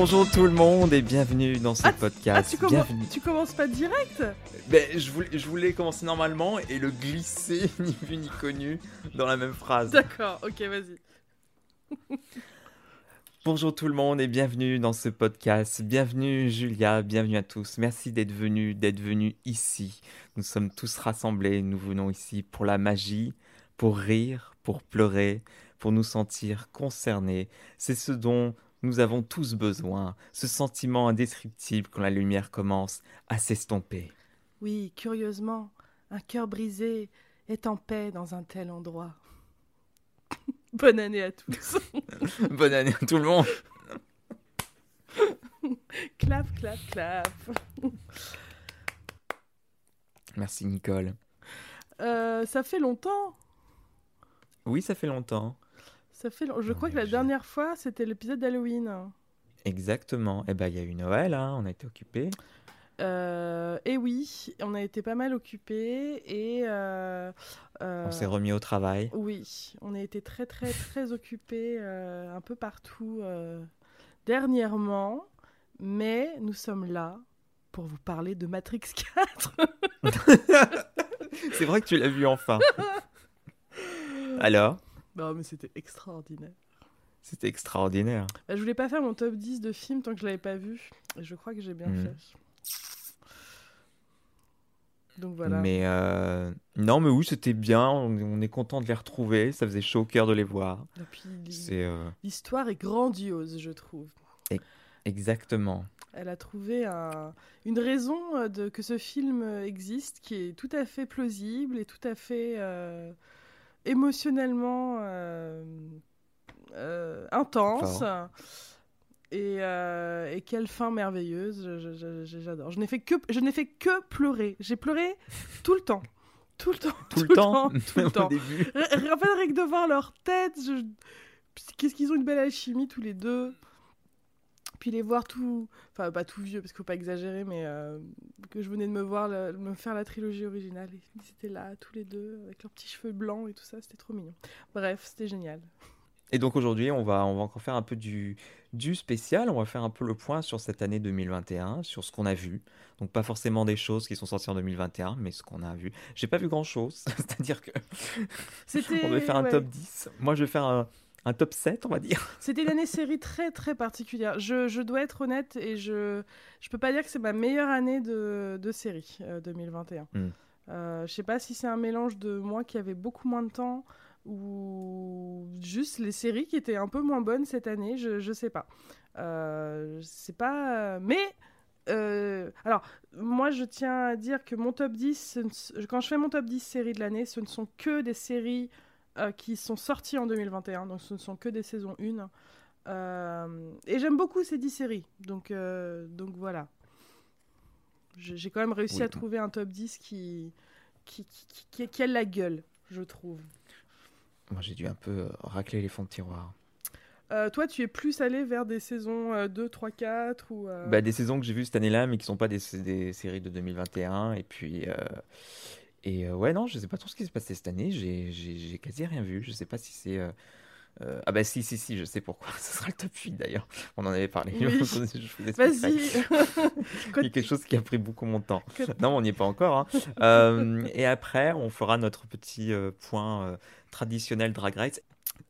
Bonjour tout le monde et bienvenue dans ce Ah, podcast. tu, commen- Bienvenue. tu commences pas direct Ben, je, voulais, je voulais commencer normalement et le glisser ni vu ni connu dans la même phrase. D'accord, ok, vas-y. Bonjour tout le monde et bienvenue dans ce podcast. Bienvenue Julia, bienvenue à tous. Merci d'être venus, d'être venus ici. Nous sommes tous rassemblés, nous venons ici pour la magie, pour rire, pour pleurer, pour nous sentir concernés. C'est ce dont nous avons tous besoin, ce sentiment indescriptible quand la lumière commence à s'estomper. Oui, curieusement, un cœur brisé est en paix dans un tel endroit. Bonne année à tous. Bonne année à tout le monde. clap, clap, clap. Merci Nicole. Euh, ça fait longtemps. Oui, ça fait longtemps. Ça fait. long- Je crois que la dernière fois, c'était l'épisode d'Halloween. Exactement. Eh ben, il y a eu Noël, hein, on a été occupés. Euh, et oui, on a été pas mal occupés et. euh, euh, On s'est remis au travail. Oui, on a été très très très occupés un peu partout dernièrement, mais nous sommes là pour vous parler de Matrix 4. C'est vrai que tu l'as vu enfin. Alors non mais c'était extraordinaire. C'était extraordinaire. Bah, je voulais pas faire mon top 10 de films tant que je l'avais pas vu, et je crois que j'ai bien Mhm. fait. Donc voilà. Mais euh, non, mais oui, c'était bien. On, est content de les retrouver. Ça faisait chaud au cœur de les voir. Euh, l'histoire est grandiose, je trouve. exactement. Elle a trouvé un- une raison euh, de, que ce film existe qui est tout à fait plausible et tout à fait euh, émotionnellement euh, euh, intense. Et, euh, et quelle fin merveilleuse, j'adore. Je n'ai fait que je n'ai fait que pleurer. J'ai pleuré tout le temps, tout le temps, Tout le temps, tout le temps. début. En fait, rien que de voir leur tête, je... qu'est-ce qu'ils ont une belle alchimie tous les deux. Puis les voir tout, enfin pas tout vieux parce qu'il faut pas exagérer, mais euh, que je venais de me voir la- me faire la trilogie originale et ils étaient là tous les deux avec leurs petits cheveux blancs et tout ça, c'était trop mignon. Bref, c'était génial. Et donc aujourd'hui, on va, on va encore faire un peu du, du spécial. On va faire un peu le point sur cette année 2021, sur ce qu'on a vu. Donc pas forcément des choses qui sont sorties en 2021, mais ce qu'on a vu. J'ai pas vu grand chose, c'est-à-dire que on va faire un ouais. top 10. Moi, je vais faire un, un top 7, on va dire. C'était une année série très très particulière. Je, je dois être honnête et je je peux pas dire que c'est ma meilleure année de, de série euh, 2021. Hmm. Euh, je sais pas si c'est un mélange de moi qui avait beaucoup moins de temps ou juste les séries qui étaient un peu moins bonnes cette année. Je je sais pas. Euh, c'est pas. Mais euh, alors, moi, je tiens à dire que mon top 10, ce ne s- quand je fais mon top 10 séries de l'année, ce ne sont que des séries euh, qui sont sorties en 2021, donc ce ne sont que des saisons 1. Euh, et j'aime beaucoup ces 10 séries, donc, euh, donc voilà. J'ai quand même réussi Oui. à trouver un top 10 qui, qui, qui, qui- qui- a la gueule, je trouve. Moi, j'ai dû un peu euh, racler les fonds de tiroir. Euh, toi, tu es plus allé vers des saisons euh, 2, 3, 4 ou... euh, Bah, des saisons que j'ai vues cette année-là, mais qui sont pas des, des séries de 2021. Et puis, et euh, ouais, non, je sais pas trop ce qui s'est passé cette année. J'ai, quasi rien vu. Je sais pas si c'est. euh, euh, ah bah si, si, si, je sais pourquoi. Ce sera le top 8 d'ailleurs. On en avait parlé. Oui. Vas-y Il y a quelque chose qui a pris beaucoup mon temps. Non, on n'y est pas encore. hein. Et après, on fera notre petit point traditionnel Drag Race.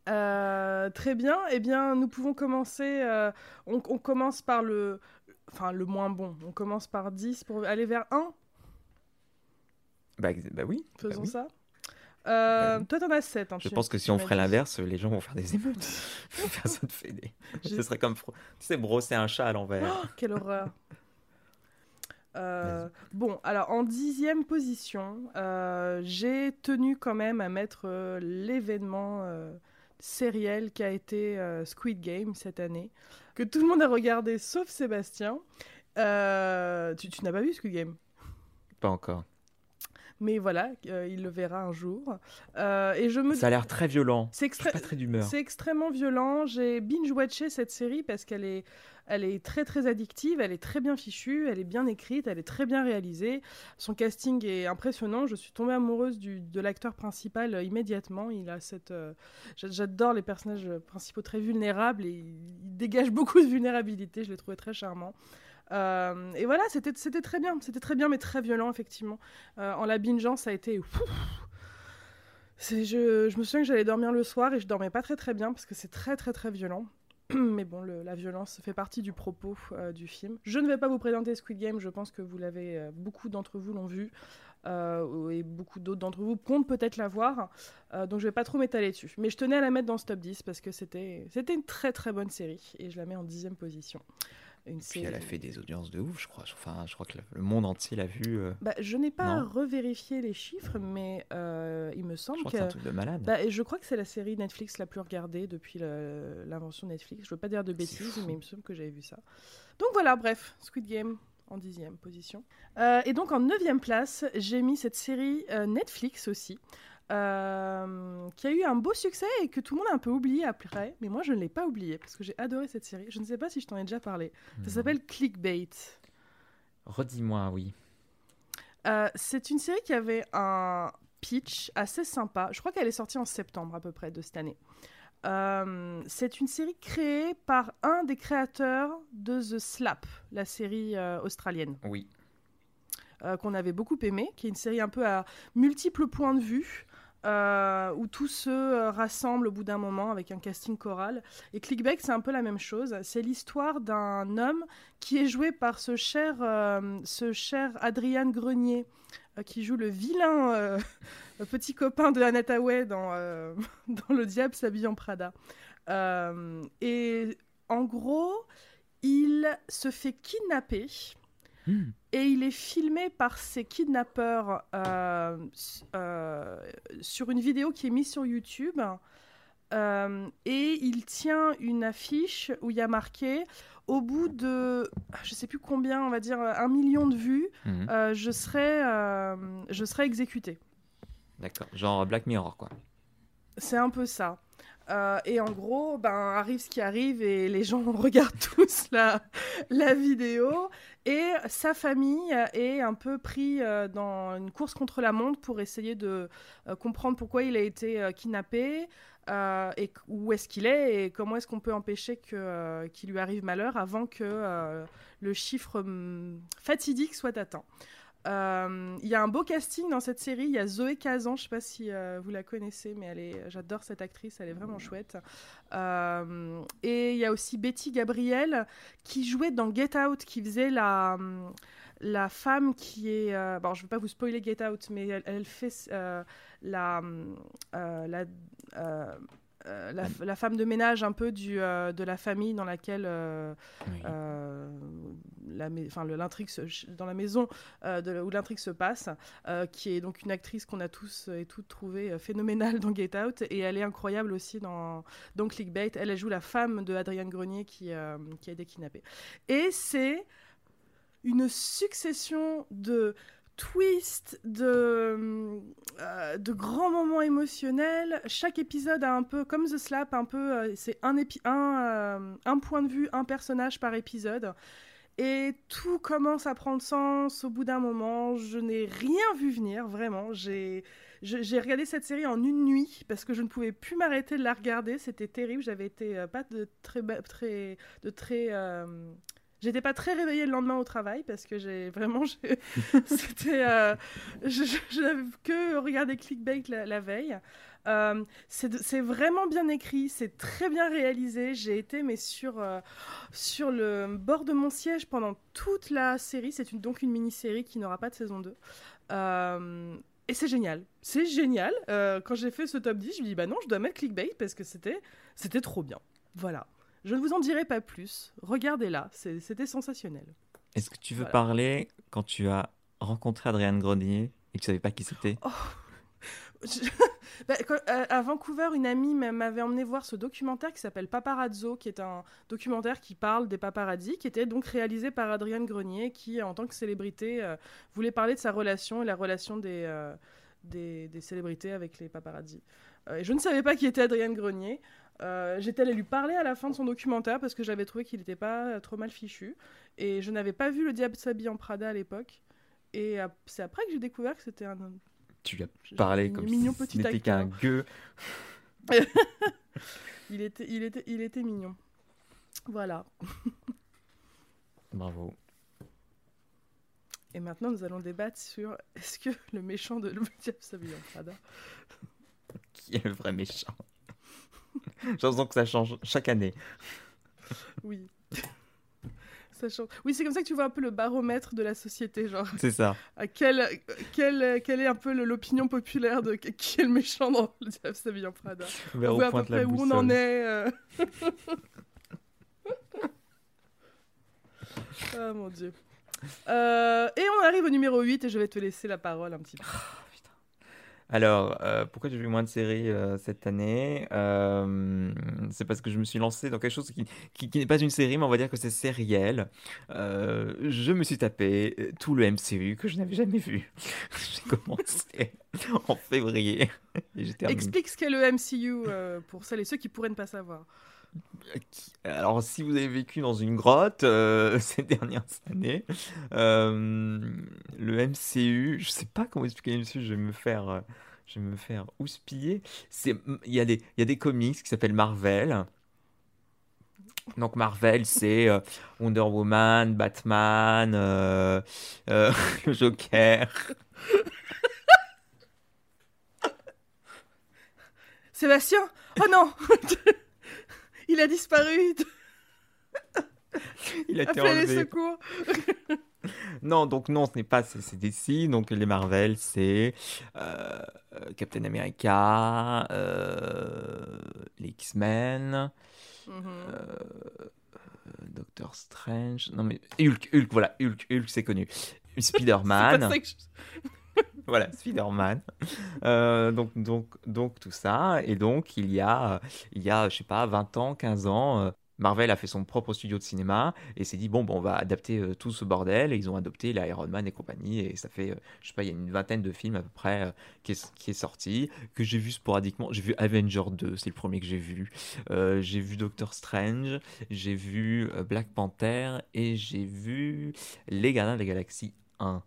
Très bien. Eh bien, nous pouvons commencer. on, on commence par le, enfin le moins bon. On commence par 10 pour aller vers 1. Bah, bah oui. bah Faisons oui. ça. Euh, oui. Toi, t'en as 7. Je pense que si on ferait l'inverse, les gens vont faire des émeutes. Personne ne fait des. Ce serait comme, tu sais, brosser un chat à l'envers. Oh, quelle horreur. Euh, bon, alors en dixième position, euh, j'ai tenu quand même à mettre euh, l'événement euh, sériel qui a été euh, Squid Game cette année, que tout le monde a regardé sauf Sébastien. Euh, tu tu n'as pas vu Squid Game? Pas encore. Mais voilà, il le verra un jour. et je me... Ça a l'air très violent. C'est extré... pas très d'humeur. C'est extrêmement violent. J'ai binge-watché cette série parce qu'elle est elle est très très addictive, elle est très bien fichue, elle est bien écrite, elle est très bien réalisée. Son casting est impressionnant. Je suis tombée amoureuse du, de l'acteur principal euh, immédiatement. Il a cette, euh, j'adore les personnages principaux très vulnérables et il, dégage beaucoup de vulnérabilité. Je l'ai trouvé très charmant. Euh, et voilà, c'était très bien, c'était très bien mais très violent effectivement. en la bingeant, ça a été je, me souviens que j'allais dormir le soir et je dormais pas très très bien parce que c'est très très très violent. mais bon, la violence fait partie du propos euh, du film. Je ne vais pas vous présenter Squid Game, je pense que vous l'avez, euh, beaucoup d'entre vous l'ont vu, euh, et beaucoup d'autres d'entre vous comptent peut-être la voir, donc je vais pas trop m'étaler dessus. Mais je tenais à la mettre dans ce top 10 parce que c'était, c'était une très très bonne série, et je la mets en dixième position. Une Puis elle a fait des audiences de ouf, je crois. Enfin, je crois que le monde entier l'a vu. Euh, bah, je n'ai pas revérifié les chiffres, mais euh, il me semble que. C'est un truc de malade. Bah, je crois que c'est la série Netflix la plus regardée depuis l'invention de Netflix. Je veux pas dire de bêtises, mais il me semble que j'avais vu ça. Donc voilà, bref, Squid Game en dixième position. Euh, et donc en neuvième place, j'ai mis cette série Netflix aussi, euh, qui a eu un beau succès et que tout le monde a un peu oublié après. Mais moi, je ne l'ai pas oublié parce que j'ai adoré cette série. Je ne sais pas si je t'en ai déjà parlé. Ça s'appelle Clickbait. Redis-moi, oui. Euh, c'est une série qui avait un pitch assez sympa. Je crois qu'elle est sortie en septembre à peu près de cette année. Euh, c'est une série créée par un des créateurs de The Slap, la série australienne. Oui. qu'on avait beaucoup aimé, qui est une série un peu à multiples points de vue, euh, où tous se euh, rassemblent au bout d'un moment avec un casting choral. Et Clickbait, c'est un peu la même chose. C'est l'histoire d'un homme qui est joué par ce cher, euh, ce cher Adrian Grenier, qui joue le vilain petit copain de Anna dans, dans Le Diable s'habille en Prada. et en gros, il se fait kidnapper Hmm. Et il est filmé par ces kidnappeurs euh, euh, sur une vidéo qui est mise sur YouTube. Euh, et il tient une affiche où il y a marqué au bout de, je sais plus combien, on va dire un million de vues, hmm. je, serai, je serai exécuté. D'accord, genre Black Mirror quoi. C'est un peu ça. Et en gros, ben, arrive ce qui arrive et les gens regardent tous la, la vidéo et sa famille est un peu pris euh, dans une course contre la montre pour essayer de euh, comprendre pourquoi il a été euh, kidnappé et où est-ce qu'il est et comment est-ce qu'on peut empêcher qu'il lui arrive malheur avant que le chiffre mm, fatidique soit atteint. Il y a un beau casting dans cette série. Il y a Zoé Kazan, je ne sais pas si vous la connaissez, mais elle j'adore cette actrice, elle est vraiment chouette. Euh, et il y a aussi Betty Gabriel qui jouait dans Get Out, qui faisait la, la femme qui est. Euh, bon, je ne veux pas vous spoiler Get Out, mais elle, fait euh, la. La la, femme de ménage un peu du, de la famille dans laquelle l'intrigue dans la maison euh, de, où l'intrigue se passe, euh, qui est donc une actrice qu'on a tous et toutes trouvé euh, phénoménale dans Get Out, et elle est incroyable aussi dans, dans Clickbait. Elle, elle joue la femme de Adrienne Grenier qui, qui a été kidnappée. Et c'est une succession de twists, de, de grands moments émotionnels. Chaque épisode a un peu, comme The Slap, un peu, c'est un, un, un, point de vue, un personnage par épisode. Et tout commence à prendre sens au bout d'un moment. Je n'ai rien vu venir, vraiment. J'ai, regardé cette série en une nuit parce que je ne pouvais plus m'arrêter de la regarder. C'était terrible. J'avais été euh, pas de très, très, de très. J'étais pas très réveillée le lendemain au travail parce que j'ai vraiment. C'était. Euh, je, n'avais que regardé Clickbait la veille. Euh, c'est vraiment bien écrit, c'est très bien réalisé. J'ai été mais sur, euh, sur le bord de mon siège pendant toute la série. C'est une, donc une mini-série qui n'aura pas de saison 2. Euh, et c'est génial. C'est génial. quand j'ai fait ce top 10, je me dis bah non, je dois mettre clickbait parce que c'était trop bien. Voilà. Je ne vous en dirai pas plus. Regardez-la, c'était sensationnel. Est-ce que tu veux parler quand tu as rencontré Adrienne Grenier et que tu savais pas qui c'était? Oh. Bah, quand- à, à Vancouver, une amie m'a- m'avait emmené voir ce documentaire qui s'appelle Paparazzo, qui est un documentaire qui parle des paparazzis, qui était donc réalisé par Adrienne Grenier, qui, en tant que célébrité, euh, voulait parler de sa relation et la relation des, euh, des, des célébrités avec les paparazzis. Euh, et je ne savais pas qui était Adrienne Grenier. Euh, J'étais allée lui parler à la fin de son documentaire parce que j'avais trouvé qu'il n'était pas euh, trop mal fichu. Et je n'avais pas vu Le Diable s'habille en Prada à l'époque. Et c'est après que j'ai découvert que c'était un, Tu lui as parlé comme mignon si ce n'était qu'un gueux. Il était, il était, il était mignon. Voilà. Bravo. Et maintenant, nous allons débattre sur est-ce que le méchant de Le Diable s'habille en Prada? Qui est le vrai méchant? J'ai l'impression que ça change chaque année. Oui. Ça change. Oui, c'est comme ça que tu vois un peu le baromètre de la société, genre C'est ça. à quel, quel, quelle est un peu l'opinion populaire de qui est le méchant dans Le Diable s'habille en Prada. Vers On voit à peu près où on en est. euh. ah mon dieu. Euh, et on arrive au numéro 8 et je vais te laisser la parole un petit peu. Alors, euh, pourquoi j'ai vu moins de séries euh, cette année Euh, C'est parce que je me suis lancé dans quelque chose qui, qui- n'est pas une série, mais on va dire que c'est sériel. Je me suis tapé tout le MCU que je n'avais jamais vu. j'ai commencé en février. Explique ce qu'est le MCU pour celles et ceux qui pourraient ne pas savoir. Alors, si vous avez vécu dans une grotte euh, ces dernières années, euh, le MCU, je sais pas comment expliquer le MCU, je vais me faire, je vais me faire houspiller. C'est, il y a des, il y a des comics qui s'appellent Marvel. Donc Marvel, c'est euh, Wonder Woman, Batman, le Joker. Sébastien? Oh non Il a disparu Il a été Appelez les secours Non, donc non, ce n'est pas c'est c'est DC. Donc les Marvel, c'est euh, Captain America, euh, les X-Men, Mhm. euh, Doctor Strange. Non mais Hulk, Hulk, voilà, Hulk, Hulk, c'est connu. Spider-Man, voilà, Spider-Man. Euh, donc, donc, donc tout ça. Et donc il y a, il y a, je sais pas, 20 ans, 15 ans. euh, Marvel a fait son propre studio de cinéma et s'est dit bon, bon on va adapter euh, tout ce bordel et ils ont adopté la Iron Man et compagnie et ça fait euh, je sais pas il y a une vingtaine de films à peu près qui, est, qui est sorti que j'ai vu sporadiquement j'ai vu Avenger 2 c'est le premier que j'ai vu j'ai vu Doctor Strange j'ai vu Black Panther et j'ai vu Les Gardiens de la Galaxie 1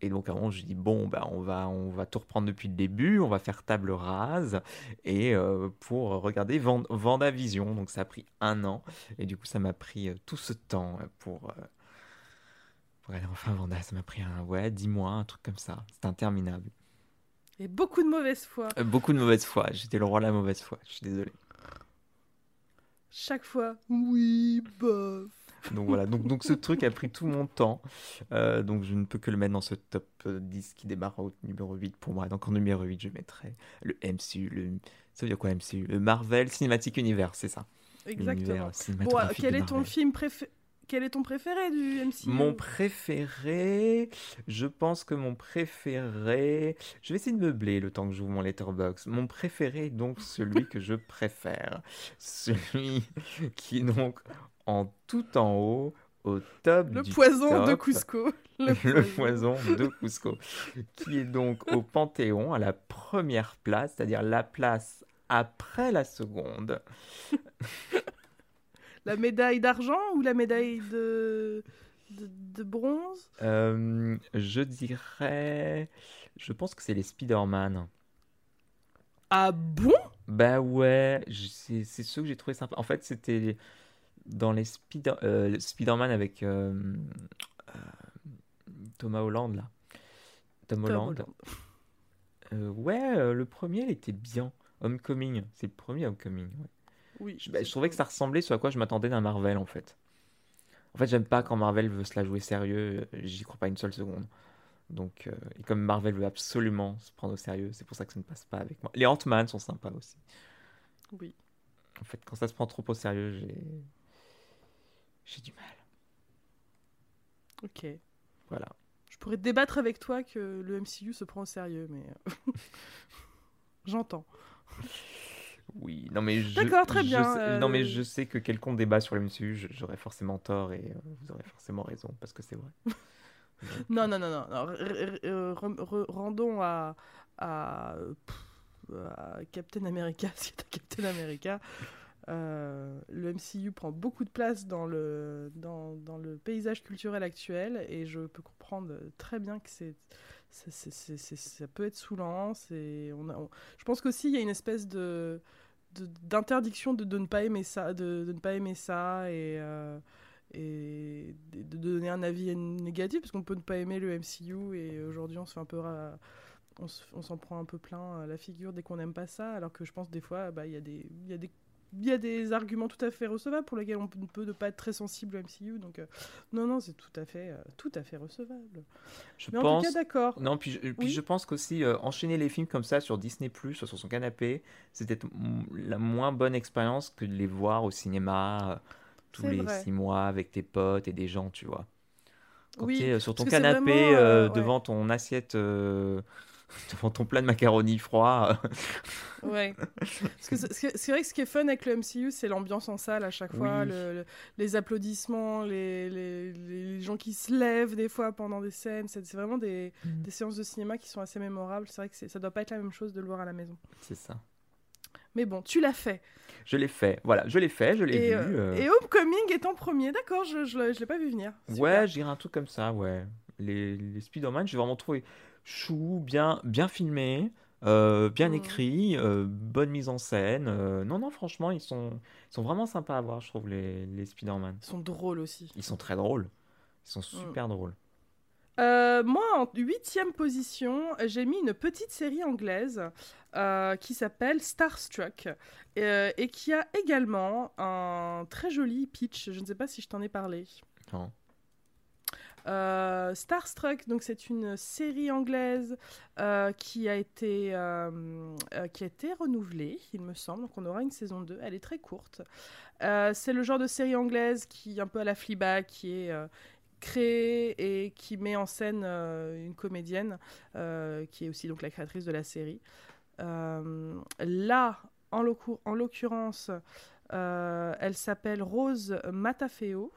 et donc à un moment je dis bon bah on va on va tout reprendre depuis le début on va faire table rase et euh, pour regarder Vand- Vendavision. Donc ça a pris un an et du coup ça m'a pris euh, tout ce temps euh, pour euh, pour aller enfin Vanda. Ça m'a pris un ouais dix mois un truc comme ça. C'est interminable. Et beaucoup de mauvaise foi. Euh, beaucoup de mauvaise foi. J'étais le roi de la mauvaise foi. Je suis désolé. Chaque fois. Oui, bof. Donc voilà donc donc ce truc a pris tout mon temps. Euh, donc je ne peux que le mettre dans ce top euh, 10 qui démarre au numéro 8 pour moi. Donc en numéro 8 je mettrai le MCU le ça veut dire quoi MCU le Marvel Cinematic Universe c'est ça. Exactement. Bon, euh, quel est ton film préféré Quel est ton préféré du MCU Mon préféré, je pense que mon préféré, je vais essayer de meubler le temps que j'ouvre mon letterbox. Mon préféré est donc celui que je préfère, celui qui est donc en tout en haut, au top Le du poison de Cusco. le poison de Cusco, qui est donc au Panthéon à la première place, c'est-à-dire la place après la seconde. La médaille d'argent ou la médaille de, de, de bronze? Euh, je dirais, je pense que c'est les Spider-Man. Ah bon? Bah ouais, c'est ceux que j'ai trouvé sympa. En fait, c'était dans les Spider, euh, Spider-Man avec euh, euh, Thomas Holland là. Tom Holland. Ouais, le premier il était bien. Homecoming, c'est le premier Homecoming. ouais. Oui. Je, bah, je trouvais que ça ressemblait ce à quoi je m'attendais d'un Marvel en fait. En fait, j'aime pas quand Marvel veut se la jouer sérieux, j'y crois pas une seule seconde. Donc, euh, et comme Marvel veut absolument se prendre au sérieux, c'est pour ça que ça ne passe pas avec moi. Les Ant-Man sont sympas aussi. Oui. En fait, quand ça se prend trop au sérieux, j'ai j'ai du mal. Ok. Voilà. Je pourrais débattre avec toi que le MCU se prend au sérieux, mais. euh, J'entends. Oui, non mais je, D'accord, très je bien, sais- non mais euh, je sais que quelqu'un débat sur le MCU, j'aurais forcément tort et euh, vous aurez forcément raison parce que c'est vrai. Donc, Non, non, non, non. euh, rendons à, à, à Captain America, si c'est Captain America. Euh, le MCU prend beaucoup de place dans le, dans, dans le paysage culturel actuel et je peux comprendre très bien que c'est, ça peut être saoulant. c'est- On on- je pense qu'aussi il y a une espèce de, d'interdiction de, de ne pas aimer ça, de, de ne pas aimer ça et, euh, et de, donner un avis négatif parce qu'on peut ne pas aimer le MCU et aujourd'hui on se fait un peu on se- on s'en prend un peu plein la figure dès qu'on n'aime pas ça alors que je pense des fois bah, il y a des y a des il y a des arguments tout à fait recevables pour lesquels on peut- ne peut pas être très sensible au MCU donc euh, non non c'est tout à fait euh, tout à fait recevable je mais en pense. tout cas d'accord Non, puis je, puis Oui. je pense qu'aussi euh, enchaîner les films comme ça sur Disney Plus, sur son canapé, c'est peut-être m- la moins bonne expérience que de les voir au cinéma euh, tous les vrai. six mois avec tes potes et des gens, tu vois. Quand Oui, es sur ton canapé vraiment, ouais. devant ton assiette, devant ton plat de macaroni froid, Ouais. Parce que c'est vrai que ce qui est fun avec le MCU, c'est l'ambiance en salle à chaque fois, Oui. le- le- les applaudissements, les, les- les gens qui se lèvent des fois pendant des scènes. C'est vraiment des, Mhm. des séances de cinéma qui sont assez mémorables. C'est vrai que ça doit pas être la même chose de le voir à la maison. c'est ça. Mais bon, tu l'as fait. Je l'ai fait, voilà, je l'ai fait, je l'ai vu. euh, euh, et Homecoming est en premier, d'accord, je, je l'ai pas vu venir. Super. Ouais, j'irai un truc comme ça, ouais. Les, les Spider-Man, j'ai vraiment trouvé chou, bien, bien filmé, euh, bien Mhm. écrit, euh, bonne mise en scène. euh, non, non, franchement, ils sont, ils sont vraiment sympas à voir, je trouve, les, les Spider-Man. Ils sont drôles aussi. Ils sont très drôles. Ils sont super drôles. Moi, en huitième position, j'ai mis une petite série anglaise qui s'appelle Starstruck euh, et qui a également un très joli pitch. Je ne sais pas si je t'en ai parlé. Non. Euh, Starstruck, donc c'est une série anglaise euh, qui a été euh, qui a été renouvelée, il me semble. Donc on aura une saison 2. Elle est très courte. C'est le genre de série anglaise qui un peu à la Fleabag, qui est créée et qui met en scène une comédienne qui est aussi donc la créatrice de la série. Là, en l'occur- en l'occurrence, elle s'appelle Rose Matafeo.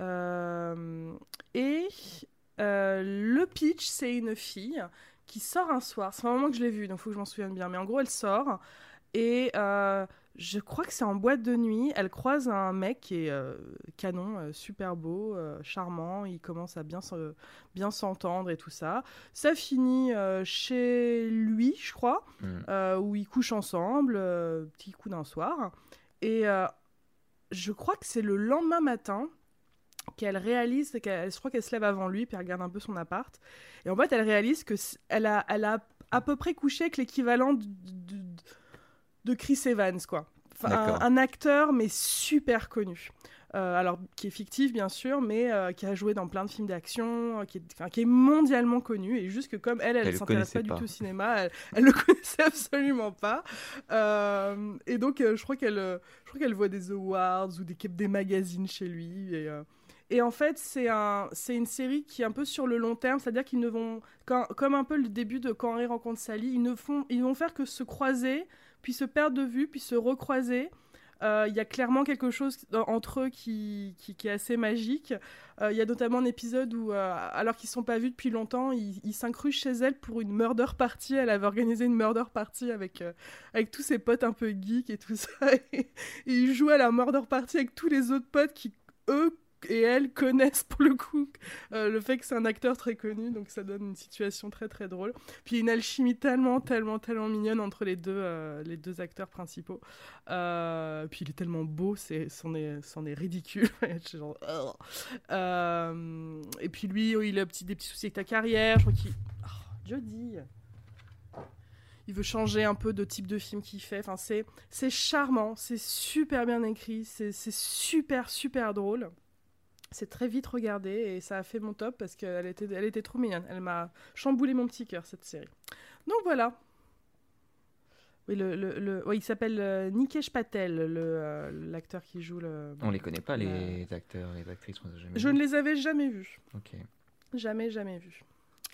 Euh, et euh, le pitch, c'est une fille qui sort un soir. C'est un moment que je l'ai vu, donc il faut que je m'en souvienne bien. Mais en gros, elle sort et euh, je crois que c'est en boîte de nuit. Elle croise un mec qui est euh, canon, euh, super beau, euh, charmant. Il commence à bien se- bien s'entendre et tout ça. Ça finit chez lui, je crois, Mm. euh, où ils couchent ensemble, petit coup d'un soir. Et je crois que c'est le lendemain matin qu'elle réalise, qu'elle, je crois qu'elle se lève avant lui, puis elle regarde un peu son appart. Et en fait, elle réalise que c- elle a, elle a à peu près couché avec l'équivalent de, de, de Chris Evans, quoi. Enfin, un, un acteur, mais super connu. Euh, alors, qui est fictif, bien sûr, mais euh, qui a joué dans plein de films d'action, euh, qui, est, enfin, qui est mondialement connu. Et juste que comme elle, elle ne s'intéresse pas, du tout au cinéma, elle, elle le connaissait absolument pas. Euh, et donc, je crois qu'elle qu'elle voit des awards ou des, des magazines chez lui. Et, et en fait, c'est un, c'est une série qui est un peu sur le long terme, c'est-à-dire qu'ils ne vont, quand- comme un peu le début de Quand Harry rencontre Sally, ils ne font, ils vont faire que se croiser, puis se perdre de vue, puis se recroiser. Euh, Il y a clairement quelque chose entre eux qui, qui, est assez magique. Euh, Il y a notamment un épisode où, euh, alors qu'ils ne sont pas vus depuis longtemps, ils il chez elle pour une murder party. Elle avait organisé une murder party avec, avec tous ses potes un peu geeks et tout ça. Et, et ils jouent à la murder party avec tous les autres potes qui, eux, et elle connaissent pour le coup euh, le fait que c'est un acteur très connu, donc ça donne une situation très très drôle. Puis une alchimie tellement, tellement, tellement mignonne entre les deux, euh, les deux acteurs principaux. Euh, puis il est tellement beau, c'est, c'en, est, c'en est ridicule. Et puis lui, oh, il a des petits soucis avec ta carrière. Je crois qu'il. Oh, il veut changer un peu de type de film qu'il fait. Enfin, c'est, c'est charmant, c'est super bien écrit, c'est, c'est super, super drôle. C'est très vite regardé et ça a fait mon top parce qu'elle était, elle était trop mignonne. Elle m'a chamboulé mon petit cœur, cette série. Donc voilà. Oui, le, le, le- ouais, il s'appelle euh, Nikesh Patel, le, euh, l'acteur qui joue le. On les connaît pas, les acteurs et les actrices. on les a jamais Je vus. ne les avais jamais vus. Ok. Jamais, jamais vus.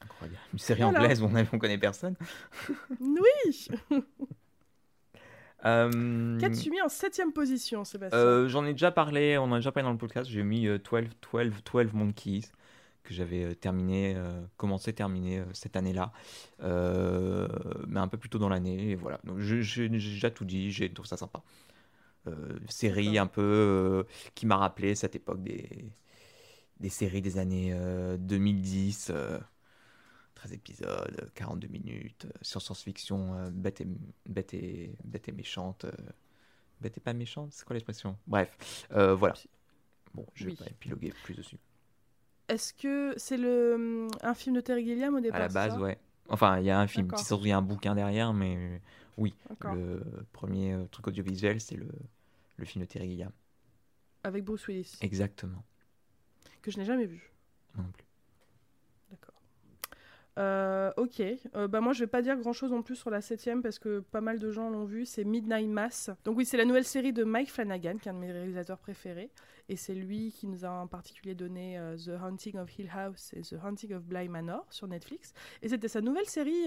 Incroyable. Une série anglaise où on, ne connaît personne. oui euh... Qu'as-tu mis en septième position, Sébastien euh, J'en ai déjà parlé, on en a déjà parlé dans le podcast. J'ai mis 12, 12, 12 Monkeys que j'avais euh, terminé, euh, commencé, terminé euh, cette année-là, mais un peu plus tôt dans l'année. Et voilà, donc j'ai déjà tout dit, j'ai trouvé ça sympa. série un peu qui m'a rappelé cette époque des, des séries des années 2010. 13 épisodes, 42 minutes, sur science-fiction, bête, et, bête, et, bête et méchante. bête et pas méchante, c'est quoi l'expression? Bref, voilà. Bon, je vais pas épiloguer plus dessus. Est-ce que c'est le un film de Terry Gilliam au départ À la base, ouais. Enfin, il y a un film. Si il y a un bouquin derrière, mais euh, oui. Le premier euh, truc audiovisuel, c'est le, le film de Terry Gilliam. Avec Bruce Willis. Exactement. Que je n'ai jamais vu. Non plus. Euh, ok, euh, bah moi je vais pas dire grand chose en plus sur la septième parce que pas mal de gens l'ont vu, c'est Midnight Mass. Donc oui, c'est la nouvelle série de Mike Flanagan, qui est un de mes réalisateurs préférés, et c'est lui qui nous a en particulier donné euh, The Haunting of Hill House et The Haunting of Bly Manor sur Netflix. Et c'était sa nouvelle série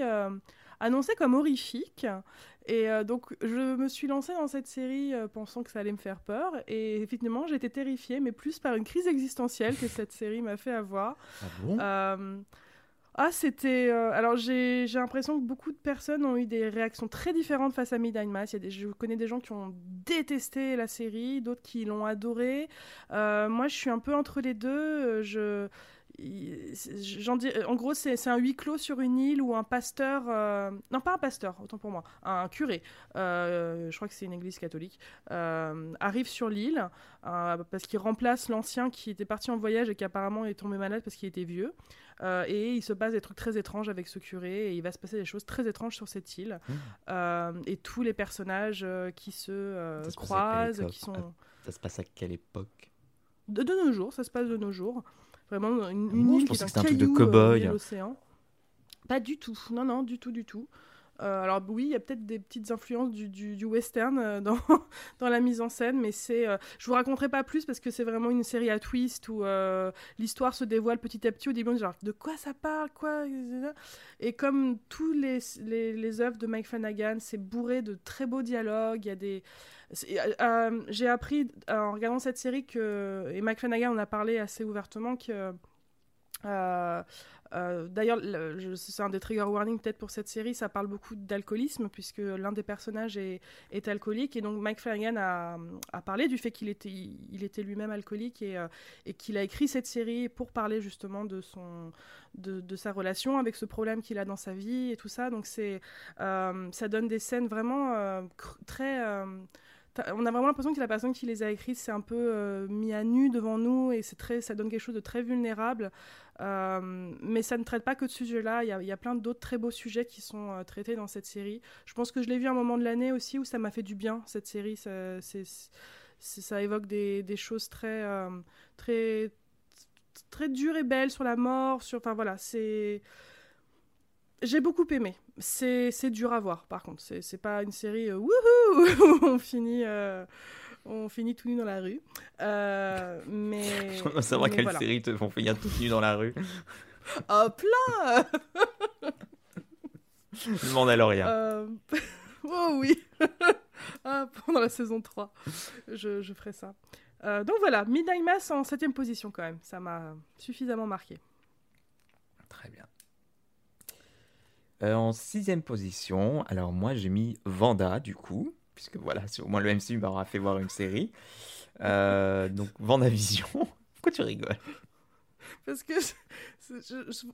annoncée comme horrifique. Et donc je me suis lancée dans cette série pensant que ça allait me faire peur, et effectivement j'étais terrifiée, mais plus par une crise existentielle que cette série m'a fait avoir. Ah bon? Ah, c'était. Euh, alors, j'ai l'impression que beaucoup de personnes ont eu des réactions très différentes face à Midnight Mass. Je connais des gens qui ont détesté la série, d'autres qui l'ont adorée. Euh, moi, je suis un peu entre les deux. Euh, en gros, c'est un huis clos sur une île où un pasteur, non pas un pasteur, autant pour moi, un curé, je crois que c'est une église catholique, arrive sur l'île parce qu'il remplace l'ancien qui était parti en voyage et qui apparemment est tombé malade parce qu'il était vieux. Euh, et il se passe des trucs très étranges avec ce curé, et il va se passer des choses très étranges sur cette île. Mmh. Euh, et tous les personnages euh, qui se, croisent, qui sont... Ça se passe à quelle époque de, de, nos jours, ça se passe de nos jours. Vraiment une, île qui est un, truc de cow-boy. l'océan. Pas du tout, non, non, du tout, du tout. Euh, alors oui, il y a peut-être des petites influences du, western euh, dans, la mise en scène, mais c'est, euh, je vous raconterai pas plus parce que c'est vraiment une série à twist où l'histoire se dévoile petit à petit. Au début, on genre de quoi ça parle, quoi Et comme tous les œuvres de Mike Flanagan, c'est bourré de très beaux dialogues, il y a des... j'ai appris en regardant cette série que, et Mike Flanagan en a parlé assez ouvertement, que euh, euh, D'ailleurs, c'est un des trigger warnings peut-être pour cette série, ça parle beaucoup d'alcoolisme puisque l'un des personnages est, alcoolique et donc Mike Flanagan a, parlé du fait qu'il était, il était lui-même alcoolique et, euh, qu'il a écrit cette série pour parler justement de, son, de, sa relation avec ce problème qu'il a dans sa vie et tout ça. Donc c'est, ça donne des scènes vraiment très on a vraiment l'impression que la personne qui les a écrites s'est un peu euh, mis à nu devant nous et c'est très, ça donne quelque chose de très vulnérable. Euh, mais ça ne traite pas que de ce sujet-là. Il y, a plein d'autres très beaux sujets qui sont euh, traités dans cette série. Je pense que je l'ai vu à un moment de l'année aussi où ça m'a fait du bien, cette série. Ça, ça évoque des, choses très, très, très dures et belles sur la mort. Sur, enfin voilà, c'est j'ai beaucoup aimé. C'est dur à voir, par contre. C'est pas une série euh, wouhou où on finit, euh, on finit tout nu dans la rue. Euh, mais. Je veux savoir quelle série te font finir tout nu dans la rue. oh, plein Le Mandalorian. Euh... oh oui ah, Pendant la saison 3, je, je ferai ça. Donc voilà, Midnight Mass en 7 position quand même. Ça m'a suffisamment marqué. Très bien. Euh, en sixième position, alors moi j'ai mis Vanda du coup, puisque voilà, au moins le MCU m'aura fait voir une série. Euh, donc Vision. Pourquoi tu rigoles? Parce que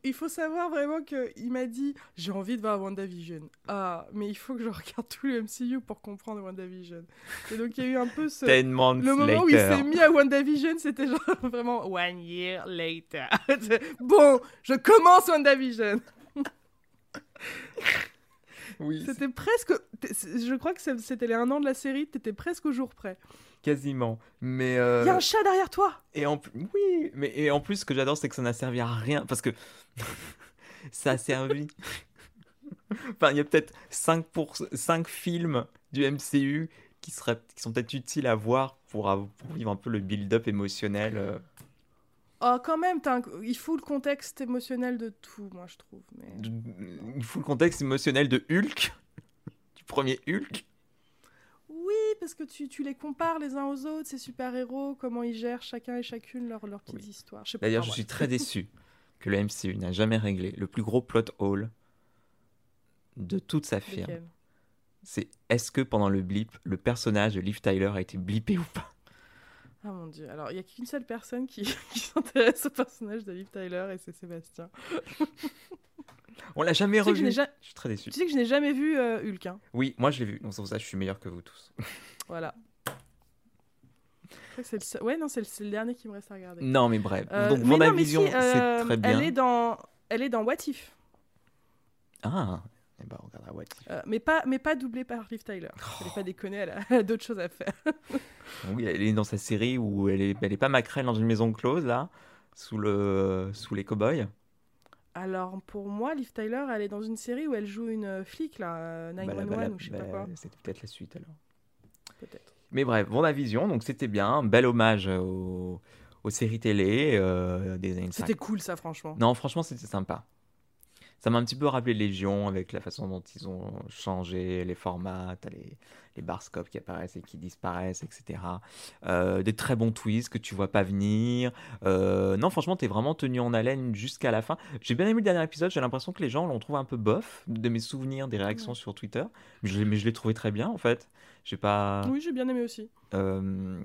il faut savoir vraiment qu'il m'a dit j'ai envie de voir WandaVision. Ah, mais il faut que je regarde tout le MCU pour comprendre WandaVision. Et donc il y a eu un peu ce. le moment où il s'est mis à WandaVision, c'était genre vraiment one year later. bon, je commence WandaVision. oui. C'était presque. Je crois que c'était les un an de la série, t'étais presque au jour près. Quasiment. Mais. Euh, il y a un chat derrière toi et en... Oui, mais et en plus, ce que j'adore, c'est que ça n'a servi à rien. Parce que ça a servi. enfin, il y a peut-être 5, pour... 5 films du MCU qui, seraient... qui sont peut-être utiles à voir pour... pour vivre un peu le build-up émotionnel. Euh. Oh, quand même, un- il faut le contexte émotionnel de tout, moi, je trouve. Mais... Il faut le contexte émotionnel de Hulk, du premier Hulk. Oui, parce que tu, tu les compares les uns aux autres, ces super-héros, comment ils gèrent chacun et chacune leur, leur petites Oui. histoires. D'ailleurs, je suis très déçu que le MCU n'a jamais réglé le plus gros plot hole de toute sa firme. C'est est-ce que pendant le blip, le personnage de Liv Tyler a été blippé ou pas? Ah mon dieu. Alors, il y a qu'une seule personne qui, qui s'intéresse au personnage de Liv Tyler et c'est Sébastien. On l'a jamais Tu sais, que je revu. ja- Je suis très déçu. tu sais que je n'ai jamais vu euh, Hulk. hein. Oui, moi je l'ai vu. Donc c'est pour ça je suis meilleur que vous tous. Voilà. C'est le Ouais, non, c'est le, c'est le dernier qui me reste à regarder. Non, mais bref. Euh, Donc mais Vendavision, si, euh, c'est très bien. Elle est dans, elle est dans What If, Ah, eh ben, on regardera What If. Euh, mais pas, mais pas doublée par Liv Tyler. Fallait pas déconner, elle a, elle a d'autres choses à faire. Oui, elle est dans sa série où elle est, elle est pas maquerelle dans une maison close là, sous le, sous les cow-boys. Alors pour moi, Liv Tyler, elle est dans une série où elle joue une flic là, euh, Bah, 911 bah, ou je sais bah, pas quoi, C'était peut-être la suite alors. peut-être. Mais bref, Vendavision, donc c'était bien, un bel hommage aux, aux séries télé euh, des années 50. C'était cool ça, franchement. Non, franchement, c'était sympa. Ça m'a un petit peu rappelé Légion avec la façon dont ils ont changé les formats, t'as les, les barscopes qui apparaissent et qui disparaissent, etc. Euh, des très bons twists que tu vois pas venir. Euh, non, franchement, t'es vraiment tenu en haleine jusqu'à la fin. J'ai bien aimé le dernier épisode, j'ai l'impression que les gens l'ont trouvé un peu bof, de mes souvenirs, des réactions Ouais. sur Twitter. Mais je, l'ai- mais je l'ai trouvé très bien, en fait. J'ai pas... Oui, j'ai bien aimé aussi. Euh,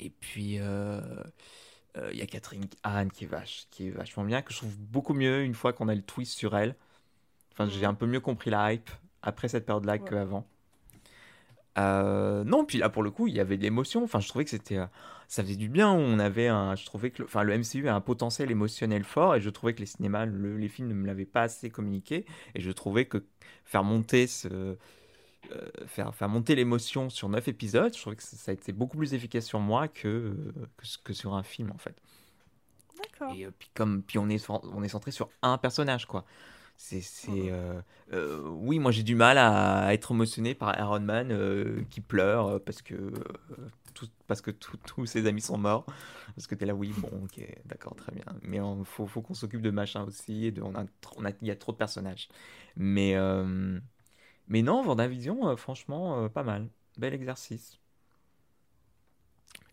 et puis, euh, euh, il y a Catherine Hahn qui est, vache, qui est vachement bien, que je trouve beaucoup mieux une fois qu'on a le twist sur elle. Enfin, j'ai un peu mieux compris la hype après cette période-là Ouais. qu'avant. Euh, non, puis là pour le coup, il y avait de l'émotion. Enfin, je trouvais que c'était, euh, ça faisait du bien. On avait un, je trouvais que, le, enfin, le MCU a un potentiel émotionnel fort, et je trouvais que les cinémas, le- les films ne me l'avaient pas assez communiqué. Et je trouvais que faire monter ce, euh, faire, faire monter l'émotion sur neuf épisodes, je trouvais que ça, a été beaucoup plus efficace sur moi que, euh, que, que sur un film en fait. D'accord. Et euh, puis comme puis on est on est centré sur un personnage quoi. C'est c'est euh, euh, oui moi j'ai du mal à être émotionné par Iron Man euh, qui pleure parce que tout- parce que tous ses amis sont morts parce que t'es là oui bon ok d'accord très bien mais il faut, faut qu'on s'occupe de machin aussi et de, on a tr- on a- il y a trop de personnages mais mais non Vendavision euh, franchement euh, pas mal bel exercice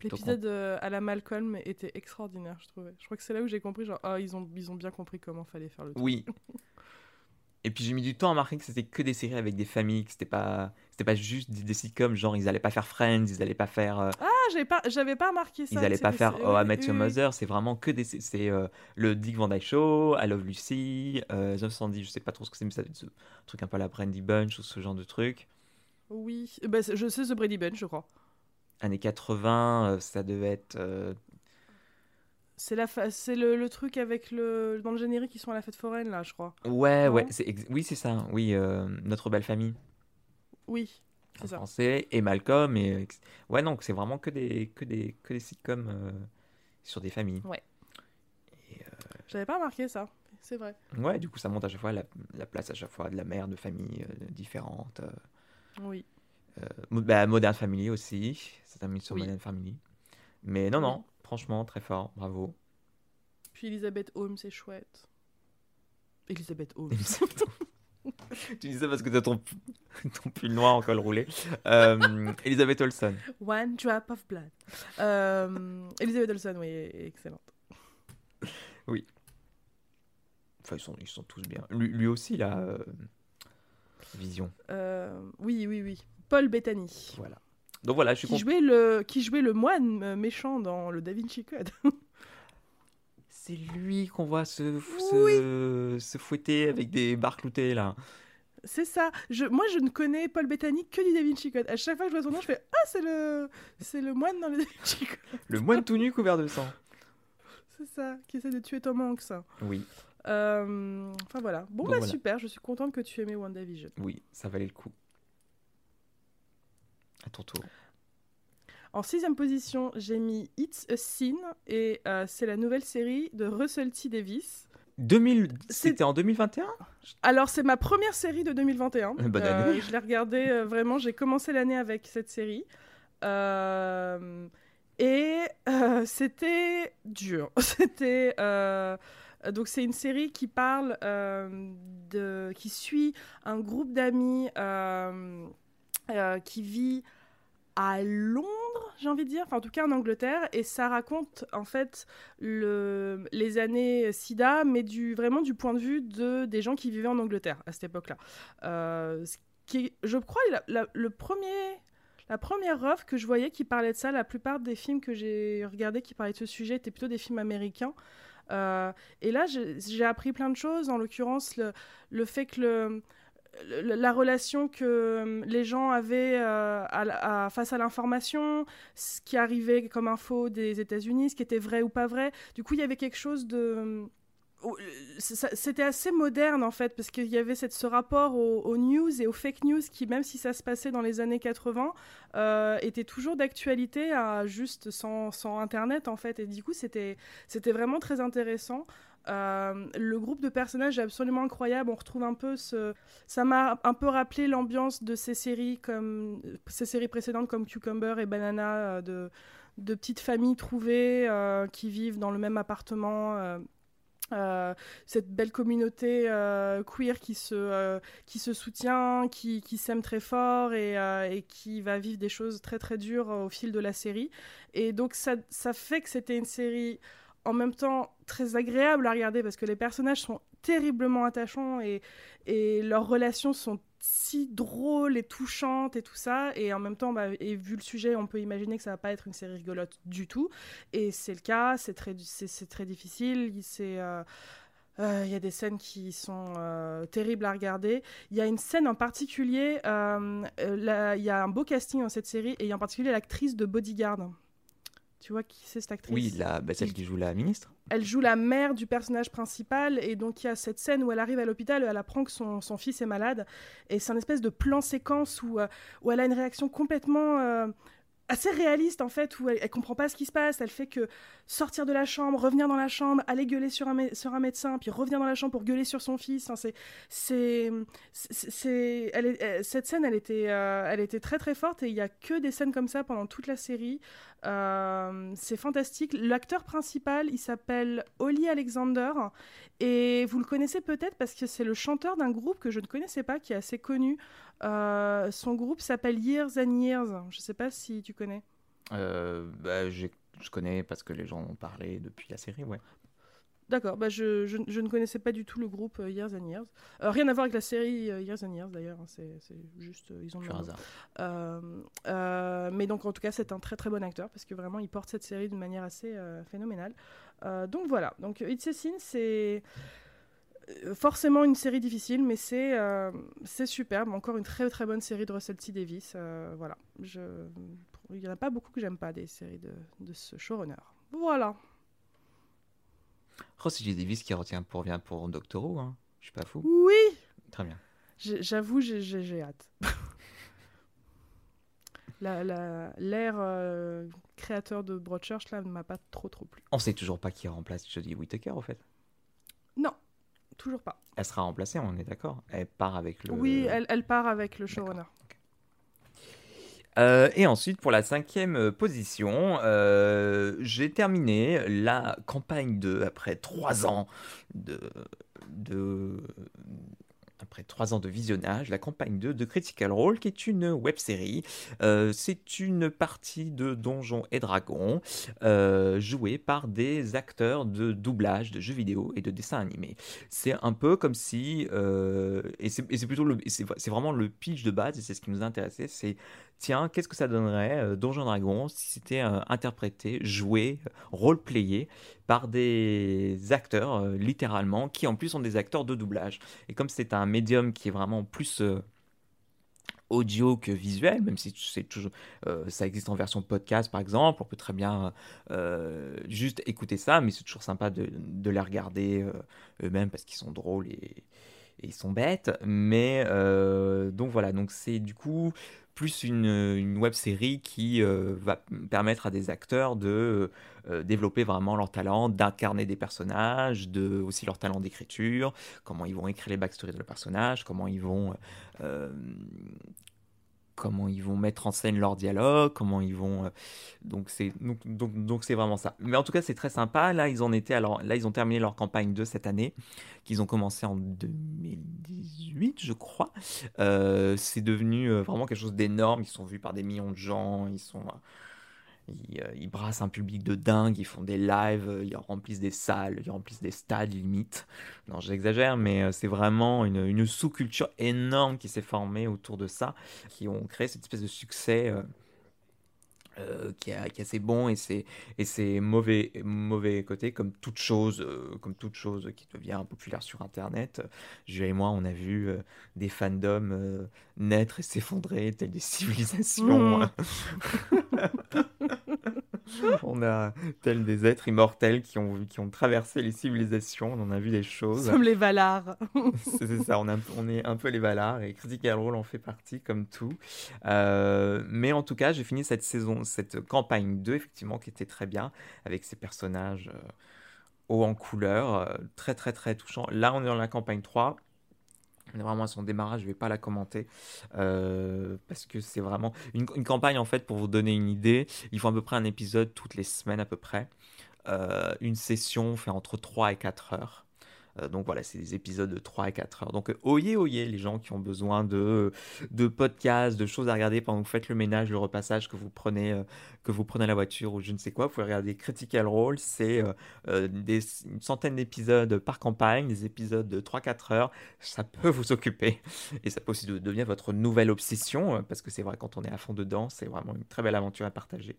L'épisode euh, à la Malcolm était extraordinaire, je trouvais. Je crois que c'est là où j'ai compris, genre, ah, ils ont, ils ont bien compris comment fallait faire le truc. Oui. Et puis j'ai mis du temps à marquer que c'était que des séries avec des familles, que c'était pas, c'était pas juste des, des sitcoms, genre ils allaient pas faire Friends, ils allaient pas faire, euh, Ah, j'avais pas, j'avais pas remarqué ça. ils allaient pas faire Oh I Met Your. Mother, c'est vraiment que des, c'est c'est, euh, le Dick Van Dyke Show, I Love Lucy, euh, 910, je sais pas trop ce que c'est, mais ça doit être ce truc un peu à la Brandy Bunch ou ce genre de truc. Oui, bah, je sais The Brady Bunch, je crois. Années 80, euh, ça devait être, C'est la fa- c'est le, le truc avec le dans le générique ils sont à la fête foraine là, je crois. ouais Non ouais, oui c'est ça, oui euh, Notre belle famille. Oui, en ça. français et Malcolm et euh, ouais donc c'est vraiment que des que des que des sitcoms euh, sur des familles. J'avais pas remarqué ça. C'est vrai. Ouais, du coup, ça monte à chaque fois la, la place à chaque fois de la mère de familles euh, différentes. euh, Oui. euh, bah, Modern Family aussi, c'est un mis sur Oui. Modern Family. Mais non, non, franchement, très fort, bravo. Puis Elisabeth Holmes, c'est chouette. Elisabeth Holmes. tu dis ça parce que t'as ton, ton pull noir en col roulé. Euh, Elisabeth Olsen. One drop of blood. Euh, Elisabeth Olsen, oui, excellente. Enfin, ils sont, ils sont tous bien. Lui, lui aussi, là, euh, Vision. Euh, oui, oui, oui. Paul Bettany. Voilà. Donc voilà, je suis Qui content. jouait, le, qui jouait le moine euh, méchant dans le Da Vinci Code. C'est lui qu'on voit se, se, se fouetter avec des barres cloutées, là. C'est ça. Je, moi, je ne connais Paul Bettany que du Da Vinci Code. À chaque fois que je vois son nom, je fais Ah, c'est le, c'est le moine dans le Da Vinci Code. Le moine tout nu couvert de sang. C'est ça, qui essaie de tuer Tom Hanks. Oui, Euh, enfin voilà. Bon, Donc bah voilà. super, je suis contente que tu aimais WandaVision. oui, ça valait le coup. À ton tour. En sixième position, j'ai mis It's a Sin et euh, c'est la nouvelle série de Russell T. Davis. 2000... C'est- C'était en 2021 Alors, c'est ma première série de 2021. Bonne Euh, année. je l'ai regardée euh, vraiment, j'ai commencé l'année avec cette série. Euh, Et c'était dur. C'était donc c'est une série qui parle de, qui suit un groupe d'amis qui vit à Londres, j'ai envie de dire, enfin en tout cas en Angleterre, et ça raconte en fait le, les années SIDA, mais du, vraiment du point de vue de, des gens qui vivaient en Angleterre à cette époque-là. Euh, ce je crois, le premier, la première offre que je voyais qui parlait de ça, la plupart des films que j'ai regardés qui parlaient de ce sujet étaient plutôt des films américains. Euh, et là, j'ai appris plein de choses, en l'occurrence le fait que le la relation que euh, les gens avaient euh, face à l'information, ce qui arrivait comme info des États-Unis, ce qui était vrai ou pas vrai. Du coup, il y avait quelque chose de. Euh, c'était assez moderne en fait, parce qu'il y avait cette, ce rapport aux, news et aux fake news qui, même si ça se passait dans les années 80, était toujours d'actualité, juste sans, sans, Internet en fait. Et du coup, c'était vraiment très intéressant. Euh, le groupe de personnages est absolument incroyable. On retrouve un peu. Ça m'a un peu rappelé l'ambiance de ces séries comme ces séries précédentes comme Cucumber et Banana euh, de, de petites familles trouvées euh, qui vivent dans le même appartement. cette belle communauté queer qui se, qui se soutient, qui, qui s'aime très fort et, et, qui va vivre des choses très très dures au fil de la série. Et donc ça, ça fait que c'était une série en même temps très agréable à regarder parce que les personnages sont terriblement attachants et, leurs relations sont si drôles et touchantes et tout ça. Et en même temps, bah, et vu le sujet, on peut imaginer que ça va pas être une série rigolote du tout. Et c'est le cas, c'est très, très difficile. Euh, euh, il y a des scènes qui sont euh, terribles à regarder. Il y a une scène en particulier, il y a un beau casting dans cette série, et en particulier l'actrice de Bodyguard. Tu vois qui c'est cette actrice? Oui, la, bah, celle qui joue la ministre. Elle joue la mère du personnage principal et donc il y a cette scène où elle arrive à l'hôpital, elle apprend que son, son, fils est malade et c'est un espèce de plan séquence où, euh, où elle a une réaction complètement euh, assez réaliste en fait où elle, elle, comprend pas ce qui se passe. Elle fait que sortir de la chambre revenir dans la chambre aller gueuler sur un, sur un médecin puis revenir dans la chambre pour gueuler sur son fils. C'est cette scène elle était euh, elle était très très forte et il y a que des scènes comme ça pendant toute la série. Euh, c'est fantastique. L'acteur principal il s'appelle Holly Alexander et vous le connaissez peut-être parce que c'est le chanteur d'un groupe que je ne connaissais pas qui est assez connu euh, son groupe s'appelle Years and Years. Je sais pas si tu connais. Euh, bah, je connais parce que les gens ont parlé depuis la série, ouais. D'accord, bah je, je, ne connaissais pas du tout le groupe euh, Years and Years. rien à voir avec la série Years and Years d'ailleurs, hein, c'est juste, ils ont le mais donc en tout cas, c'est un très très bon acteur parce que vraiment il porte cette série d'une manière assez phénoménale. donc voilà, donc It's a Sin, c'est euh, forcément une série difficile, mais c'est euh, c'est superbe. Encore une très très bonne série de Russell T Davis. Euh, voilà. Je... Il n'y en a pas beaucoup que j'aime pas des séries de, de ce showrunner. Voilà. Russell T Davis qui retient pour bien pour Doctor Who, hein. Je suis pas fou. Oui. Très bien. J'avoue, j'ai hâte. L'air la, créateur de Broadchurch là ne m'a pas trop trop plu. On sait toujours pas qui remplace Jodie Whittaker en fait. Toujours pas. Elle sera remplacée, on est d'accord? Elle part avec le. Oui, elle, elle part avec le showrunner. Euh, et ensuite, pour la cinquième position, euh, j'ai terminé la campagne 2 après trois ans de, de, après trois ans de visionnage, la campagne 2 de Critical Role, qui est une web série. Euh, c'est une partie de Donjons et Dragons euh, jouée par des acteurs de doublage de jeux vidéo et de dessins animés. C'est un peu comme si, euh, et c'est plutôt c'est vraiment le pitch de base et c'est ce qui nous a intéressé, c'est tiens, qu'est-ce que ça donnerait euh, Donjon Dragon si c'était euh, interprété, joué, role-playé par des acteurs, euh, littéralement, qui en plus sont des acteurs de doublage. Et comme c'est un médium qui est vraiment plus audio que visuel, même si c'est toujours, ça existe en version podcast par exemple, on peut très bien juste écouter ça, mais c'est toujours sympa de, les regarder eux-mêmes parce qu'ils sont drôles et, et, ils sont bêtes. Mais donc voilà, donc c'est du coup plus une, une web série qui euh, va permettre à des acteurs de euh, développer vraiment leur talent, d'incarner des personnages, de, aussi leur talent d'écriture, comment ils vont écrire les backstories de leurs personnages, comment ils vont euh, comment ils vont mettre en scène leur dialogue, comment ils vont. Euh, donc c'est donc donc c'est vraiment ça. Mais en tout cas, c'est très sympa. Là, ils en étaient alors là, ils ont terminé leur campagne de cette année, qu'ils ont commencé en 2018, je crois. Euh, c'est devenu euh, vraiment quelque chose d'énorme. Ils sont vus par des millions de gens. Ils sont ils, brassent un public de dingue, ils font des lives, ils remplissent des salles, ils remplissent des stades limite. Non, j'exagère, mais c'est vraiment une sous-culture énorme qui s'est formée autour de ça, qui ont créé cette espèce de succès. Euh, qui, a, qui, est assez bon et c'est et c'est mauvais mauvais côté comme toute chose comme toute chose qui devient populaire sur internet Jules et moi on a vu des fandoms naître et s'effondrer telles des civilisations mmh. on a tel des êtres immortels qui ont, qui ont traversé les civilisations, on en a vu des choses. Comme les Valars. c'est ça, on, on, est un peu les Valars et Critical Role en fait partie comme tout. Euh, mais en tout cas, j'ai fini cette saison, cette campagne 2, effectivement, qui était très bien, avec ces personnages euh, hauts en couleur, euh, très très très touchant. Là, on est dans la campagne 3 vraiment à son démarrage, je vais pas la commenter euh, parce que c'est vraiment une, campagne en fait pour vous donner une idée. Il faut à peu près un épisode toutes les semaines à peu près. Euh, une session fait entre 3 et 4 heures. Euh, donc voilà, c'est des épisodes de 3 à 4 heures. Donc oyez, oyez les gens qui ont besoin de, de podcasts, de choses à regarder pendant que vous faites le ménage, le repassage, que vous prenez, euh, que vous prenez la voiture ou je ne sais quoi. Vous pouvez regarder Critical Role, c'est euh, des, une centaine d'épisodes par campagne, des épisodes de 3-4 heures. Ça peut vous occuper et ça peut aussi devenir votre nouvelle obsession parce que c'est vrai, quand on est à fond dedans, c'est vraiment une très belle aventure à partager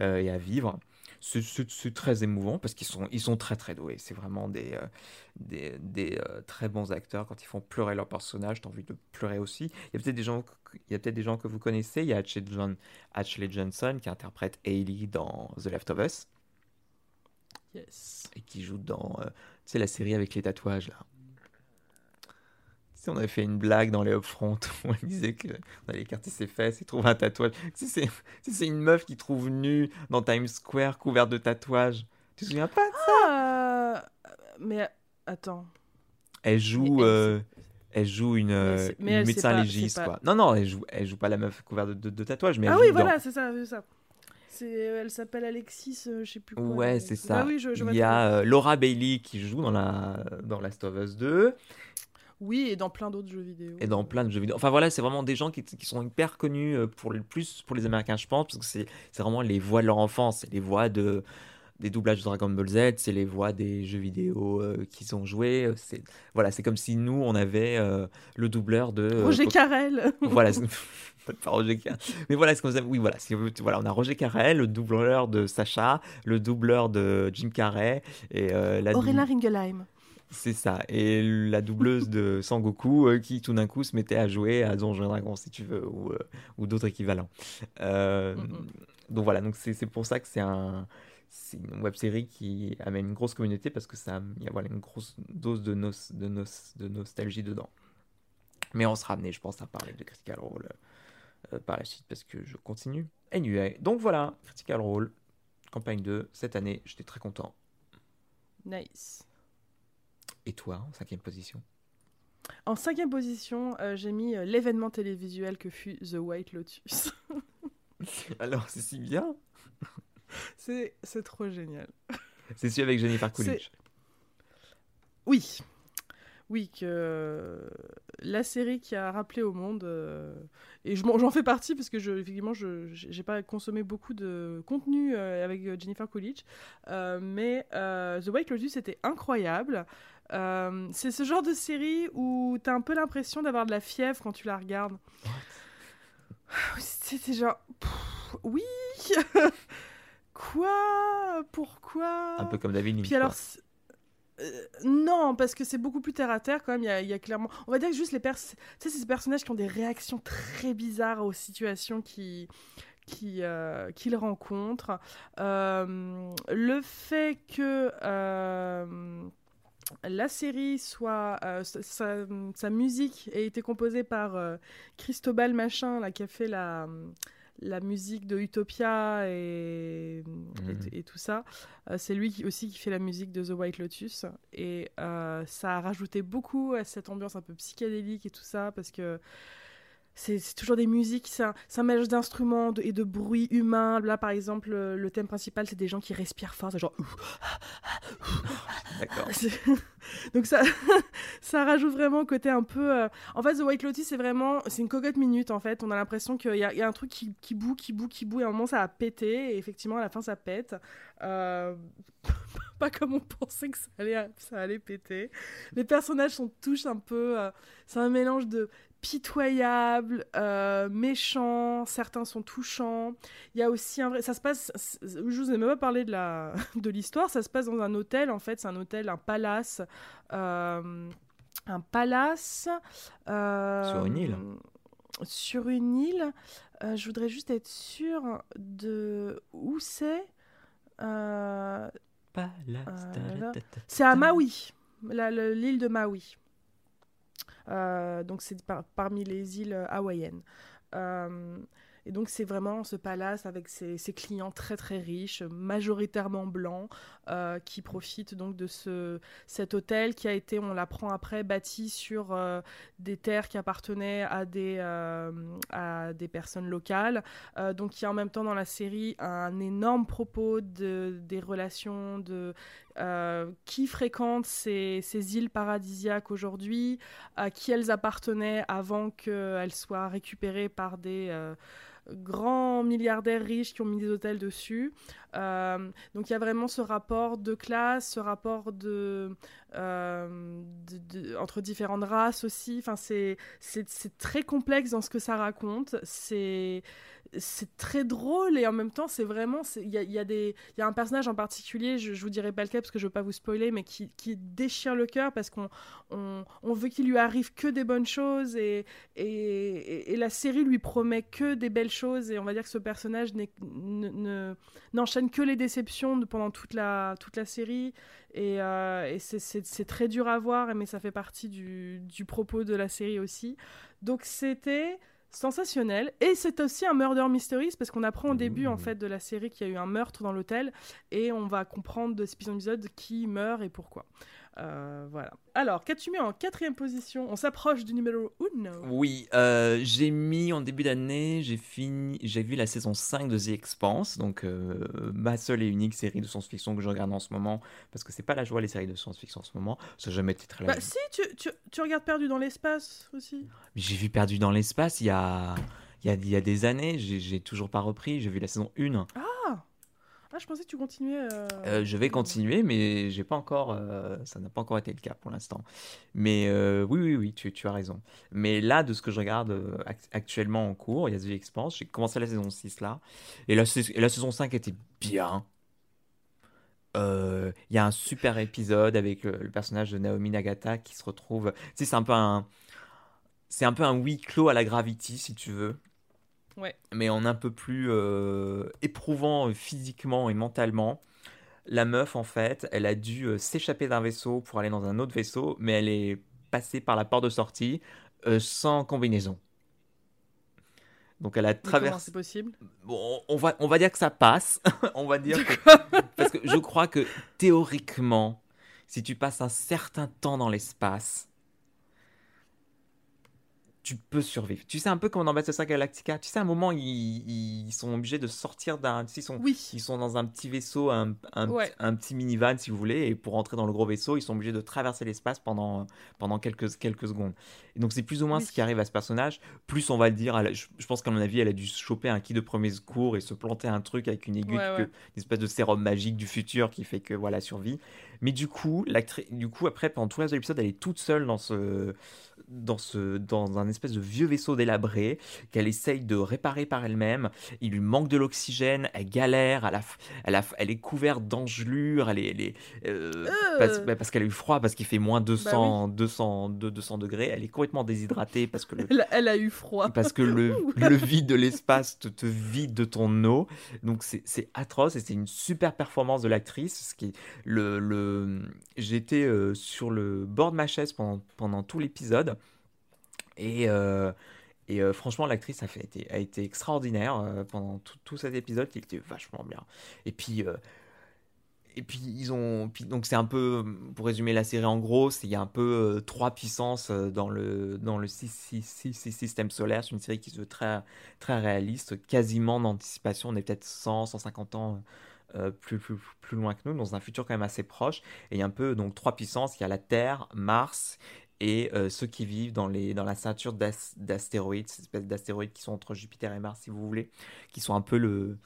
et à vivre c'est très émouvant parce qu'ils sont, ils sont très très doués. C'est vraiment des, euh, des, des euh, très bons acteurs. Quand ils font pleurer leur personnage, tu as envie de pleurer aussi. Il y a peut-être des gens il y a peut-être des gens que vous connaissez. Il y a Ashley, John, Ashley Johnson qui interprète Hailey dans The Left of Us. Yes. Et qui joue dans euh, la série avec les tatouages là on avait fait une blague dans les upfront où on disait qu'on allait écarter ses fesses et trouver un tatouage. Si c'est une meuf qui trouve nue dans Times Square couverte de tatouages. Tu te souviens pas de ça? Ah, Mais attends. Elle joue. Euh, elle joue une, médecin légiste, quoi. Non, non, elle joue, elle joue pas la meuf couverte de, tatouages, mais Ah oui, voilà, c'est ça, c'est ça. Elle s'appelle Alexis, euh, je sais plus quoi. Ouais, c'est ça. Ah oui, je, Il y a euh, Laura Bailey qui joue dans, la, dans Last of Us 2. Oui, et dans plein d'autres jeux vidéo. Et dans plein de jeux vidéo. Enfin voilà, c'est vraiment des gens qui, qui, sont hyper connus euh, pour le plus pour les Américains, je pense, parce que c'est vraiment les voix de leur enfance, c'est les voix de des doublages de Dragon Ball Z, c'est les voix des jeux vidéo euh, qu'ils ont joué. C'est voilà, c'est comme si nous on avait euh, le doubleur de Roger Carrel. voilà, pas Roger Carrel. Mais voilà, c'est comme ça. Oui, voilà, voilà, on a Roger Carrel, le doubleur de Sacha, le doubleur de Jim Carrey et la Aurélien Ringelheim. C'est ça. Et la doubleuse de Sangoku euh, qui tout d'un coup se mettait à jouer à Donjons Dragon, si tu veux, ou, euh, d'autres équivalents. Euh, donc voilà, donc c'est pour ça que c'est un, une web série qui amène une grosse communauté parce que ça il y a voilà, une grosse dose de, nos, de, nos, de nostalgie dedans. Mais on sera amené, je pense, à parler de Critical Role par la suite parce que je continue. Anyway, donc voilà, Critical Role, campagne 2, cette année, j'étais très content. Nice. Et toi, en cinquième position En cinquième position, euh, j'ai mis euh, l'événement télévisuel que fut The White Lotus. Alors, c'est si bien C'est trop génial. C'est celui avec Jennifer Coolidge Oui. Oui, que la série qui a rappelé au monde, euh, et j'en fais partie parce que je, effectivement, je n'ai pas consommé beaucoup de contenu avec Jennifer Coolidge, mais The White Lotus était incroyable. Euh, c'est ce genre de série où t'as un peu l'impression d'avoir de la fièvre quand tu la regardes. C'était genre. oui Quoi? Pourquoi? Un peu comme David Lynch. Puis alors. Euh, non, parce que c'est beaucoup plus terre à terre quand même. Il y, a, clairement. On va dire que juste les pers... tu sais, ces personnages qui ont des réactions très bizarres aux situations qui qu'ils euh, rencontrent. le fait que la série soit euh, sa, musique a été composée par euh, Cristobal Machin là qui a fait la la musique de Utopia et, et, mhm. tout ça. Euh, c'est lui qui, aussi qui fait la musique de The White Lotus. Et ça a rajouté beaucoup à cette ambiance un peu psychédélique et tout ça, parce que c'est toujours des musiques, c'est un, mélange d'instruments et de bruits humains. Là, par exemple, le, thème principal, c'est des gens qui respirent fort, c'est genre. D'accord. Donc ça, ça rajoute vraiment côté un peu. Euh, en fait, The White Lotus, c'est vraiment, c'est une cocotte minute en fait. On a l'impression qu'il y, y, a un truc qui, qui boue, qui boue, qui boue, et à un moment ça a pété, et effectivement à la fin ça pète. Euh, pas comme on pensait que ça allait, ça allait péter. Les personnages sont tous un peu. Euh, c'est un mélange de pitoyable, euh, méchant, certains sont touchants. Il y a aussi un vrai... Ça se passe... Je vous ai même pas parlé de, la... de l'histoire, ça se passe dans un hôtel, en fait, c'est un hôtel, un palace. Euh, un palace... Euh, sur une île Sur une île. je voudrais juste être sûre de où c'est. c'est à Maui, l'île de Maui. Euh, donc c'est parmi les îles euh, hawaïennes. Euh, et donc c'est vraiment ce palace avec ses, clients très très riches, majoritairement blancs, qui profitent donc de ce, cet hôtel qui a été, on l'apprend après, bâti sur des terres qui appartenaient à des, à des personnes locales. donc il y a en même temps dans la série un énorme propos de, des relations de euh, qui fréquente ces, îles paradisiaques aujourd'hui, à qui elles appartenaient avant qu'elles soient récupérées par des euh, grands milliardaires riches qui ont mis des hôtels dessus. Euh, donc il y a vraiment ce rapport de classe, ce rapport de, entre différentes races aussi. Enfin, c'est très complexe dans ce que ça raconte. C'est c'est très drôle et en même temps c'est vraiment il y a, y, a y a, un personnage en particulier je, je vous dirai pas le cas parce que je veux pas vous spoiler mais qui, déchire le cœur parce qu'on on, veut qu'il lui arrive que des bonnes choses et, et, et, la série lui promet que des belles choses et on va dire que ce personnage n'enchaîne que les déceptions pendant toute la, toute la série et, euh, c'est très dur à voir mais ça fait partie du, du propos de la série aussi. Donc c'était sensationnel. Et c'est aussi un murder mystery, parce qu'on apprend au début en mmh. fait de la série qu'il y a eu un meurtre dans l'hôtel, et on va comprendre de cet épisode qui meurt et pourquoi. Euh, voilà. Alors, qu'as-tu mis en quatrième position? On s'approche du numéro 1. Oui, euh, j'ai mis en début d'année, j'ai fini, j'ai vu la saison 5 de The Expanse, donc euh, ma seule et unique série de science-fiction que je regarde en ce moment, parce que c'est pas la joie les séries de science-fiction en ce moment, ça n'a jamais été très Bah si, tu, tu, tu, regardes Perdu dans l'espace aussi. J'ai vu Perdu dans l'espace il y a, il y a, il y a des années, j'ai toujours pas repris, j'ai vu la saison 1. Ah ah, je pensais que tu continuais. Euh, euh, je vais continuer, mais j'ai pas encore, euh, ça n'a pas encore été le cas pour l'instant. Mais oui, oui, oui, tu, as raison. Mais là, de ce que je regarde actuellement en cours, il y a The Expanse. J'ai commencé la saison 6 là. Et la, la saison 5 était bien. Il y a un super épisode avec le, personnage de Naomi Nagata qui se retrouve. Tu sais, c'est un peu un. C'est un peu un huis clos à la Gravity, si tu veux. Mais en un peu plus euh, éprouvant euh, physiquement et mentalement. La meuf, en fait, elle a dû euh, s'échapper d'un vaisseau pour aller dans un autre vaisseau, mais elle est passée par la porte de sortie sans combinaison. Donc elle a traversé. Comment c'est possible? Bon, on va, on va dire que ça passe. on va dire que... parce que je crois que théoriquement, si tu passes un certain temps dans l'espace, tu peux survivre. Tu sais un peu comme dans Battlestar Galactica. Tu sais, à un moment, ils, ils sont obligés de sortir d'un. Ils sont, oui. ils sont dans un petit vaisseau, un, un, un, petit minivan, si vous voulez, et pour entrer dans le gros vaisseau, ils sont obligés de traverser l'espace pendant, pendant quelques, quelques secondes. Et donc, c'est plus ou moins ce qui arrive à ce personnage. Plus, on va le dire, je, pense qu'à mon avis, elle a dû choper un kit de premier secours et se planter un truc avec une aiguille, une espèce de sérum magique du futur qui fait que, voilà, survie. Mais du coup, du coup, après, pendant tout le reste de l'épisode, elle est toute seule dans ce dans, ce, dans un espèce de vieux vaisseau délabré qu'elle essaye de réparer par elle-même. Il lui manque de l'oxygène, elle galère, elle, a, elle, a, elle est couverte d'engelures, elle est, elle est euh, euh. Bah, parce, qu'elle a eu froid, parce qu'il fait moins 200, 200, 200 degrés, elle est complètement déshydratée parce que le, elle, a eu froid. Parce que le, le vide de l'espace te, te, vide de ton eau. Donc c'est atroce et c'est une super performance de l'actrice. Ce qui le, le j'étais euh, sur le bord de ma chaise pendant, pendant tout l'épisode et, euh, euh, franchement, l'actrice a, été, extraordinaire euh, pendant tout, cet épisode, qui était vachement bien. Et puis, et puis ils ont, donc c'est un peu, pour résumer la série en gros, il y a un peu trois puissances dans le dans le système solaire. C'est une série qui se veut très très réaliste, quasiment d'anticipation. On est peut-être 100, 150 ans plus, plus, plus loin que nous, dans un futur quand même assez proche. Et il y a un peu donc trois puissances. Il y a la Terre, Mars et ceux qui vivent dans, les, dans la ceinture d'astéroïdes, ces espèces d'astéroïdes qui sont entre Jupiter et Mars, si vous voulez, qui sont un peu le,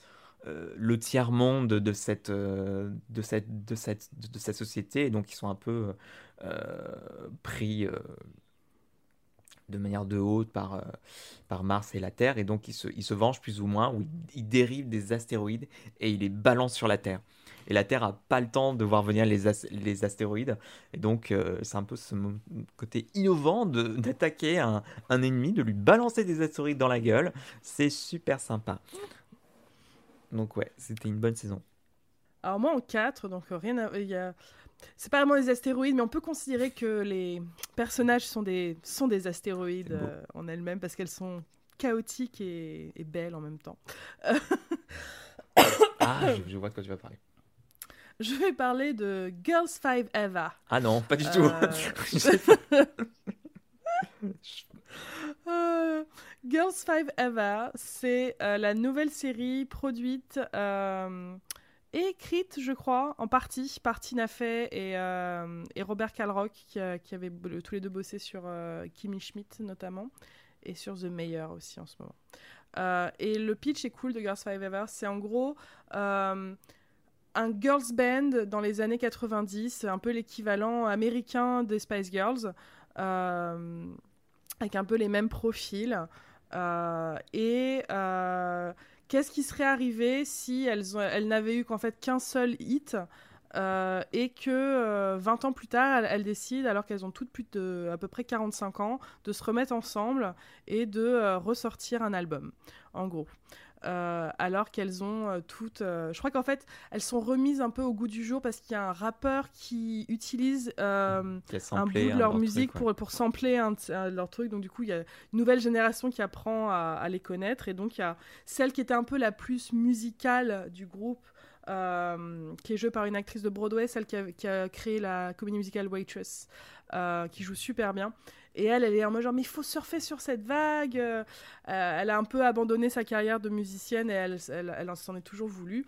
euh, le tiers-monde de cette, euh, de, cette, de, cette, de cette société, et donc ils sont un peu euh, pris de manière de haute par, par Mars et la Terre, et donc ils se, ils se vengent plus ou moins, ou ils, dérivent des astéroïdes et ils les balancent sur la Terre. Et la Terre n'a pas le temps de voir venir les, les astéroïdes, et donc c'est un peu ce côté innovant d'attaquer un, un ennemi, de lui balancer des astéroïdes dans la gueule, c'est super sympa. Donc ouais, c'était une bonne saison. Alors moi en 4, donc euh, rien à... il y a... C'est pas vraiment des astéroïdes, mais on peut considérer que les personnages sont des, sont des astéroïdes euh, en elles-mêmes parce qu'elles sont chaotiques et... belles en même temps. ah, je, vois de quoi tu vas parler. Je vais parler de Girls 5 Eva. Ah non, pas du tout. Euh, Girls Five Ever, c'est euh, la nouvelle série produite euh, et écrite, je crois, en partie par Tina Fey et, euh, et Robert Kalrock, qui, qui, avaient tous les deux bossé sur Kimmy Schmidt notamment, et sur The Mayor aussi en ce moment. et le pitch est cool de Girls Five Ever. C'est en gros un girls band dans les années 90, un peu l'équivalent américain des Spice Girls, avec un peu les mêmes profils. Euh, et euh, qu'est-ce qui serait arrivé si elles, n'avaient eu qu'en fait qu'un seul hit euh, et que 20 ans plus tard, elles, décident, alors qu'elles ont toutes plus de à peu près 45 ans, de se remettre ensemble et de ressortir un album, en gros. Euh, alors qu'elles ont euh, toutes. Euh, je crois qu'en fait, elles sont remises un peu au goût du jour parce qu'il y a un rappeur qui utilise un bout de leur, musique pour, pour sampler un, leur truc. Donc, du coup, il y a une nouvelle génération qui apprend à, les connaître. Et donc, il y a celle qui était un peu la plus musicale du groupe. qui est jouée par une actrice de Broadway, celle qui a, qui a créé la comédie musicale Waitress, qui joue super bien. Et elle, elle est en mode genre, mais il faut surfer sur cette vague. Euh, elle a un peu abandonné sa carrière de musicienne et elle, elle, elle s'en est toujours voulu.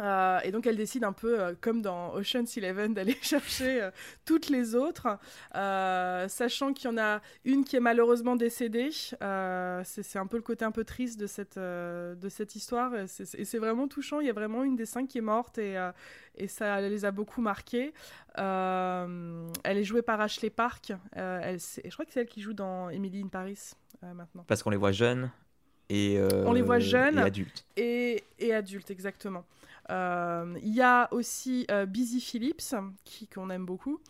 Euh, et donc elle décide un peu, euh, comme dans Ocean's Eleven, d'aller chercher toutes les autres, sachant qu'il y en a une qui est malheureusement décédée. c'est un peu le côté un peu triste de cette, de cette histoire. Et c'est vraiment touchant. Il y a vraiment une des cinq qui est morte et, et ça les a beaucoup marqués. Euh, elle est jouée par Ashley Park. Euh, elle, je crois que c'est elle qui joue dans Emily in Paris euh, maintenant. Parce qu'on les voit jeunes et on les voit jeunes et adultes. Et, et adultes, exactement. Il y a aussi Busy Phillips, qui qu'on aime beaucoup,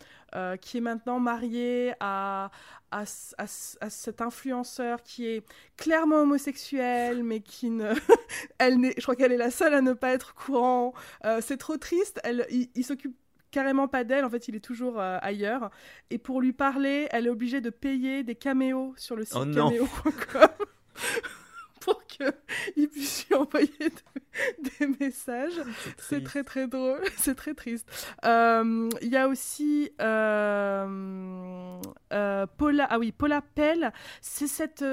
qui est maintenant mariée à, à, à, cet influenceur qui est clairement homosexuel, mais qui ne... elle je crois qu'elle est la seule à ne pas être courant. c'est trop triste. Elle, il s'occupe carrément pas d'elle, en fait il est toujours euh, ailleurs. Et pour lui parler, elle est obligée de payer des caméos sur le site oh caméo.com pour qu'il puisse lui envoyer des messages. C'est très très drôle, c'est très triste. Euh, il y a aussi euh, Paula, ah oui, Paula Pell, c'est cette,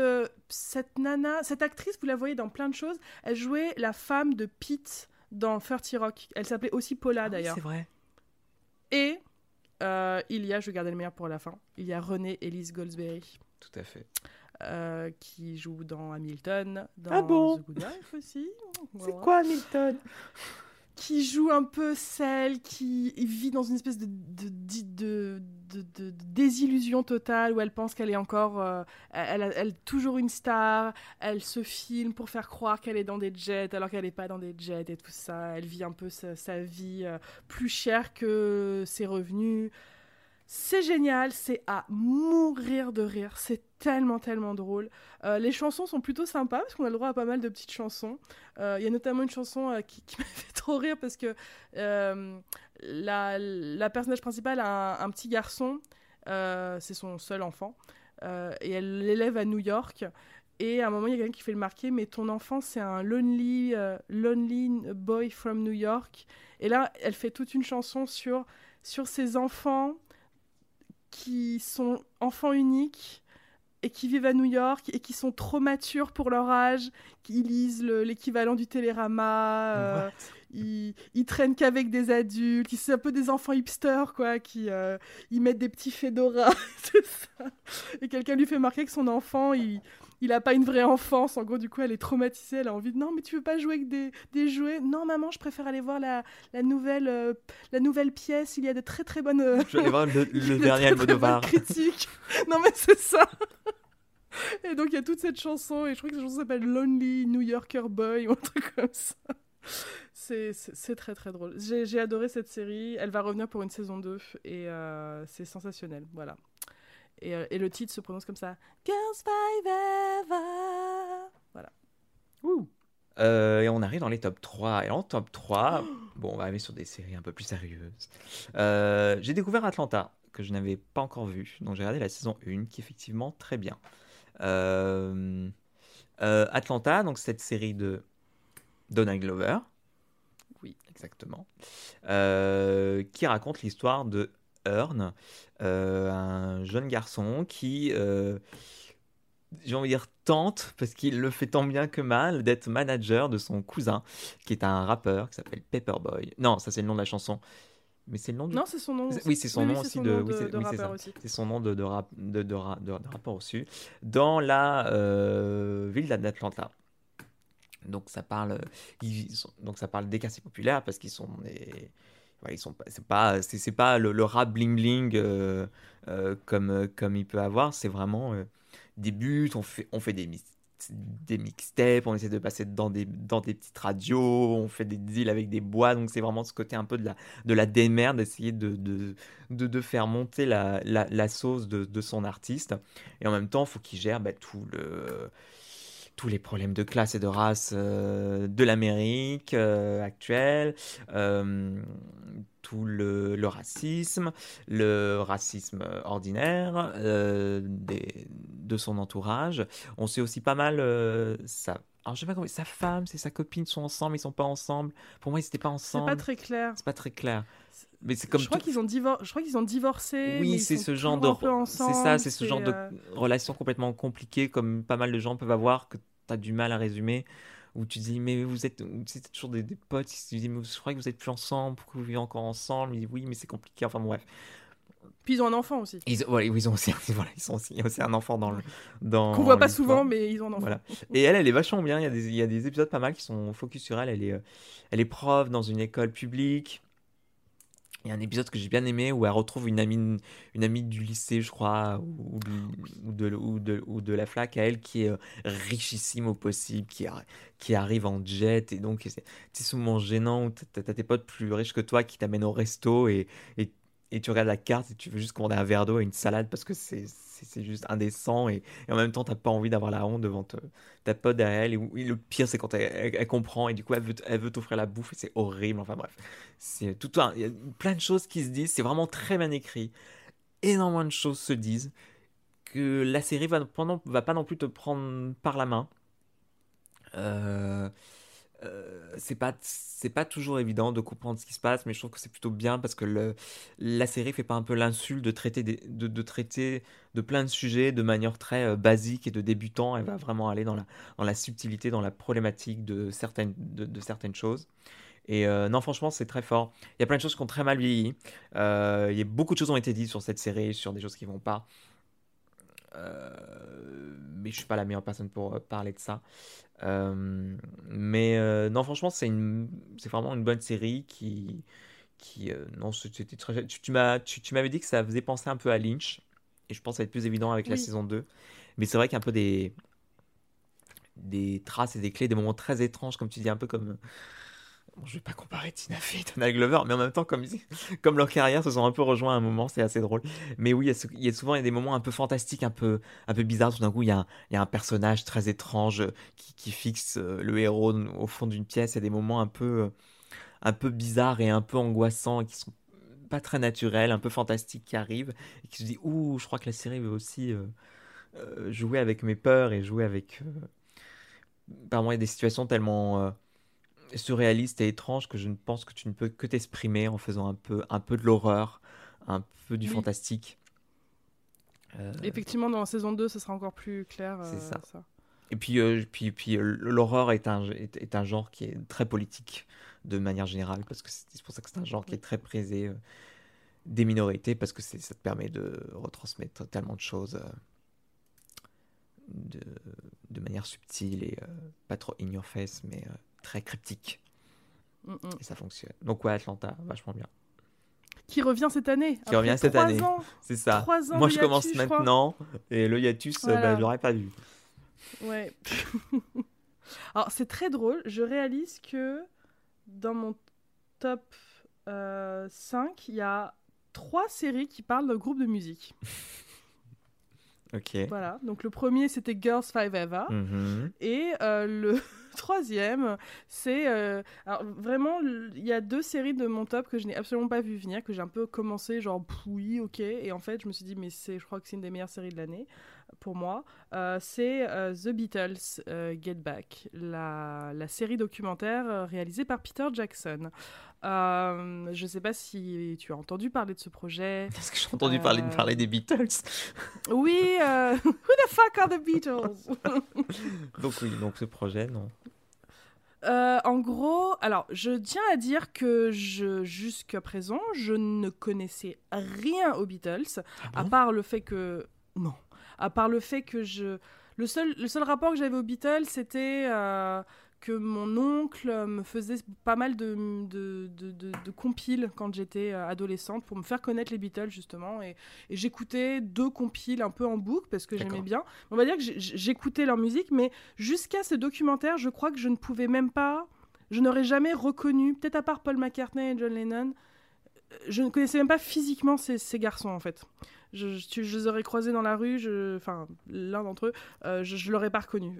cette nana, cette actrice, vous la voyez dans plein de choses, elle jouait la femme de Pete dans 30 Rock. Elle s'appelait aussi Paula ah d'ailleurs. c'est vrai. Et euh, il y a, je vais garder le meilleur pour la fin, il y a René Elise Goldsberry. Tout à fait. Euh, qui joue dans Hamilton, dans ah bon The Good Life aussi. C'est quoi Hamilton? Qui joue un peu celle qui vit dans une espèce de, de, de, désillusion totale où elle pense qu'elle est encore. Euh, elle, elle, toujours une star, elle se filme pour faire croire qu'elle est dans des jets alors qu'elle n'est pas dans des jets et tout ça. Elle vit un peu sa, vie euh, plus chère que ses revenus. C'est génial, c'est à mourir de rire, c'est tellement tellement drôle. Euh, les chansons sont plutôt sympas parce qu'on a le droit à pas mal de petites chansons. Euh, il y a notamment une chanson euh, qui, m'a fait trop rire parce que la, personnage principale a un, petit garçon, c'est son seul enfant, et elle l'élève à New York. Et à un moment, il y a quelqu'un qui fait le marquer, mais ton enfant, c'est un lonely, lonely boy from New York. Et là, elle fait toute une chanson sur, sur ces enfants qui sont enfants uniques et qui vivent à New York et qui sont trop matures pour leur âge, qui lisent l'équivalent du Télérama, euh, ils, ils, traînent qu'avec des adultes, ils sont un peu des enfants hipsters, quoi, qui euh, ils mettent des petits fedoras, ça. Et quelqu'un lui fait marquer que son enfant, il, il a pas une vraie enfance. En gros, du coup, elle est traumatisée. Elle a envie de non, mais tu veux pas jouer avec des, des jouets? Non, maman, je préfère aller voir la, la nouvelle, euh, la nouvelle pièce. Il y a de très très bonnes. je vais aller voir le, le dernier Almodovar. critique. non, mais c'est ça. Et donc, il y a toute cette chanson. Et je crois que cette chanson s'appelle Lonely New Yorker Boy ou un truc comme ça. C'est très très drôle. J'ai adoré cette série. Elle va revenir pour une saison 2 et euh, c'est sensationnel. Voilà. Et, euh, et, le titre se prononce comme ça Girls Five Ever. Voilà. Ouh. Euh, et on arrive dans les top 3. Et en top 3, bon, on va aller sur des séries un peu plus sérieuses. Euh, j'ai découvert Atlanta, que je n'avais pas encore vu. Donc j'ai regardé la saison 1, qui est effectivement très bien. Euh, euh, Atlanta, donc cette série de Donald Glover. Oui. Exactement. Euh, qui raconte l'histoire de Earn, euh, un jeune garçon qui, euh, j'ai envie de dire, tente, parce qu'il le fait tant bien que mal, d'être manager de son cousin, qui est un rappeur qui s'appelle Paperboy. Non, ça c'est le nom de la chanson. Mais c'est le nom du... Non, c'est son nom. Oui, c'est son Oui, nom aussi son de. nom oui, de- c'est son nom de, de, rap, de, de, ra- de- de rapport aussi. Dans la euh, ville d'Atlanta. Donc ça parle, ils sont- donc ça parle des quartiers populaires parce qu'ils sont des, ouais, ils sont pas, c'est pas, c'est pas le, rap bling bling euh, euh, comme euh, comme il peut avoir. C'est vraiment des buts. On fait on fait des des mixtapes, on essaie de passer dans des dans des petites radios, on fait des deals avec des bois. Donc c'est vraiment ce côté un peu de la de la démerde, d'essayer de, de, de, faire monter la, la, sauce de, de son artiste. Et en même temps, il faut qu'il gère bah, tout le, tous les problèmes de classe et de race euh, de l'Amérique euh, actuelle, euh, tout le, le racisme, le racisme ordinaire des, de son entourage. On sait aussi pas mal sa... Alors, je sais pas comment... Sa femme, c'est sa copine sont ensemble, ils sont pas ensemble. Pour moi, ils étaient pas C'est ensemble. pas très clair. C'est pas très clair. Mais c'est comme je crois tout- qu'ils ont, divor- je crois qu'ils ont divorcé. Oui, c'est ce genre de c'est ça, ensemble, c'est ce genre de relation complètement compliquée comme pas mal de gens peuvent avoir que tu as du mal à résumer où tu dis mais vous êtes c'est toujours des, des potes se disent mais je crois que vous êtes plus ensemble pourquoi vous vivez encore ensemble? Oui mais c'est compliqué enfin bref Puis ils ont un enfant aussi. ils, voilà, ils ont aussi voilà, ils sont aussi un enfant dans le dans Qu'on voit pas souvent, mais ils ont un enfant. Voilà. Et elle, elle est vachement bien. Il y a des, il y a des épisodes pas mal qui sont focus sur elle. Elle est, euh, elle est prof dans une école publique. Il y a un épisode que j'ai bien aimé où elle retrouve une amie, une amie du lycée, je crois, ou, de, ou, de, ou de la flac à elle, qui est euh, richissime au possible, qui, qui arrive en jet. Et donc, c'est c'est souvent gênant où t'as tes potes plus riches que toi qui t'amènent au resto et, et, et tu regardes la carte et tu veux juste commander un verre d'eau et une salade parce que c'est juste indécent. Et, en même temps, t'as pas envie d'avoir la honte devant ta pote derrière elle. Et, le pire, c'est quand elle, comprend et du coup, elle veut, elle veut t'offrir la bouffe et c'est horrible. Enfin bref, c'est tout y a plein de choses qui se disent. C'est vraiment très bien écrit. Énormément de choses se disent que la série va, pendant, va pas non plus te prendre par la main. Euh, euh, c'est pas c'est pas toujours évident de comprendre ce qui se passe, mais je trouve que c'est plutôt bien parce que la série fait pas un peu l'insulte de traiter de, traiter de plein de sujets de manière très euh, basique et de débutant. Elle va vraiment aller dans la dans la subtilité, dans la problématique de certaines de, certaines choses. Et euh, non, franchement, c'est très fort. Il y a plein de choses qui ont très mal vieilli. Il y a beaucoup de choses ont été dites sur cette série, sur des choses qui vont pas. Mais je suis pas la meilleure personne pour parler de ça. Euh, mais euh, non, franchement, c'est une, c'est vraiment une bonne série qui, qui, euh, non, c'était très. Tu, tu m'as, tu, tu m'avais dit que ça faisait penser un peu à Lynch, et je pense que ça va être plus évident avec la saison 2. Mais c'est vrai qu'il y a un peu des, des traces et des clés, des moments très étranges, comme tu dis, un peu comme. Bon, je vais pas comparer Tina Fey et Donald Glover, mais en même temps, comme, comme leurs carrières se sont un peu rejoints à un moment, c'est assez drôle. Mais oui, il y a, souvent des moments un peu fantastiques, un peu, bizarres. Tout d'un coup, il y a un, personnage très étrange euh, qui, fixe euh, le héros au fond d'une pièce. Il y a des moments un peu, euh, un peu bizarres et un peu angoissants qui sont pas très naturels, un peu fantastiques qui arrivent et qui se dit Ouh, je crois que la série veut aussi, euh, jouer avec mes peurs et jouer avec. par moi, il y a des situations tellement surréalistes et étranges que je ne pense que tu ne peux que t'exprimer en faisant un peu, un peu de l'horreur, un peu du fantastique. Effectivement, dans la saison 2, ce sera encore plus clair. C'est ça. Et puis, puis, puis l'horreur est un, est, un genre qui est très politique de manière générale, parce que c'est pour ça que c'est un genre qui est très prisé des minorités parce que ça te permet de retransmettre tellement de choses euh, de, de, manière subtile et euh, pas trop in your face, mais euh, très cryptique. Mm, mm. Et ça fonctionne. Donc ouais, Atlanta, vachement bien. Qui revient cette année. Qui revient cette année. C'est ça. Moi, je commence maintenant et le hiatus, bah, je l'aurais pas vu. Ouais. Alors, c'est très drôle. Je réalise que dans mon top 5, il y a trois séries qui parlent d'un groupe de musique. ok. Voilà. Donc le premier c'était Girls Five Eva mm-hmm. et euh, le troisième c'est euh, vraiment il y a deux séries de mon top que je n'ai absolument pas vu venir que j'ai un peu commencé genre oui ok et en fait je me suis dit mais c'est je crois que c'est une des meilleures séries de l'année pour moi, euh, c'est The Beatles Get Back, la, la, série documentaire réalisée par Peter Jackson. Euh, je ne sais pas si tu as entendu parler de ce projet. Est-ce que j'ai entendu parler, euh, parler des Beatles Oui, euh, Who the fuck are the Beatles? Donc oui, donc ce projet, non. en gros, alors je tiens à dire que je, jusqu'à présent, je ne connaissais rien aux Beatles, ah à part le fait que non, à part le fait que je, le seul, le seul rapport que j'avais aux Beatles, c'était que mon oncle me faisait pas mal de, de, de, compiles quand j'étais euh, adolescente pour me faire connaître les Beatles justement et, j'écoutais deux compiles un peu en boucle parce que j'aimais bien. On va dire que j'écoutais leur musique mais jusqu'à ce documentaire je crois que je ne pouvais même pas, je n'aurais jamais reconnu, peut-être à part Paul McCartney et John Lennon, je ne connaissais même pas physiquement ces, ces garçons en fait. Je, les aurais croisés dans la rue, enfin l'un d'entre eux, euh, je, ne l'aurais pas reconnu.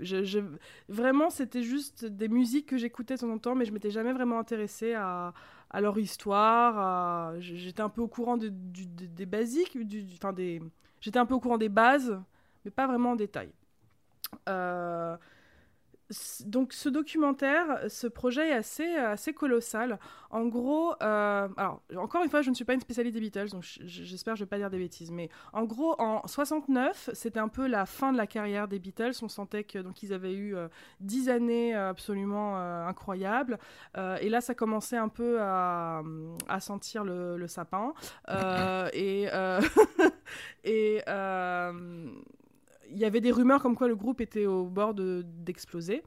Vraiment, c'était juste des musiques que j'écoutais de temps en temps, mais je m'étais jamais vraiment intéressée à, leur histoire. J'étais un peu au courant de, des basiques, du, des, j'étais un peu au courant des bases, mais pas vraiment en détail. Euh, donc ce documentaire, ce projet est assez, colossal. En gros, euh, alors encore une fois, je ne suis pas une spécialiste des Beatles, donc j'espère que je ne vais pas dire des bêtises, mais en gros, en 69, c'était un peu la fin de la carrière des Beatles. On sentait que donc ils avaient eu euh, dix années absolument euh, incroyables, et là, ça commençait un peu à, sentir le, sapin et il y avait des rumeurs comme quoi le groupe était au bord d'exploser.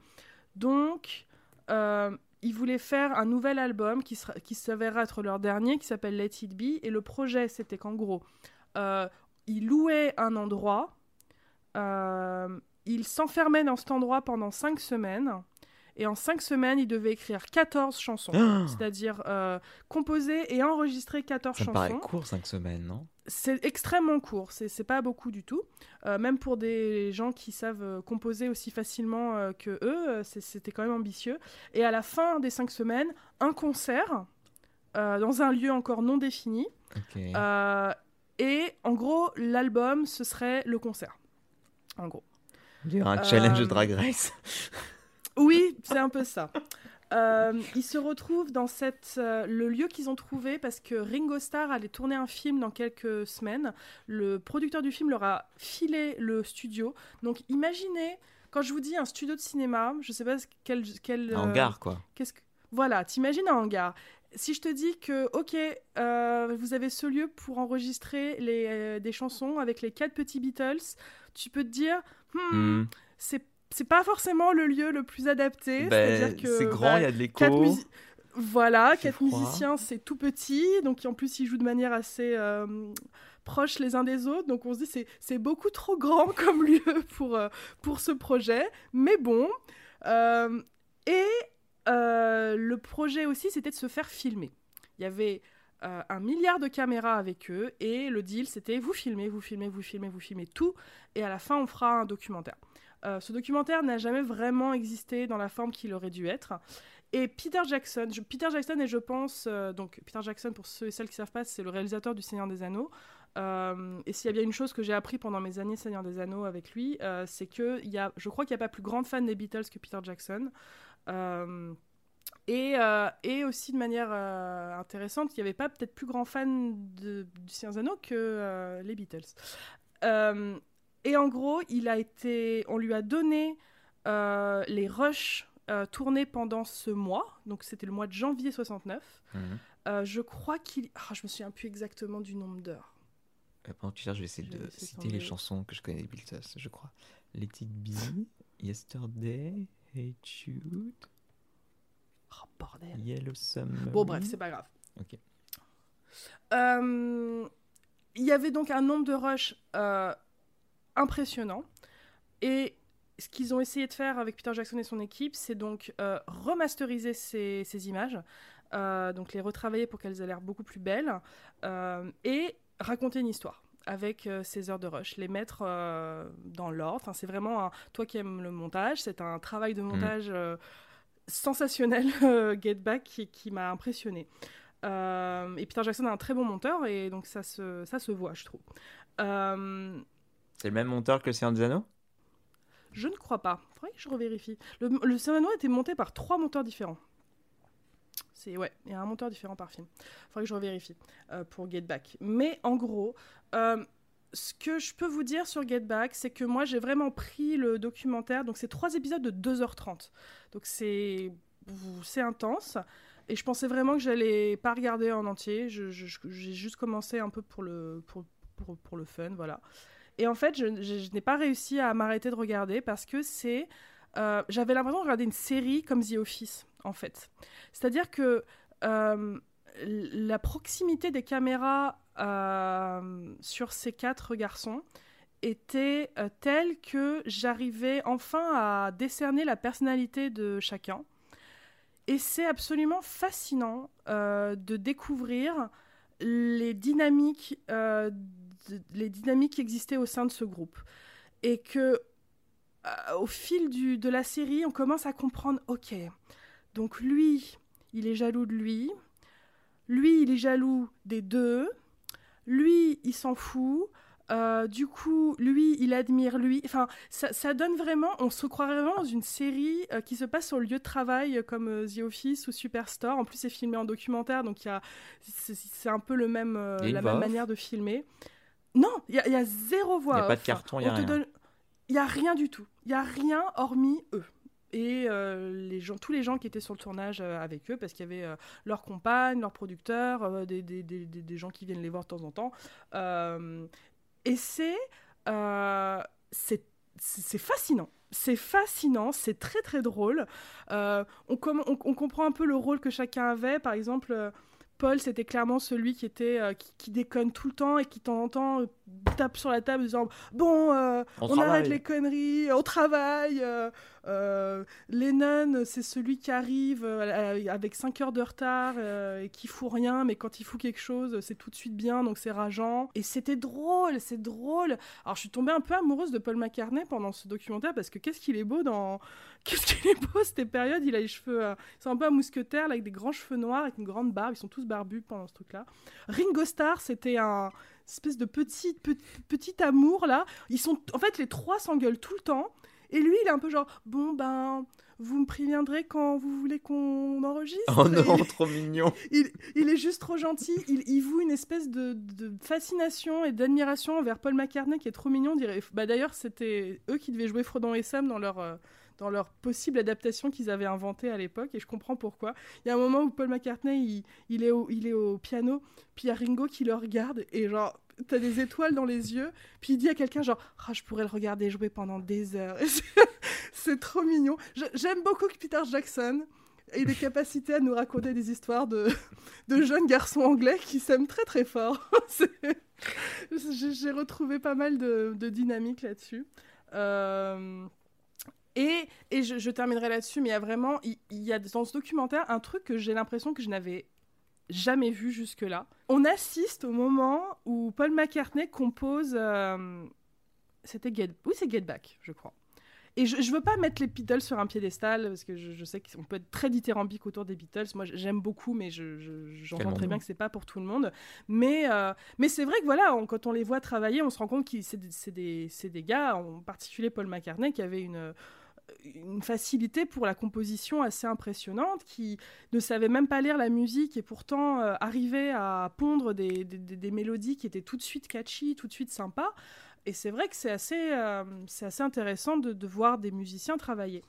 Donc, euh, ils voulaient faire un nouvel album qui, qui s'avérera être leur dernier, qui s'appelle Let It Be. Et le projet, c'était qu'en gros, euh, ils louaient un endroit, euh, ils s'enfermaient dans cet endroit pendant cinq semaines. Et en cinq semaines, il devait écrire 14 chansons. Ah C'est-à-dire composer et enregistrer 14 chansons. Ça paraît court, cinq semaines, non? C'est extrêmement court. C'est pas beaucoup du tout. Euh, même pour des gens qui savent euh, composer aussi facilement que eux, c'était quand même ambitieux. Et à la fin des cinq semaines, un concert dans un lieu encore non défini. et en gros, l'album, ce serait le concert. En gros. Un challenge Drag Race. Oui, c'est un peu ça. Euh, ils se retrouvent dans cette, euh, le lieu qu'ils ont trouvé parce que Ringo Starr allait tourner un film dans quelques semaines. Le producteur du film leur a filé le studio. Donc imaginez, quand je vous dis un studio de cinéma, je sais pas quel... quel un hangar, quoi. Qu'est-ce que... Voilà, t'imagines un hangar. Si je te dis que, ok, euh, vous avez ce lieu pour enregistrer les, des chansons avec les quatre petits Beatles, tu peux te dire, hmm, hmm. c'est c'est pas forcément le lieu le plus adapté. Ben, c'est grand, il y a de l'écho. Voilà, quatre musiciens, c'est tout petit, donc en plus ils jouent de manière assez euh, proche les uns des autres, donc on se dit c'est beaucoup trop grand comme lieu pour, euh, pour ce projet, mais bon. Euh, et le projet aussi, c'était de se faire filmer. Il y avait un milliard de caméras avec eux, et le deal, c'était vous filmez, vous filmez, vous filmez, vous filmez tout, et à la fin, on fera un documentaire. Euh, ce documentaire n'a jamais vraiment existé dans la forme qu'il aurait dû être. Et Peter Jackson, Peter Jackson est, je pense, euh, donc Peter Jackson, pour ceux et celles qui ne savent pas, c'est le réalisateur du Seigneur des Anneaux. Euh, et s'il y a bien une chose que j'ai appris pendant mes années Seigneur des Anneaux avec lui, c'est que y a, je crois qu'il n'y a pas plus grande fan des Beatles que Peter Jackson. Et, et, aussi de manière intéressante, il n'y avait pas peut-être plus grand fan du Seigneur des Anneaux que les Beatles. Et en gros, il a été, on lui a donné les rushs tournés pendant ce mois, donc c'était le mois de janvier 69. Mhm. je crois qu'il, ah, je me souviens plus exactement du nombre d'heures. Euh, pendant que tu cherches, je vais essayer de citer les chansons que je connais des Beatles, je crois. Let It Be, Yesterday, Hate You. Oh bordel. Yellow Summer. Bon, bref, c'est pas grave. Ok. Euh, il y avait donc un nombre de rushs euh, impressionnant. Et ce qu'ils ont essayé de faire avec Peter Jackson et son équipe, c'est donc remasteriser ces, ces images, donc les retravailler pour qu'elles aient l'air beaucoup plus belles, et raconter une histoire avec euh, ces heures de rush, les mettre euh, dans l'ordre. Enfin, c'est vraiment un... toi qui aimes le montage, c'est un travail de mm. montage euh, sensationnel, Get Back, qui, qui m'a impressionné. et Peter Jackson est un très bon monteur et donc ça se, ça se voit, je trouve. C'est le même monteur que Seigneur des Anneaux Je ne crois pas. Faudrait que je revérifie. Le, le Seigneur des Anneaux a été monté par trois monteurs différents. C'est ouais, il y a un monteur différent par film. Faudrait que je revérifie euh, pour Get Back. Mais en gros, euh, ce que je peux vous dire sur Get Back, c'est que moi j'ai vraiment pris le documentaire. Donc c'est trois épisodes de 2h30. Donc c'est c'est intense. Et je pensais vraiment que j'allais pas regarder en entier. J'ai juste commencé un peu pour le, pour, pour, pour le fun, voilà. Et en fait, je, n'ai pas réussi à m'arrêter de regarder parce que c'est. Euh, j'avais l'impression de regarder une série comme The Office en fait. C'est-à-dire que euh, la proximité des caméras euh, sur ces quatre garçons était telle que j'arrivais enfin à décerner la personnalité de chacun. Et c'est absolument fascinant de découvrir les dynamiques, les dynamiques qui existaient au sein de ce groupe. Et que au fil du, de la série, on commence à comprendre, ok, donc lui, il est jaloux de lui. Lui, il est jaloux des deux. Lui, il s'en fout. Euh, du coup, lui, il admire lui. Enfin, ça, donne vraiment, on se croirait vraiment dans une série euh, qui se passe sur le lieu de travail, euh, comme The Office ou Superstore. En plus, c'est filmé en documentaire, donc c'est un peu le même, la même manière de filmer. Non, il y, a zéro voix. Il n'y a pas de carton, il n'y a rien. Il n'y a rien du tout. Il n'y a rien hormis eux et euh, les gens, tous les gens qui étaient sur le tournage euh, avec eux, parce qu'il y avait euh, leurs compagnes, leurs producteurs, des, des, des, des, gens qui viennent les voir de temps en temps. et c'est c'est fascinant. C'est fascinant, c'est très très drôle. on, on, on, comprend un peu le rôle que chacun avait. Par exemple, Paul, c'était clairement celui qui était qui, déconne tout le temps et qui de temps en temps tape sur la table en disant bon, on, arrête les conneries, on travaille. Euh, Lennon, c'est celui qui arrive euh, avec 5 heures de retard euh, et qui fout rien, mais quand il fout quelque chose, c'est tout de suite bien, donc c'est rageant. Et c'était drôle, c'est drôle. Alors je suis tombée un peu amoureuse de Paul McCartney pendant ce documentaire parce que qu'est-ce qu'il est beau dans. Qu'est-ce qu'il est beau cette période? Il a les cheveux. c'est un peu un mousquetaire avec des grands cheveux noirs, avec une grande barbe. Ils sont tous barbus pendant ce truc-là. Ringo Starr, c'était un espèce de petit, petit, petit amour là. Ils sont, en fait, les trois s'engueulent tout le temps. Et lui, il est un peu genre, bon, ben, vous me préviendrez quand vous voulez qu'on enregistre. Oh non, trop mignon. Il, il, est juste trop gentil. Il, il voue une espèce de, de fascination et d'admiration envers Paul McCartney qui est trop mignon. Bah, D'ailleurs, c'était eux qui devaient jouer Frodon et Sam dans leur, euh, dans leur possible adaptation qu'ils avaient inventée à l'époque. Et je comprends pourquoi. Il y a un moment où Paul McCartney, il, est, au, il est au piano, puis il y a Ringo qui le regarde et genre t'as des étoiles dans les yeux, puis il dit à quelqu'un genre ah, je pourrais le regarder jouer pendant des heures. c'est trop mignon. J'aime beaucoup Peter Jackson ait des capacités à nous raconter des histoires de, de jeunes garçons anglais qui s'aiment très très fort. J'ai retrouvé pas mal de, de dynamique là-dessus. Euh, et, et je, je, terminerai là-dessus, mais il y a vraiment, il, il y a dans ce documentaire un truc que j'ai l'impression que je n'avais jamais vu jusque-là. On assiste au moment où Paul McCartney compose. Euh, c'était Get. Oui, c'est Get Back, je crois. Et je, je veux pas mettre les Beatles sur un piédestal parce que je, je sais qu'on peut être très dithyrambique autour des Beatles. Moi, j'aime beaucoup, mais je, je- j'entends très bien que c'est pas pour tout le monde. Mais, euh, mais c'est vrai que voilà, on- quand on les voit travailler, on se rend compte que c'est des, des, c'est des gars, en particulier Paul McCartney, qui avait une une facilité pour la composition assez impressionnante, qui ne savait même pas lire la musique et pourtant euh, arrivait à pondre des, des- mélodies qui étaient tout de suite catchy, tout de suite sympas. Et c'est vrai que c'est assez, euh, assez intéressant de, voir des musiciens travailler.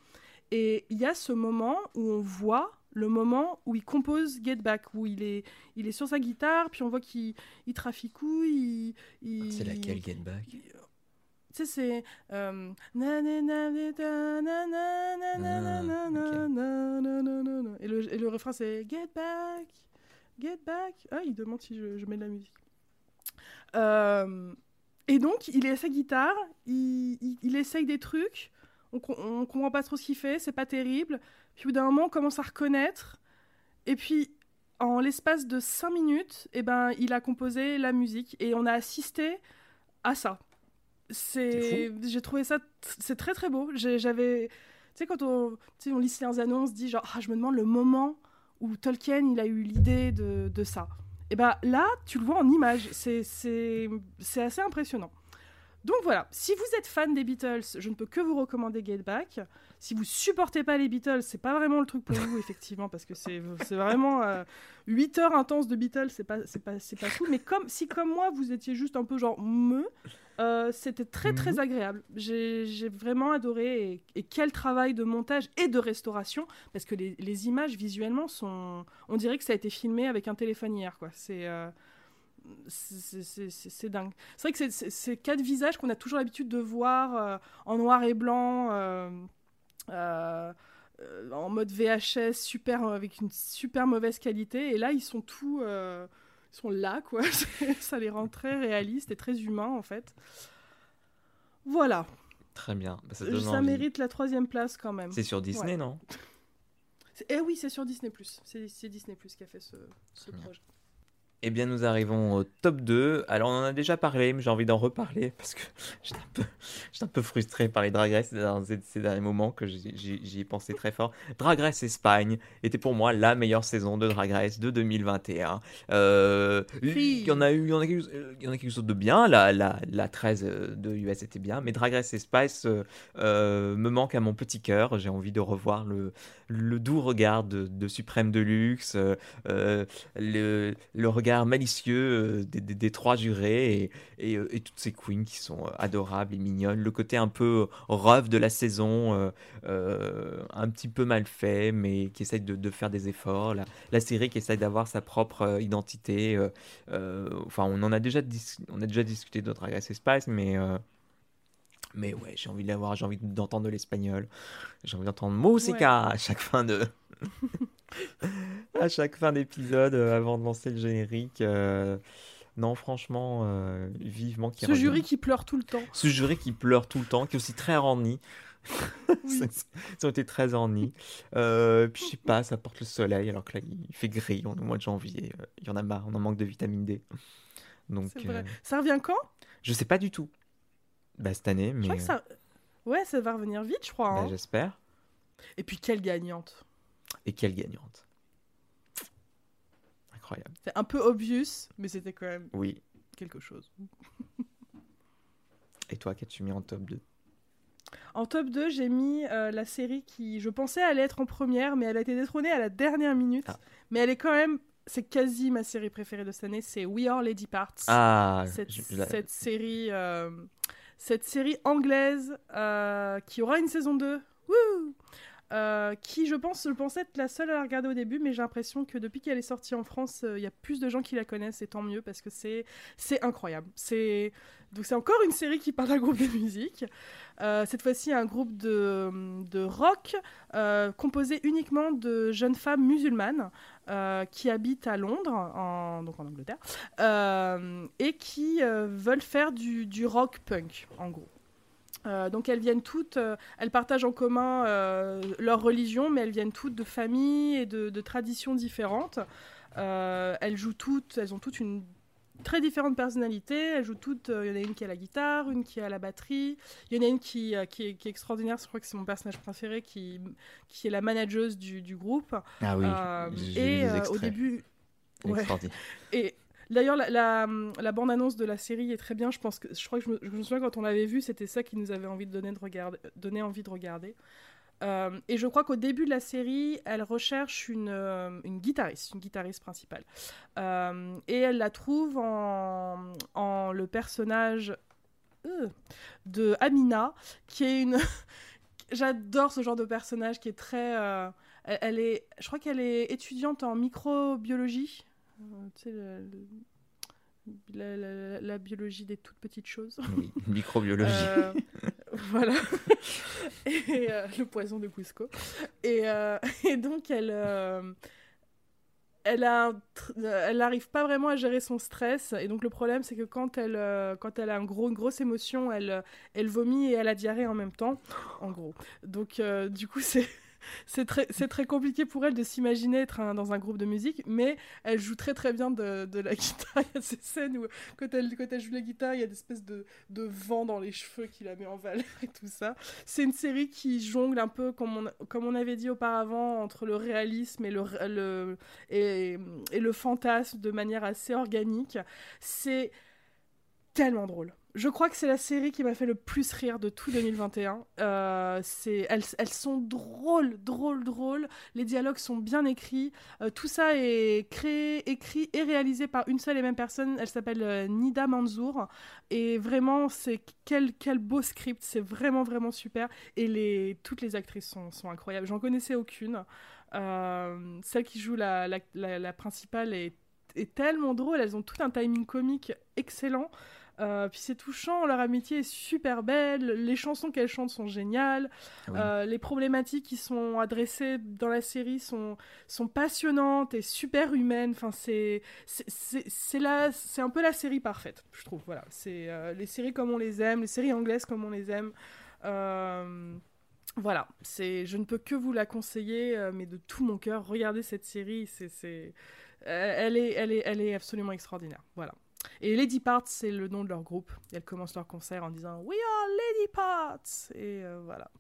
Et il y a ce moment où on voit le moment où il compose Get Back, où il est, il est sur sa guitare, puis on voit qu'il il traficouille, il, il- C'est laquelle Get Back? Tu c'est. Et, le, et le refrain, c'est Get back, get back. Ah, il demande si je, je mets de la musique. Et donc, il est à sa guitare, il, il, essaye des trucs, on, on, comprend pas trop ce qu'il fait, c'est pas terrible. Puis au bout d'un moment, on commence à reconnaître. Et puis, en l'espace de 5 minutes, eh ben, il a composé la musique et on a assisté à ça. C'est, j'ai trouvé ça, c'est très très beau. J'avais, tu sais, quand on, tu sais, on lit on se dit genre, ah, je me demande le moment où Tolkien il a eu l'idée de, de ça. Et ben là, tu le vois en image. C'est, c'est, c'est assez impressionnant. Donc voilà, si vous êtes fan des Beatles, je ne peux que vous recommander Get Back. Si vous supportez pas les Beatles, c'est pas vraiment le truc pour vous, effectivement, parce que c'est vraiment euh, 8 heures intenses de Beatles, c'est pas, pas, pas tout. Mais comme, si comme moi, vous étiez juste un peu genre me, euh, c'était très très Mhm. agréable. J'ai vraiment adoré. Et, et quel travail de montage et de restauration, parce que les, les images visuellement sont. On dirait que ça a été filmé avec un téléphone hier, quoi. C'est. euh, c'est- dingue. C'est vrai que c'est- c'est ces quatre visages qu'on a toujours l'habitude de voir euh, en noir et blanc, euh, en mode VHS, super, avec une super mauvaise qualité. Et là, ils sont tous, euh, ils sont là, quoi. Ça les rend très réalistes et très humains, en fait. Voilà. Très bien. Bah, ça mérite la troisième place quand même. C'est sur Disney, Ouais. non? Eh oui, c'est sur Disney+. C'est c'est Disney+, qui a fait ce, ce projet. Eh bien, nous arrivons au top 2. Alors, on en a déjà parlé, mais j'ai envie d'en reparler parce que j'étais un peu, j'étais un peu frustré par les Drag Race dans ces, ces derniers moments que j'y ai pensé très fort. Drag Race Espagne était pour moi la meilleure saison de Drag Race de 2021. Euh, il y en a eu, il y en a quelque, il y en a quelque chose de bien. La, la, la 13 de US était bien, mais Drag Race Espagne euh, me manque à mon petit cœur. J'ai envie de revoir le, le doux regard de, de Suprême Deluxe. euh, le, le regard malicieux euh, des, des- des trois jurés et, et, euh, et toutes ces queens qui sont euh, adorables et mignonnes. Le côté un peu rough de la saison, euh, un petit peu mal fait, mais qui essaye de, de faire des efforts. La, la série qui essaye d'avoir sa propre identité. euh, enfin, on en a déjà, on a déjà discuté d'autres Drag Race Espace, mais. euh, mais ouais, j'ai envie de l'avoir, j'ai envie d'entendre de l'espagnol, j'ai envie d'entendre Musica à chaque fin de, à chaque fin d'épisode euh, avant de lancer le générique. euh, Non, franchement, euh, vivement qu'il Ce revienne. jury qui pleure tout le temps. Ce jury qui pleure tout le temps, qui est aussi très orni. Oui. Ils ont été très ornis. Euh, puis je sais pas, ça porte le soleil alors que là il fait gris, on est au mois de janvier. Il y en a marre, on en manque de vitamine D. Donc C'est vrai. euh, Ça revient quand? je sais pas du tout. Bah cette année, Je mais crois que ça... Ouais, ça va revenir vite, je crois. bah, hein. j'espère. Et puis, quelle gagnante. Et quelle gagnante. Incroyable. C'est un peu obvious, mais c'était quand même Oui. quelque chose. Et toi, qu'as-tu mis en top 2 En top 2, j'ai mis euh, la série qui, je pensais allait être en première, mais elle a été détrônée à la dernière minute. Ah. Mais elle est quand même, c'est quasi ma série préférée de cette année, c'est We Are Lady Parts. Ah, cette, je- je la- cette série, euh, cette série anglaise euh, qui aura une saison 2. Wouh Euh, qui, je pense, je pensais être la seule à la regarder au début, mais j'ai l'impression que depuis qu'elle est sortie en France, euh, il y a plus de gens qui la connaissent, et tant mieux, parce que c'est c'est incroyable. C'est donc c'est encore une série qui parle d'un groupe de musique. Euh, cette fois-ci, un groupe de, de rock composé uniquement de jeunes femmes musulmanes qui habitent à Londres, donc en Angleterre, et qui veulent faire du, du rock punk, en gros. Euh, donc elles viennent toutes, euh, elles partagent en commun euh, leur religion, mais elles viennent toutes de familles et de, de traditions différentes. Elles jouent toutes, elles ont toutes une très différentes personnalités. Elles jouent toutes. Il y en a une qui a la guitare, une qui a la batterie. Il y en a une qui, qui, est, qui, est, extraordinaire. Je crois que c'est mon personnage préféré, qui, qui est la manageuse du, du groupe. Ah oui. et au début. Ouais. Et D'ailleurs, la, la, bande-annonce de la série est très bien. Je pense que je crois que je me, souviens quand on l'avait vue, c'était ça qui nous avait envie de donner, envie de regarder. Euh, et je crois qu'au début de la série, elle recherche une, euh, guitariste, une guitariste principale. Euh, et elle la trouve en, le personnage de Amina, qui est une... J'adore ce genre de personnage qui est très... Elle, est... Je crois qu'elle est étudiante en microbiologie. Tu sais, le, la, biologie des toutes petites choses. Oui, microbiologie. Euh, voilà. et euh, le poison de Cusco. Et, euh, et donc, elle, elle a elle n'arrive pas vraiment à gérer son stress. Et donc, le problème, c'est que quand elle, quand elle a un gros, une grosse émotion, elle, elle vomit et elle a diarrhée en même temps, en gros. Donc, du coup, c'est c'est très, très compliqué pour elle de s'imaginer être dans un groupe de musique, mais elle joue très très bien de, de la guitare. Il y a ces scènes où, quand elle, quand elle joue la guitare, il y a des espèces de, de vent dans les cheveux qui la met en valeur et tout ça. C'est une série qui jongle un peu, comme on, comme on avait dit auparavant, entre le réalisme et le, le, et, et le fantasme de manière assez organique. C'est tellement drôle. Je crois que c'est la série qui m'a fait le plus rire de tout 2021. Euh, elles, sont drôles, drôles, drôles. Les dialogues sont bien écrits. Euh, tout ça est créé, écrit et réalisé par une seule et même personne. Elle s'appelle euh, Nida Manzour. Et vraiment, c'est quel, beau script. C'est vraiment, vraiment super. Et toutes les actrices sont, sont incroyables. J'en connaissais aucune. celle qui joue la, principale est tellement drôle. Elles ont tout un timing comique excellent. Euh, puis c'est touchant, leur amitié est super belle, les chansons qu'elles chantent sont géniales, euh, les problématiques qui sont adressées dans la série sont, sont passionnantes et super humaines. Enfin, c'est c'est un peu la série parfaite, je trouve. Voilà, c'est euh, les séries comme on les aime, les séries anglaises comme on les aime. Voilà, c'est, je ne peux que vous la conseiller, mais de tout mon cœur, regardez cette série, c'est, elle est, elle est, elle est absolument extraordinaire. Voilà. Et Lady Parts, c'est le nom de leur groupe. elles commencent leur concert en disant We are Lady Parts Et euh, voilà.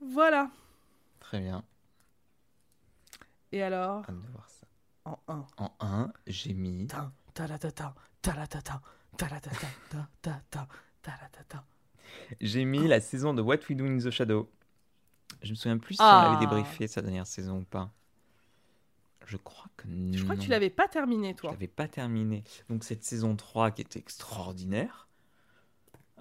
Voilà. Très bien. Et alors En 1. En 1, j'ai mis. J'ai mis la saison de What We Do in the Shadow. Je me souviens plus si on avait débriefé sa dernière saison ou pas. Je crois que non. Je crois que tu l'avais pas terminé, toi. Je l'avais pas terminé. Donc cette saison 3 qui était extraordinaire.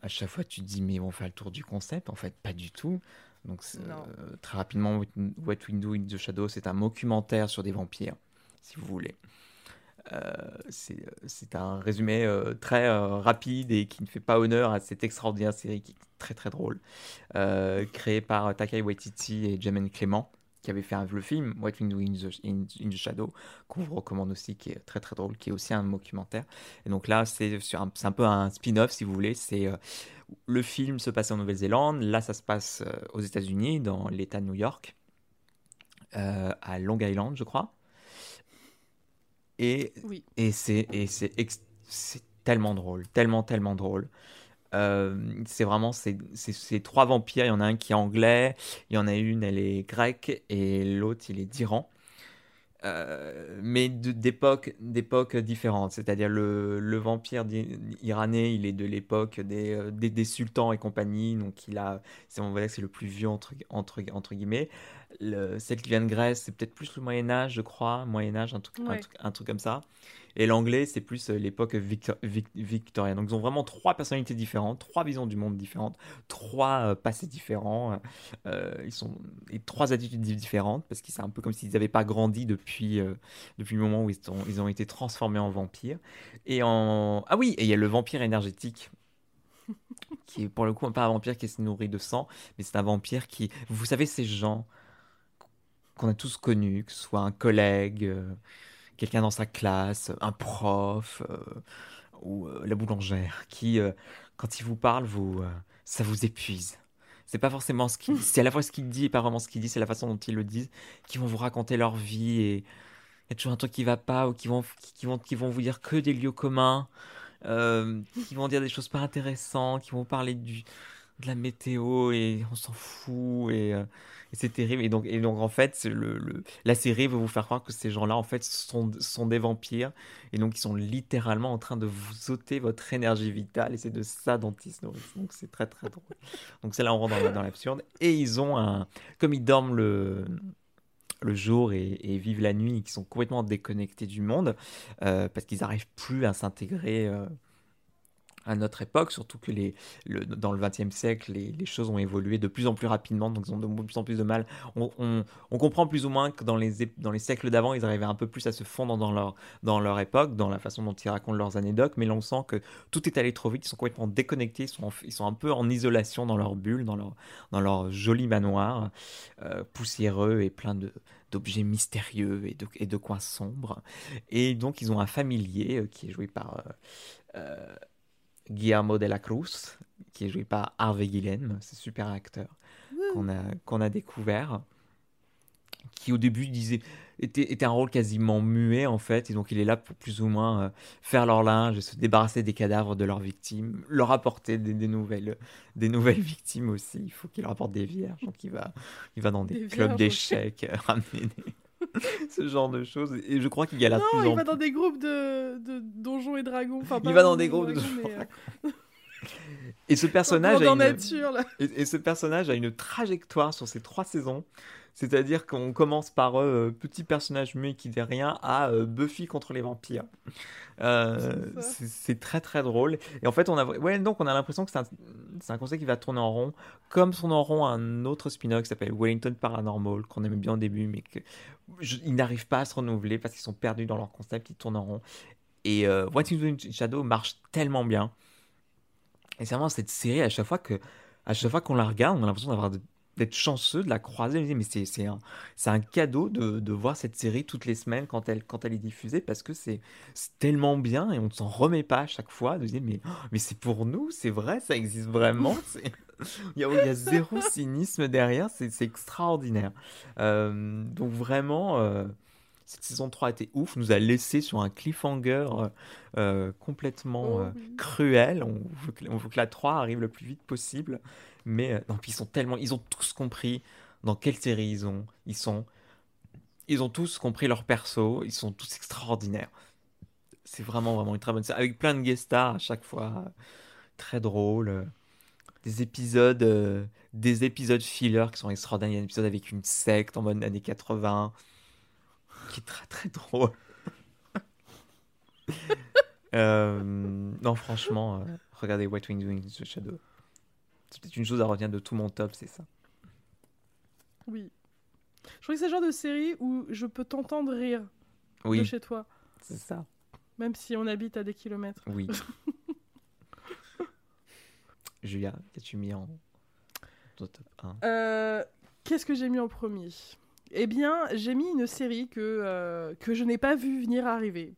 À chaque fois, tu te dis, mais on fait le tour du concept. En fait, pas du tout. Donc euh, très rapidement, What We Do in the Shadow, c'est un documentaire sur des vampires, si vous voulez. Euh, c'est un résumé euh, très rapide et qui ne fait pas honneur à cette extraordinaire série qui est très très drôle, créée par Takai Waititi et Jamen Clément qui avait fait le film What We Do in the, Shadow, qu'on vous recommande aussi, qui est très très drôle, qui est aussi un documentaire. Et donc là, c'est un, un, peu un spin-off, si vous voulez. C'est euh, le film se passe en Nouvelle-Zélande, là ça se passe euh, aux États-Unis, dans l'État de New York, euh, à Long Island, je crois. Et, oui. et c'est tellement drôle, tellement tellement drôle. Euh, c'est vraiment ces, trois vampires. Il y en a un qui est anglais, il y en a une, elle est grecque, et l'autre, il est d'Iran. Euh, mais d'époques d'époques différentes. C'est-à-dire le, le, vampire iranais, il est de l'époque des, euh, des, sultans et compagnie, donc il a, on va dire c'est le plus vieux entre, entre, entre guillemets. Le, celle qui vient de Grèce, c'est peut-être plus le Moyen Âge, je crois, Moyen Âge, un truc, un truc comme ça. Et l'anglais, c'est plus euh, l'époque victorienne. Donc ils ont vraiment trois personnalités différentes, trois visions du monde différentes, trois euh, passés différents. Euh, ils sont et trois attitudes différentes parce que c'est un peu comme s'ils n'avaient pas grandi depuis depuis le moment où ils, ils ont été transformés en vampires. Et en ah oui, et il y a le vampire énergétique qui est pour le coup pas un vampire qui se nourrit de sang, mais c'est un vampire qui, vous savez, ces gens qu'on a tous connus, que ce soit un collègue, quelqu'un dans sa classe, un prof euh, ou euh, la boulangère qui, euh, quand il vous parle, vous, ça vous épuise. C'est pas forcément ce qu'il c'est à la fois ce qu'il dit et pas vraiment ce qu'il dit, c'est la façon dont ils le disent, qui vont vous raconter leur vie et, y a toujours un truc qui va pas ou qui vont, qui, vont, qui vont vous dire que des lieux communs, euh, qui vont dire des choses pas intéressantes, qui vont parler du, de la météo et on s'en fout et, c'est terrible. Et donc, en fait, la série veut vous faire croire que ces gens-là en fait sont, des vampires et donc ils sont littéralement en train de vous ôter votre énergie vitale et c'est de ça dont ils se nourrissent. Donc c'est très très drôle. Donc c'est là on rentre dans, dans l'absurde et ils ont un comme ils dorment le le jour et, vivent la nuit, qui sont complètement déconnectés du monde, euh, parce qu'ils n'arrivent plus à s'intégrer euh, à notre époque, surtout que les, le, dans le XXe siècle, les, les, choses ont évolué de plus en plus rapidement, donc ils ont de plus en plus de mal. On, comprend plus ou moins que dans les, dans les siècles d'avant, ils arrivaient un peu plus à se fondre dans leur, dans leur époque, dans la façon dont ils racontent leurs anecdotes, mais là on sent que tout est allé trop vite, ils sont complètement déconnectés, ils sont, ils sont un peu en isolation dans leur bulle, dans leur, dans leur joli manoir, euh, poussiéreux et plein de d'objets mystérieux et de, et de coins sombres. Et donc ils ont un familier euh, qui est joué par... Euh Guillermo de la Cruz, qui est joué par Harvey Guillem, ce super acteur qu'on a, qu'on a découvert, qui au début disait, était, était, un rôle quasiment muet en fait, et donc il est là pour plus ou moins euh, faire leur linge, se débarrasser des cadavres de leurs victimes, leur apporter des, nouvelles, des nouvelles victimes aussi. Il faut qu'il leur apporte des vierges, donc il va, il va dans des, clubs d'échecs, ramener des ce genre de choses. Et je crois qu'il y a la non, il va dans des groupes de, de donjons et dragons. Enfin, il va dans des groupes de donjons. Euh, et ce personnage a une... nature, là. Et, ce personnage a une trajectoire sur ces trois saisons. C'est-à-dire qu'on commence par euh, petit personnage muet qui dit rien à euh, Buffy contre les vampires. c'est très très drôle. Et en fait, on a, ouais, donc on a l'impression que c'est un, un, concept qui va tourner en rond, comme son en rond un autre spin-off qui s'appelle Wellington Paranormal, qu'on aimait bien au début, mais que ils n'arrivent pas à se renouveler parce qu'ils sont perdus dans leur concept, ils tournent en rond. Et euh, What is Shadow marche tellement bien. Et c'est vraiment cette série, à chaque fois que, à chaque fois qu'on la regarde, on a l'impression d'avoir d'être chanceux de la croiser. Mais c'est, c'est, un, c'est un cadeau de, de, voir cette série toutes les semaines quand elle, quand elle est diffusée parce que c'est, tellement bien et on ne s'en remet pas à chaque fois. De dire, mais, mais c'est pour nous, c'est vrai, ça existe vraiment. C'est... il, y a, zéro cynisme derrière, c'est extraordinaire. Euh, donc vraiment, euh, cette saison 3 était ouf, nous a laissé sur un cliffhanger euh, complètement oh cruel. On veut, que, on veut, que, la 3 arrive le plus vite possible. Mais non, puis ils sont tellement, ils ont tous compris dans quelle série ils ont, ils sont, ils ont tous compris leur perso, ils sont tous extraordinaires. C'est vraiment vraiment une très bonne série avec plein de guest stars à chaque fois, très drôle des épisodes, euh, des épisodes filler qui sont extraordinaires. Il y a un épisode avec une secte en mode années 80 qui est très très drôle. Euh, non, franchement, euh, regardez White Wings Wings the Shadow. C'est peut-être une chose à retenir de tout mon top, c'est ça. Oui. Je crois que c'est le genre de série où je peux t'entendre rire oui. de chez toi. C'est ça. Même si on habite à des kilomètres. Oui. Julia, qu'as-tu mis en top 1 euh, Qu'est-ce que j'ai mis en premier? Eh bien, j'ai mis une série que, euh, que je n'ai pas vu venir arriver.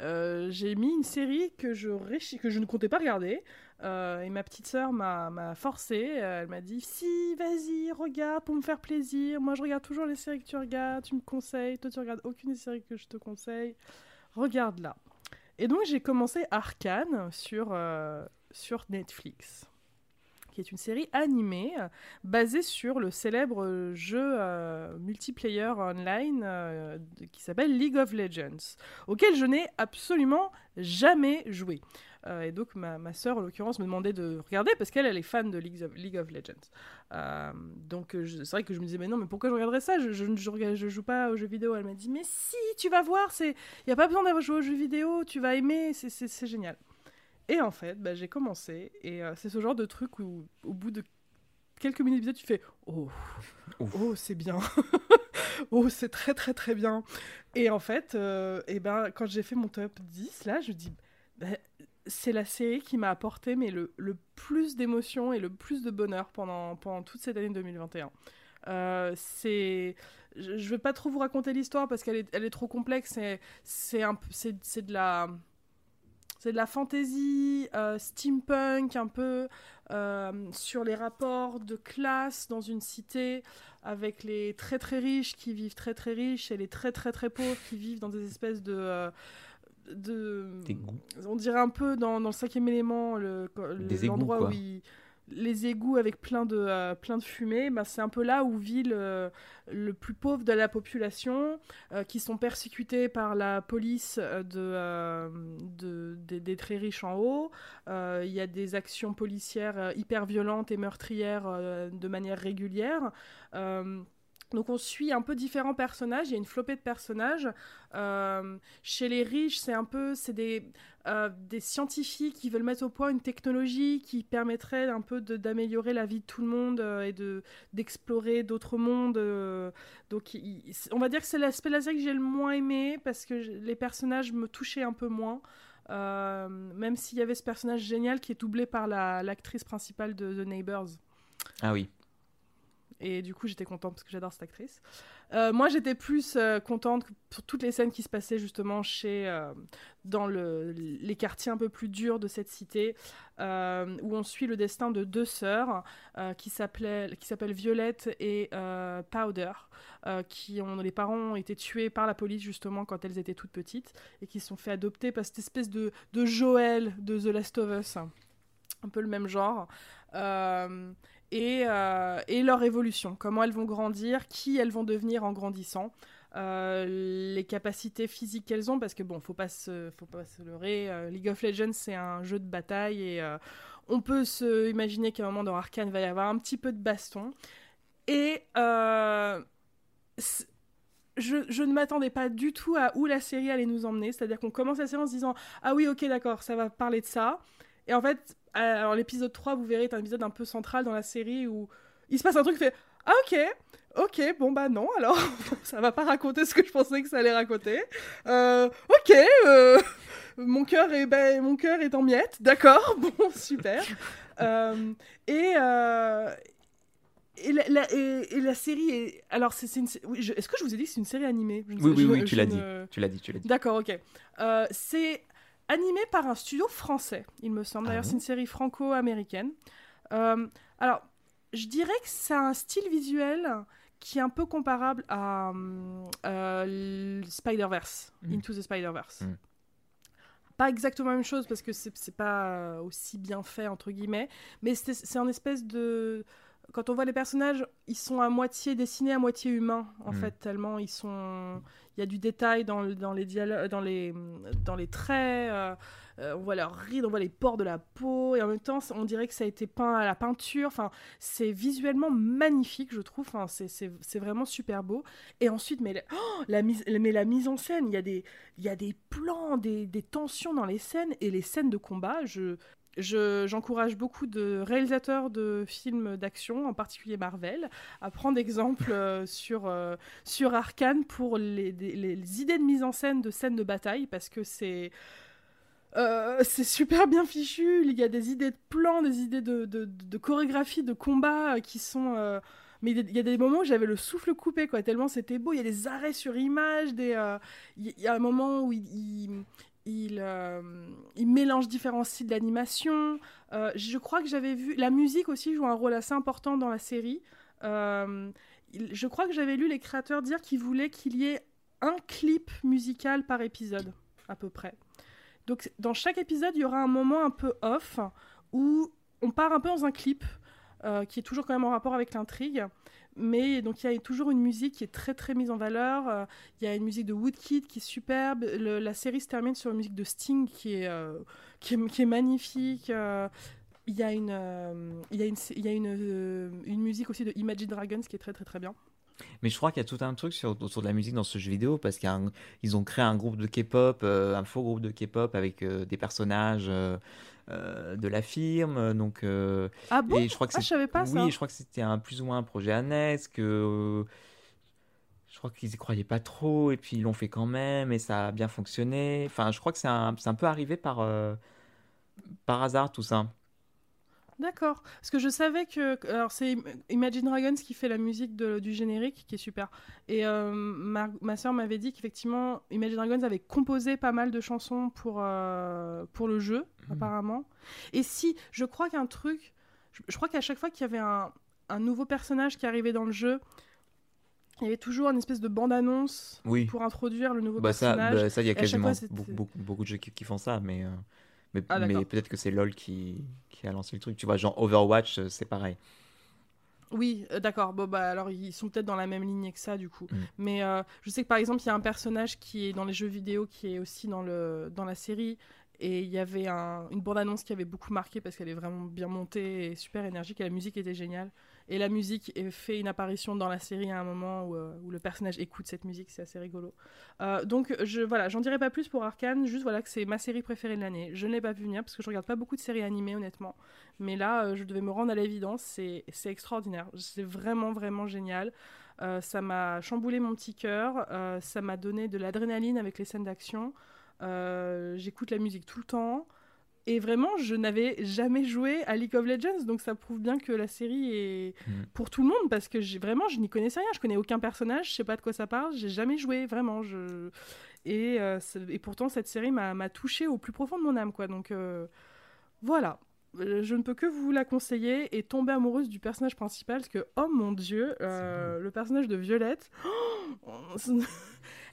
Euh, j'ai mis une série que je, que je ne comptais pas regarder. Et ma petite sœur m'a forcé. elle m'a dit Si, vas-y, regarde pour me faire plaisir. Moi, je regarde toujours les séries que tu regardes. Tu me conseilles. Toi, tu regardes aucune des séries que je te conseille. Regarde-la. Et donc, j'ai commencé Arcane sur sur Netflix, qui est une série animée euh, basée sur le célèbre jeu euh, multiplayer online euh, qui s'appelle League of Legends, auquel je n'ai absolument jamais joué. Et donc ma, ma soeur, en l'occurrence, me demandait de regarder parce qu'elle, elle est fan de League of, League of Legends. donc c'est vrai que je me disais, mais non, mais pourquoi je regarderais ça? Je, je, je, je, joue pas aux jeux vidéo. Elle m'a dit, mais si, tu vas voir, il n'y a pas besoin d'avoir joué aux jeux vidéo, tu vas aimer, c'est génial. Et en fait, bah, j'ai commencé, et euh, c'est ce genre de truc où, au bout de quelques minutes d'épisode, tu fais Oh, oh c'est bien. oh, c'est très, très, très bien. Et en fait, euh, et ben, quand j'ai fait mon top 10, là, je dis bah, C'est la série qui m'a apporté mais le, le plus d'émotions et le plus de bonheur pendant, pendant toute cette année 2021. Euh, je, ne vais pas trop vous raconter l'histoire parce qu'elle est, elle est trop complexe. C'est, de la la fantasy, steampunk, un peu sur les rapports de classe dans une cité, avec les très très riches qui vivent très très riches et les très très très pauvres qui vivent dans des espèces de de on dirait un peu dans, dans le cinquième élément l'endroit où il, les égouts avec plein de, euh, plein de fumée, bah, c'est un peu là où vit le, plus pauvre de la population, euh, qui sont persécutés par la police euh, de, des très riches en haut. Il y a des actions policières hyper violentes et meurtrières de manière régulière. Donc on suit un peu différents personnages, il y a une flopée de personnages. Euh, chez les riches, c'est un peu c'est des, euh, des scientifiques qui veulent mettre au point une technologie qui permettrait un peu d'améliorer la vie de tout le monde euh, et de d'explorer d'autres mondes. donc on va dire que c'est l'aspect de la série que j'ai le moins aimé parce que les personnages me touchaient un peu moins. même s'il y avait ce personnage génial qui est doublé par l'actrice principale de The Neighbors. Ah oui. Et du coup, j'étais contente parce que j'adore cette actrice. Euh, moi, j'étais plus euh, contente pour toutes les scènes qui se passaient justement chez, euh, dans le, les quartiers un peu plus durs de cette cité, où on suit le destin de deux sœurs qui s'appellent Violette et Powder, qui ont les parents ont été tués par la police justement quand elles étaient toutes petites et qui se sont fait adopter par cette espèce de, de Joël de The Last of Us, un peu le même genre. Et, leur évolution, comment elles vont grandir, qui elles vont devenir en grandissant. Euh, les capacités physiques qu'elles ont, parce que bon, faut pas se, faut pas se leurrer. Euh, League of Legends, c'est un jeu de bataille et on peut se imaginer qu'à un moment dans Arkane, va y avoir un petit peu de baston. Et je, je, ne m'attendais pas du tout à où la série allait nous emmener. C'est-à-dire qu'on commence la série en se disant Ah oui, ok, d'accord, ça va parler de ça. Et en fait, alors l'épisode 3, vous verrez, est un épisode un peu central dans la série où il se passe un truc qui fait Ah ok, ok, bon bah non, alors ça va pas raconter ce que je pensais que ça allait raconter. Euh, ok, euh, mon cœur est, ben, mon cœur est en miettes, d'accord, bon, super. Euh, et, et la, et, la, série est. Alors, c'est une. Est-ce que je vous ai dit que c'est une série animée? Oui, oui, oui, tu l'as dit. Tu l'as dit, tu l'as dit. D'accord, ok. c'est animé par un studio français, il me semble. D'ailleurs, ah c'est une série franco-américaine. Euh, alors, je dirais que c'est un style visuel qui est un peu comparable à euh, Spider-Verse, hmm. Into the Spider-Verse. Hmm. Pas exactement la même chose parce que c'est pas aussi bien fait, entre guillemets, mais c'est un espèce de quand on voit les personnages, ils sont à moitié dessinés, à moitié humains, en hmm. fait, tellement ils sont. Il y a du détail dans, les traits. Euh, euh, on voit leurs rides, on voit les pores de la peau, et en même temps, on dirait que ça a été peint à la peinture. C'est visuellement magnifique, je trouve. C'est vraiment super beau. Et ensuite, mais, oh, la, mise, mais la mise en scène, il y a des, plans, des tensions dans les scènes, et les scènes de combat, je, j'encourage beaucoup de réalisateurs de films d'action, en particulier Marvel, à prendre exemple euh, sur, euh, sur Arkane pour les, les, idées de mise en scène de scènes de bataille, parce que c'est... Euh, c'est super bien fichu, il y a des idées de plans, des idées de, de, chorégraphie, de combat qui sont... mais il y a des moments où j'avais le souffle coupé, quoi, tellement c'était beau. Il y a des arrêts sur image, des, il y a un moment où il, euh, il, mélange différents styles d'animation. Euh, je crois que j'avais vu. La musique aussi joue un rôle assez important dans la série. Euh, je crois que j'avais lu les créateurs dire qu'ils voulaient qu'il y ait un clip musical par épisode, à peu près. Donc, dans chaque épisode, il y aura un moment un peu off où on part un peu dans un clip qui est toujours quand même en rapport avec l'intrigue mais donc il y a toujours une musique qui est très très mise en valeur. Euh, il y a une musique de Woodkid qui est superbe. la série se termine sur une musique de Sting qui est, euh, qui, est magnifique. Euh, il y a une, il y a une, il y a une, une musique aussi de Imagine Dragons qui est très très très bien. Mais je crois qu'il y a tout un truc autour de la musique dans ce jeu vidéo parce qu'ils ont créé un groupe de K-pop, un faux groupe de K-pop avec des personnages euh, de la firme. Donc, euh, ah bon? je crois que ah, je savais pas oui, je crois que c'était un plus ou moins un projet annexe, que je crois qu'ils y croyaient pas trop, et puis ils l'ont fait quand même, et ça a bien fonctionné. Enfin, je crois que c'est un, un, peu arrivé par, euh, par hasard tout ça. D'accord. Parce que je savais que. Alors, c'est Imagine Dragons qui fait la musique de, du générique, qui est super. Et euh, ma, ma soeur m'avait dit qu'effectivement, Imagine Dragons avait composé pas mal de chansons pour, euh, pour le jeu, Mhm. apparemment. Et si, je crois qu'un truc. Je, je crois qu'à chaque fois qu'il y avait un, un nouveau personnage qui arrivait dans le jeu, il y avait toujours une espèce de bande-annonce Oui. pour introduire le nouveau Bah ça, personnage. bah ça, il y a quasiment fois, beaucoup, beaucoup, beaucoup de jeux qui, qui font ça, mais, euh, mais, Ah, mais peut-être que c'est LoL qui, qui a lancé le truc. Tu vois, genre Overwatch, euh, c'est pareil. Oui, euh, d'accord. Bon, bah alors ils sont peut-être dans la même lignée que ça, du coup. Mm. Mais euh, je sais que par exemple, il y a un personnage qui est dans les jeux vidéo, qui est aussi dans, le, dans la série. Et il y avait un- une bande-annonce qui avait beaucoup marqué parce qu'elle est vraiment bien montée et super énergique. Et la musique était géniale. Et la musique fait une apparition dans la série à un moment où, euh, le personnage écoute cette musique. C'est assez rigolo. Euh, donc, je, voilà, j'en dirai pas plus pour Arkane. Juste voilà que c'est ma série préférée de l'année. Je ne l'ai pas vu venir parce que je regarde pas beaucoup de séries animées, honnêtement. Mais là, euh, je devais me rendre à l'évidence. C'est extraordinaire. C'est vraiment, vraiment génial. Ça m'a chamboulé mon petit cœur. ça m'a donné de l'adrénaline avec les scènes d'action. J'écoute la musique tout le temps. Et vraiment, je n'avais jamais joué à League of Legends, donc ça prouve bien que la série est Mhm. pour tout le monde, parce que vraiment, je n'y connaissais rien, je connais aucun personnage, je sais pas de quoi ça parle, j'ai jamais joué, vraiment. Je... Et, euh, et pourtant, cette série m'a touchée au plus profond de mon âme, quoi. Donc euh, voilà, Euh, je ne peux que vous la conseiller et tomber amoureuse du personnage principal, parce que, oh mon dieu, euh, le personnage de Violette...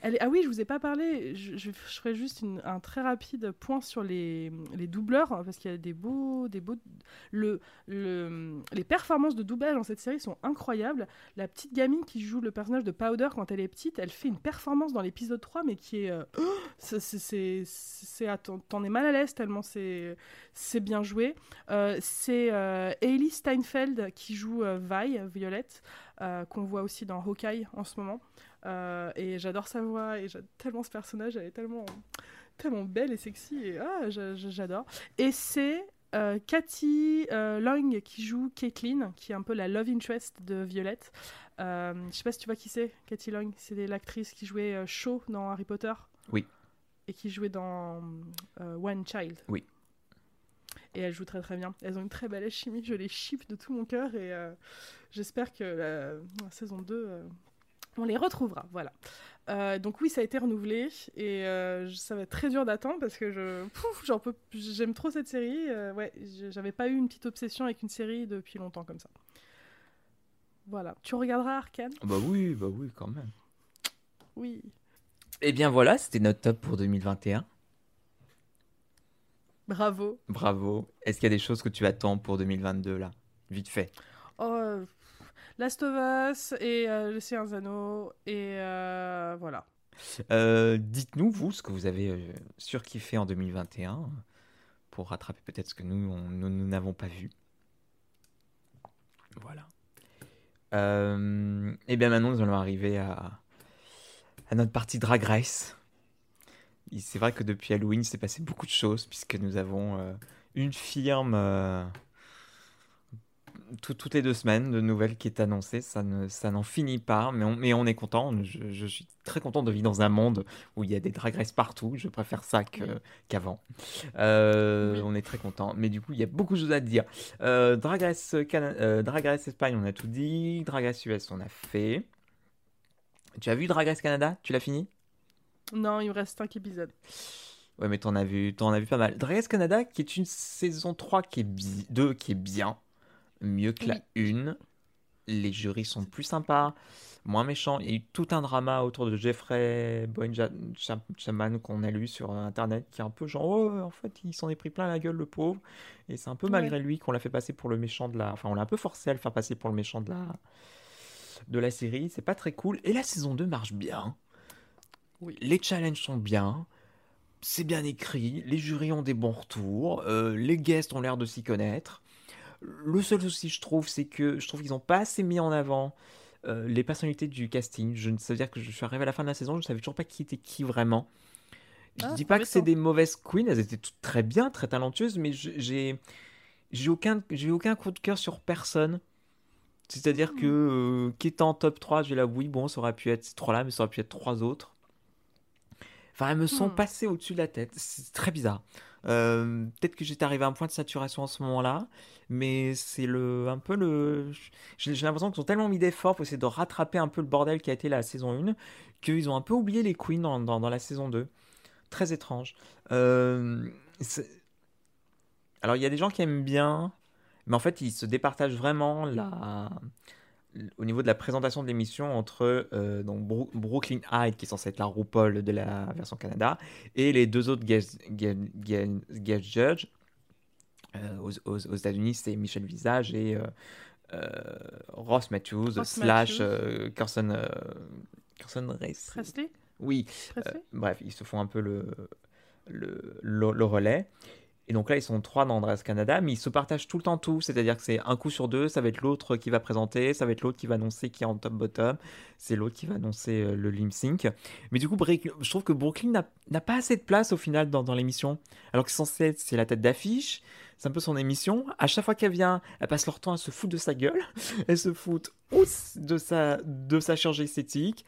Ah oui, je vous ai pas parlé. Je, ferai juste un très rapide point sur les, les doubleurs hein, parce qu'il y a des beaux, des beaux. Le, le, les performances de doublage dans cette série sont incroyables. La petite gamine qui joue le personnage de Powder quand elle est petite, elle fait une performance dans l'épisode 3, mais qui est, euh, c'est, t'en es mal à l'aise tellement c'est, c'est bien joué. Euh, c'est euh, Steinfeld qui joue euh, Vi, Violette, qu'on voit aussi dans Hawkeye en ce moment. Euh, et j'adore sa voix et j'adore tellement ce personnage, elle est tellement, tellement belle et sexy et ah, j'a- j'a- j'adore. Et c'est euh, Cathy euh, Lang qui joue Caitlyn, qui est un peu la love interest de Violette. Euh, je sais pas si tu vois qui c'est, Cathy Lang. C'est l'actrice qui jouait Shaw dans Harry Potter. Oui. Et qui jouait dans One Child. Oui. Et elles jouent très très bien. Elles ont une très belle alchimie. Je les ship de tout mon cœur et j'espère que la, la saison 2, euh, on les retrouvera. Voilà. Euh, donc oui, ça a été renouvelé et euh, je- ça va être très dur d'attendre parce que je, j'en peux, j'aime trop cette série. Euh, ouais, je- j'avais pas eu une petite obsession avec une série depuis longtemps comme ça. Voilà. Tu regarderas Arkane? Bah oui, bah oui, quand même. Oui. Et bien voilà, c'était notre top pour 2021. Bravo. Bravo. Est-ce qu'il y a des choses que tu attends pour 2022 là? Vite fait. Oh, euh, Last of Us et euh, Le Seigneur Anneaux et euh, voilà. Euh, Dites-nous, vous, ce que vous avez euh, surkiffé en 2021 pour rattraper peut-être ce que nous, nous n'avons pas vu. Voilà. Et bien maintenant, nous allons arriver à, à notre partie Drag Race. C'est vrai que depuis Halloween, s'est passé beaucoup de choses puisque nous avons une firme tout- toutes les deux semaines de nouvelles qui est annoncée. Ça ne, ça n'en finit pas, mais on, mais on est content. Je, je suis très content de vivre dans un monde où il y a des drag race partout. Je préfère ça que- Oui. qu'avant. Euh, Oui. On est très content. Mais du coup, il y a beaucoup de choses à dire. Euh, drag, race Cana- euh, Drag Race Espagne, on a tout dit. Drag Race US, on a fait. Tu as vu Drag Race Canada? Tu l'as fini? Non, il me reste 5 épisodes. Ouais, mais t'en as vu, t'en as vu pas mal. Drag Race Canada, qui est une saison 3 qui est bi- 2 qui est bien, mieux que la 1. Les jurys sont plus sympas, moins méchants. Il y a eu tout un drama autour de Jeffrey Bowen-Chaman qu'on a lu sur internet, qui est un peu genre, oh, en fait, il s'en est pris plein la gueule, le pauvre. Et c'est un peu Ouais. malgré lui qu'on l'a fait passer pour le méchant de la. Enfin, on l'a un peu forcé à le faire passer pour le méchant de la, de la série. C'est pas très cool. Et la saison 2 marche bien. Oui. Les challenges sont bien. C'est bien écrit. Les jurys ont des bons retours. euh, les guests ont l'air de s'y connaître. Le seul souci, je trouve, c'est que je trouve qu'ils n'ont pas assez mis en avant euh, les personnalités du casting. Je ne sais dire que je suis arrivé à la fin de la saison, je ne savais toujours pas qui était qui vraiment. Je Ah, dis pas que c'est des mauvaises queens, elles étaient toutes très bien, très talentueuses, mais je- j'ai j'ai aucun aucun coup de cœur sur personne. C'est-à-dire que euh, qui est en top 3, j'ai là oui, bon, ça aurait pu être ces trois-là, mais ça aurait pu être trois autres. Enfin, elles me sont Hmm. passées au-dessus de la tête. C'est très bizarre. Euh, Peut-être que j'étais arrivé à un point de saturation en ce moment-là, mais c'est le, un peu le. J'ai l'impression qu'ils ont tellement mis d'efforts pour essayer de rattraper un peu le bordel qui a été la saison 1 qu'ils ont un peu oublié les queens dans, dans, la saison 2. Très étrange. Euh, alors, il y a des gens qui aiment bien, mais en fait, ils se départagent vraiment la... au niveau de la présentation de l'émission entre euh, donc Brooklyn Hyde, qui est censé être la RuPaul de la version Canada, et les deux autres guest, guest, judges. Euh, aux, aux- aux États-Unis, c'est Michel Visage et euh, Ross Matthews, Ross slash Matthews. Carson, Carson Race. Presley Oui, Presley bref, ils se font un peu le, le, le, le relais. Et donc là, ils sont trois dans Dress Canada, mais ils se partagent tout le temps tout. C'est-à-dire que c'est un coup sur deux, ça va être l'autre qui va présenter, ça va être l'autre qui va annoncer qui est en top-bottom, c'est l'autre qui va annoncer euh, le lip sync. Mais du coup, je trouve que Brooklyn n'a pas assez de place au final dans, l'émission. Alors que censé être, c'est la tête d'affiche, c'est un peu son émission. À chaque fois qu'elle vient, elle passe leur temps à se foutre de sa gueule. Elle se fout ou de sa, de sa chirurgie esthétique,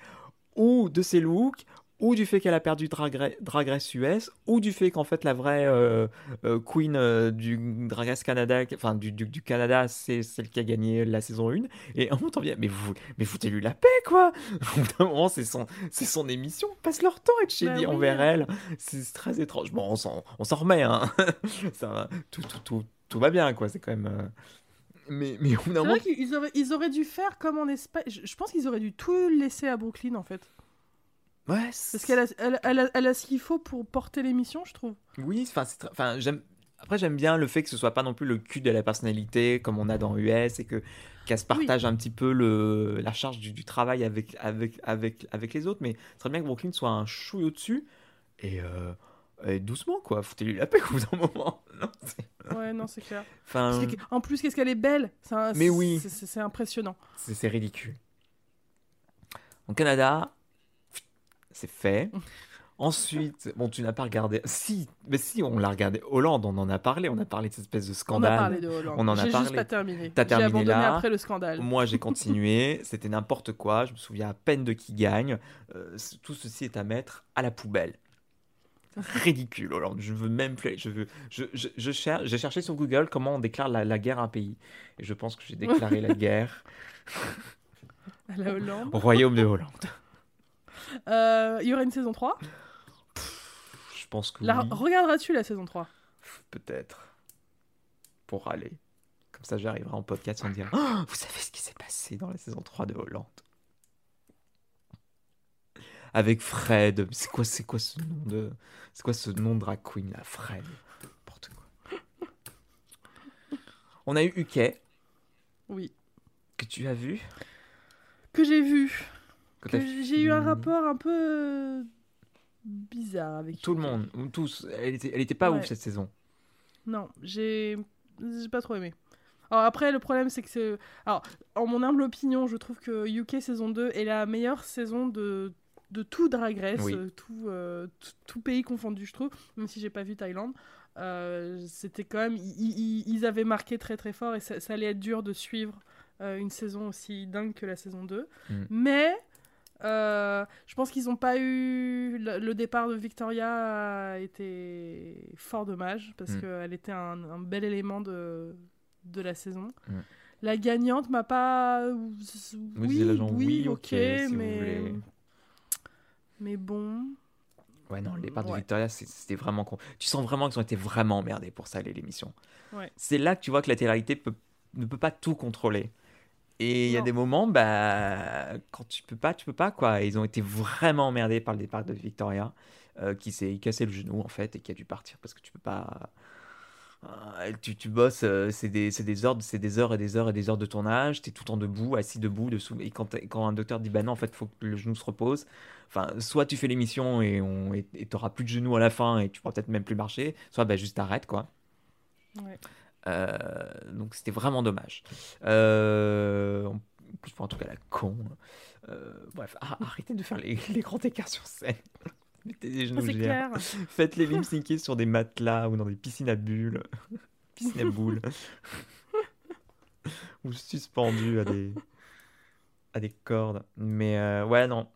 ou de ses looks, ou du fait qu'elle a perdu Drag, Ra- Drag Race US, ou du fait qu'en fait la vraie euh, euh, queen euh, du Drag Race Canada, enfin du, du, du Canada, c'est celle qui a gagné la saison 1. Et en même temps, bien, mais vous, mais foutez-lui la paix, quoi Au moment, c'est son, c'est son émission, passe leur temps à être Bah shady oui. envers elle. C'est très étrange. Bon, on s'en, on s'en remet, hein. Ça va, tout, tout, tout, tout va bien, quoi. C'est quand même. Mais, mais au bout d'un C'est moment, vrai qu'ils auraient, ils auraient dû faire comme en Espagne. Je, je pense qu'ils auraient dû tout laisser à Brooklyn en fait. Ouais, Parce qu'elle a, elle, elle a, elle a ce qu'il faut pour porter l'émission, je trouve. Oui, enfin, enfin, j'aime. Après, j'aime bien le fait que ce soit pas non plus le cul de la personnalité comme on a dans US et que qu'elle se partage un petit peu le la charge du, du travail avec avec avec avec les autres. Mais ce serait bien que Brooklyn soit un chou au-dessus et, euh, et doucement quoi. Foutez-lui la paix au bout d'un moment. Non, Ouais, non, c'est clair. Enfin, En plus, qu'est-ce qu'elle est belle un- Mais oui. c'est- impressionnant. c'est c'est ridicule. Au Canada, c'est fait. Ensuite, bon, tu n'as pas regardé. Si, mais si, on l'a regardé. Hollande, on en a parlé. On a parlé de cette espèce de On a scandale. parlé de Hollande. On en a J'ai parlé. juste pas terminé. T'as terminé abandonné là. après le scandale. Moi, j'ai continué. C'était n'importe quoi. Je me souviens à peine de qui gagne. Euh, tout ceci est à mettre à la poubelle. Ridicule, Hollande. Je veux même plus. Je veux. Je, je, je cherche. J'ai cherché sur Google comment on déclare la, la guerre à un pays. Et je pense que j'ai déclaré la guerre À la Hollande. au royaume de Hollande. Euh, Il y aura une saison 3. Je pense que La... oui. Regarderas-tu la saison 3 Peut-être. Pour aller. Comme ça, j'arriverai en podcast en dire Oh, Vous savez ce qui s'est passé dans la saison 3 de Hollande Avec Fred. C'est quoi, c'est quoi ce nom de. C'est quoi ce nom de drag queen là Fred? N'importe quoi. On a eu UK, Oui. que tu as vu? Que j'ai vu. Que j'ai eu un rapport un peu euh, bizarre avec Tout le monde, ou tous. Elle était, elle était pas Ouais. ouf cette saison. Non, j'ai j'ai pas trop aimé. Alors après, le problème, c'est que c'est... Alors, en mon humble opinion, je trouve que UK saison 2 est la meilleure saison de, de tout Drag Race, Oui. euh, tout, euh, tout, tout pays confondu, je trouve, même si j'ai pas vu Thaïlande. Euh, C'était quand même... Ils, ils- ils avaient marqué très très fort et ça, ça allait être dur de suivre euh, une saison aussi dingue que la saison 2. Mm. Mais... euh, je pense qu'ils n'ont pas eu. Le, départ de Victoria a été fort dommage parce Mm. qu'elle était un, un bel élément de, de la saison. Mm. La gagnante m'a pas. Oui, oui, oui, ok, ok, si mais. Mais bon. Ouais, non, le départ de Ouais. Victoria, c'était vraiment con. Tu sens vraiment qu'ils ont été vraiment emmerdés pour ça, l'émission. Ouais. C'est là que tu vois que la télé-réalité peut- ne peut pas tout contrôler. Et il y a des moments, bah, quand tu peux pas, tu peux pas, quoi. Ils ont été vraiment emmerdés par le départ de Victoria, euh, qui s'est cassé le genou, en fait, et qui a dû partir parce que tu peux pas. Euh, tu, tu bosses, euh, c'est des, des heures, c'est des heures et des heures et des heures de tournage, tu es tout le temps debout, assis debout, dessous, et quand, un docteur dit bah non, en fait, il faut que le genou se repose, enfin, soit tu fais l'émission et on et t'auras plus de genoux à la fin et tu pourras peut-être même plus marcher, soit bah juste arrête, quoi. Ouais. Euh, donc c'était vraiment dommage. Euh, en plus pour un truc à la con. Euh, bref, ah, arrêtez de faire les, les grands écarts sur scène. Mettez des genoux clair. Faites les lip sur des matelas ou dans des piscines à bulles. piscines à boules. ou suspendus à des, à des cordes. Mais euh, ouais, non.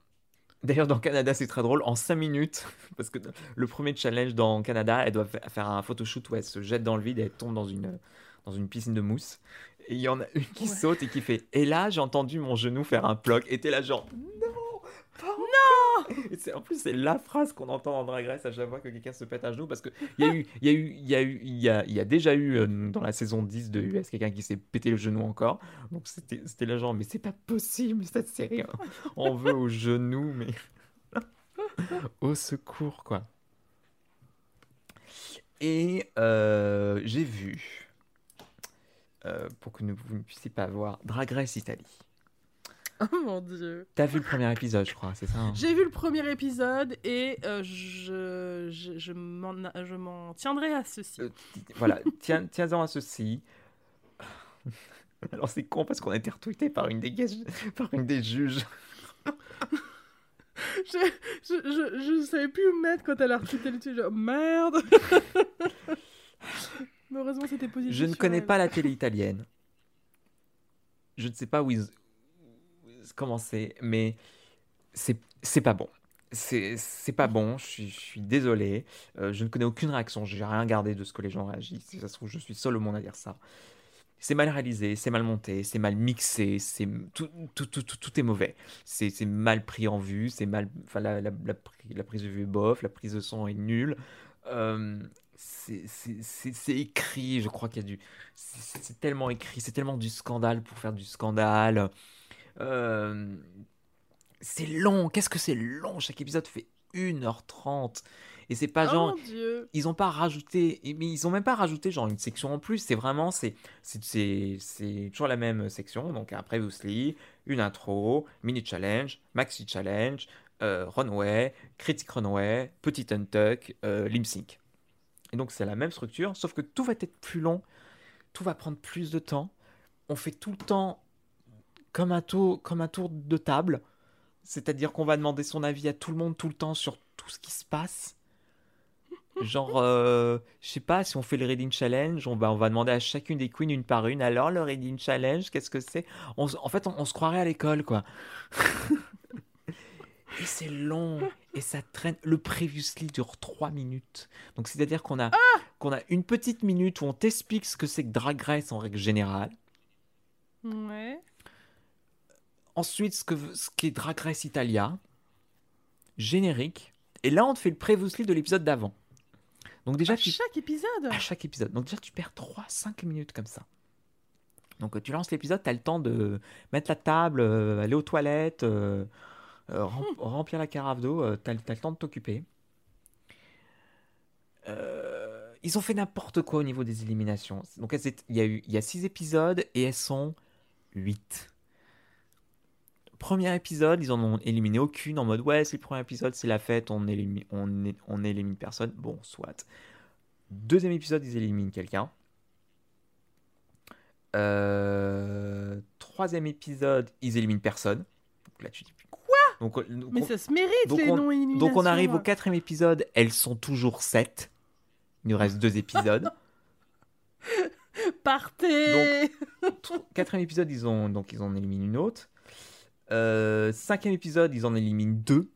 D'ailleurs, dans Canada, c'est très drôle. En 5 minutes, parce que le premier challenge dans Canada, elle doit faire un photoshoot où elle se jette dans le vide et elle tombe dans une, dans une piscine de mousse. Et il y en a une qui saute et qui fait Et là, j'ai entendu mon genou faire un ploc. Et t'es là, genre Non En plus, c'est la phrase qu'on entend dans Drag Race à chaque fois que quelqu'un se pète un genou. Parce qu'il y, a y, y, y, y a déjà eu euh, dans la saison 10 de US quelqu'un qui s'est pété le genou encore. Donc c'était la genre Mais c'est pas possible cette série. Hein. On veut au genou, mais. au secours, quoi. Et euh, j'ai vu euh, pour que vous ne puissiez pas voir Drag Race Italie. Oh mon dieu. T'as vu le premier épisode, je crois, c'est ça hein? J'ai vu le premier épisode et euh, je, je, je m'en tiendrai à ceci. Euh, voilà, tiens, tiens-en à ceci. Alors c'est con parce qu'on a été retweeté par une des, par une des juges. je, je, je, je, savais plus où mettre quand elle a retweeté le truc. Genre, merde heureusement, c'était positif. Je ne connais pas la télé italienne. Je ne sais pas où ils. Comment c'est, mais c'est pas bon. C'est pas bon, je suis, désolé. Euh, je ne connais aucune réaction, j'ai rien regardé de ce que les gens réagissent. Ça se trouve, je suis seul au monde à dire ça. C'est mal réalisé, c'est mal monté, c'est mal mixé, c'est tout, tout, tout, tout, est mauvais. C'est mal pris en vue, c'est mal. Enfin, la, la, la, prise de vue est bof, la prise de son est nulle. Euh, c'est écrit, je crois qu'il y a du. C'est tellement écrit, c'est tellement du scandale pour faire du scandale. Euh, c'est long, qu'est-ce que c'est long? Chaque épisode fait 1h30. Et c'est pas oh genre. Ils ont pas rajouté. Mais ils ont même pas rajouté genre une section en plus. C'est vraiment. C'est toujours la même section. Donc après Loosely, une intro, mini challenge, maxi challenge, euh, runway, critique runway, petit untuck, euh, limp sync. Et donc c'est la même structure, sauf que tout va être plus long, tout va prendre plus de temps. On fait tout le temps comme un tour, comme un tour de table, c'est-à-dire qu'on va demander son avis à tout le monde tout le temps sur tout ce qui se passe. Genre, euh, je sais pas, si on fait le Reading Challenge, on va, on va demander à chacune des queens une par une. Alors, le Reading Challenge, qu'est-ce que c'est? En fait, on, se croirait à l'école, quoi. Et c'est long. Et ça traîne. Le previously dure 3 minutes. Donc c'est-à-dire qu'on a, qu'on a une petite minute où on t'explique ce que c'est que Drag Race en règle générale. Ouais. Ensuite, ce, que, ce qu'est Drag Race Italia. Générique. Et là, on te fait le previously de l'épisode d'avant. Donc déjà, à chaque épisode À chaque épisode. Donc déjà, tu perds 3-5 minutes comme ça. Donc tu lances l'épisode, tu as le temps de mettre la table, euh, aller aux toilettes, euh, euh, remplir la carafe d'eau, t'as, as le temps de t'occuper. Ils ont fait n'importe quoi au niveau des éliminations. Donc il y a eu il y a six épisodes et elles sont 8. Premier épisode, ils en ont éliminé aucune en mode ouais c'est le premier épisode, c'est la fête, on élimine, on, on élimine personne. Bon, soit. Deuxième épisode, ils éliminent quelqu'un. troisième épisode, ils éliminent personne. Donc là, tu dis donc, Mais ça se mérite les on, Donc on arrive au quatrième épisode, elles sont toujours sept. Il nous reste deux épisodes. Partez donc, Quatrième épisode, ils ont, donc, ils en éliminent une autre. Euh, cinquième épisode, ils en éliminent deux.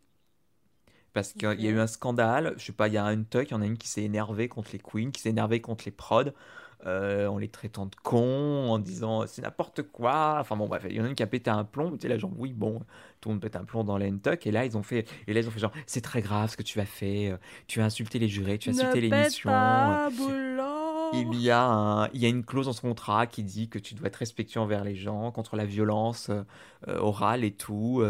Parce qu'il y a eu un scandale. Je sais pas, il y a un tuck, il y en a une qui s'est énervée contre les queens, qui s'est énervée contre les prods. Euh, en les traitant de cons, en disant c'est n'importe quoi. Enfin bon, bref, il y en a une qui a pété un plomb. Tu sais, là, genre, oui, bon, tout le monde pète un plomb dans l'Entuck. Et là, ils ont fait, et là, ils ont fait genre, c'est très grave ce que tu as fait. Tu as insulté les jurés, tu as insulté l'émission. Il y, a un, il y a une clause dans ce contrat qui dit que tu dois être respectueux envers les gens, contre la violence euh, orale et tout.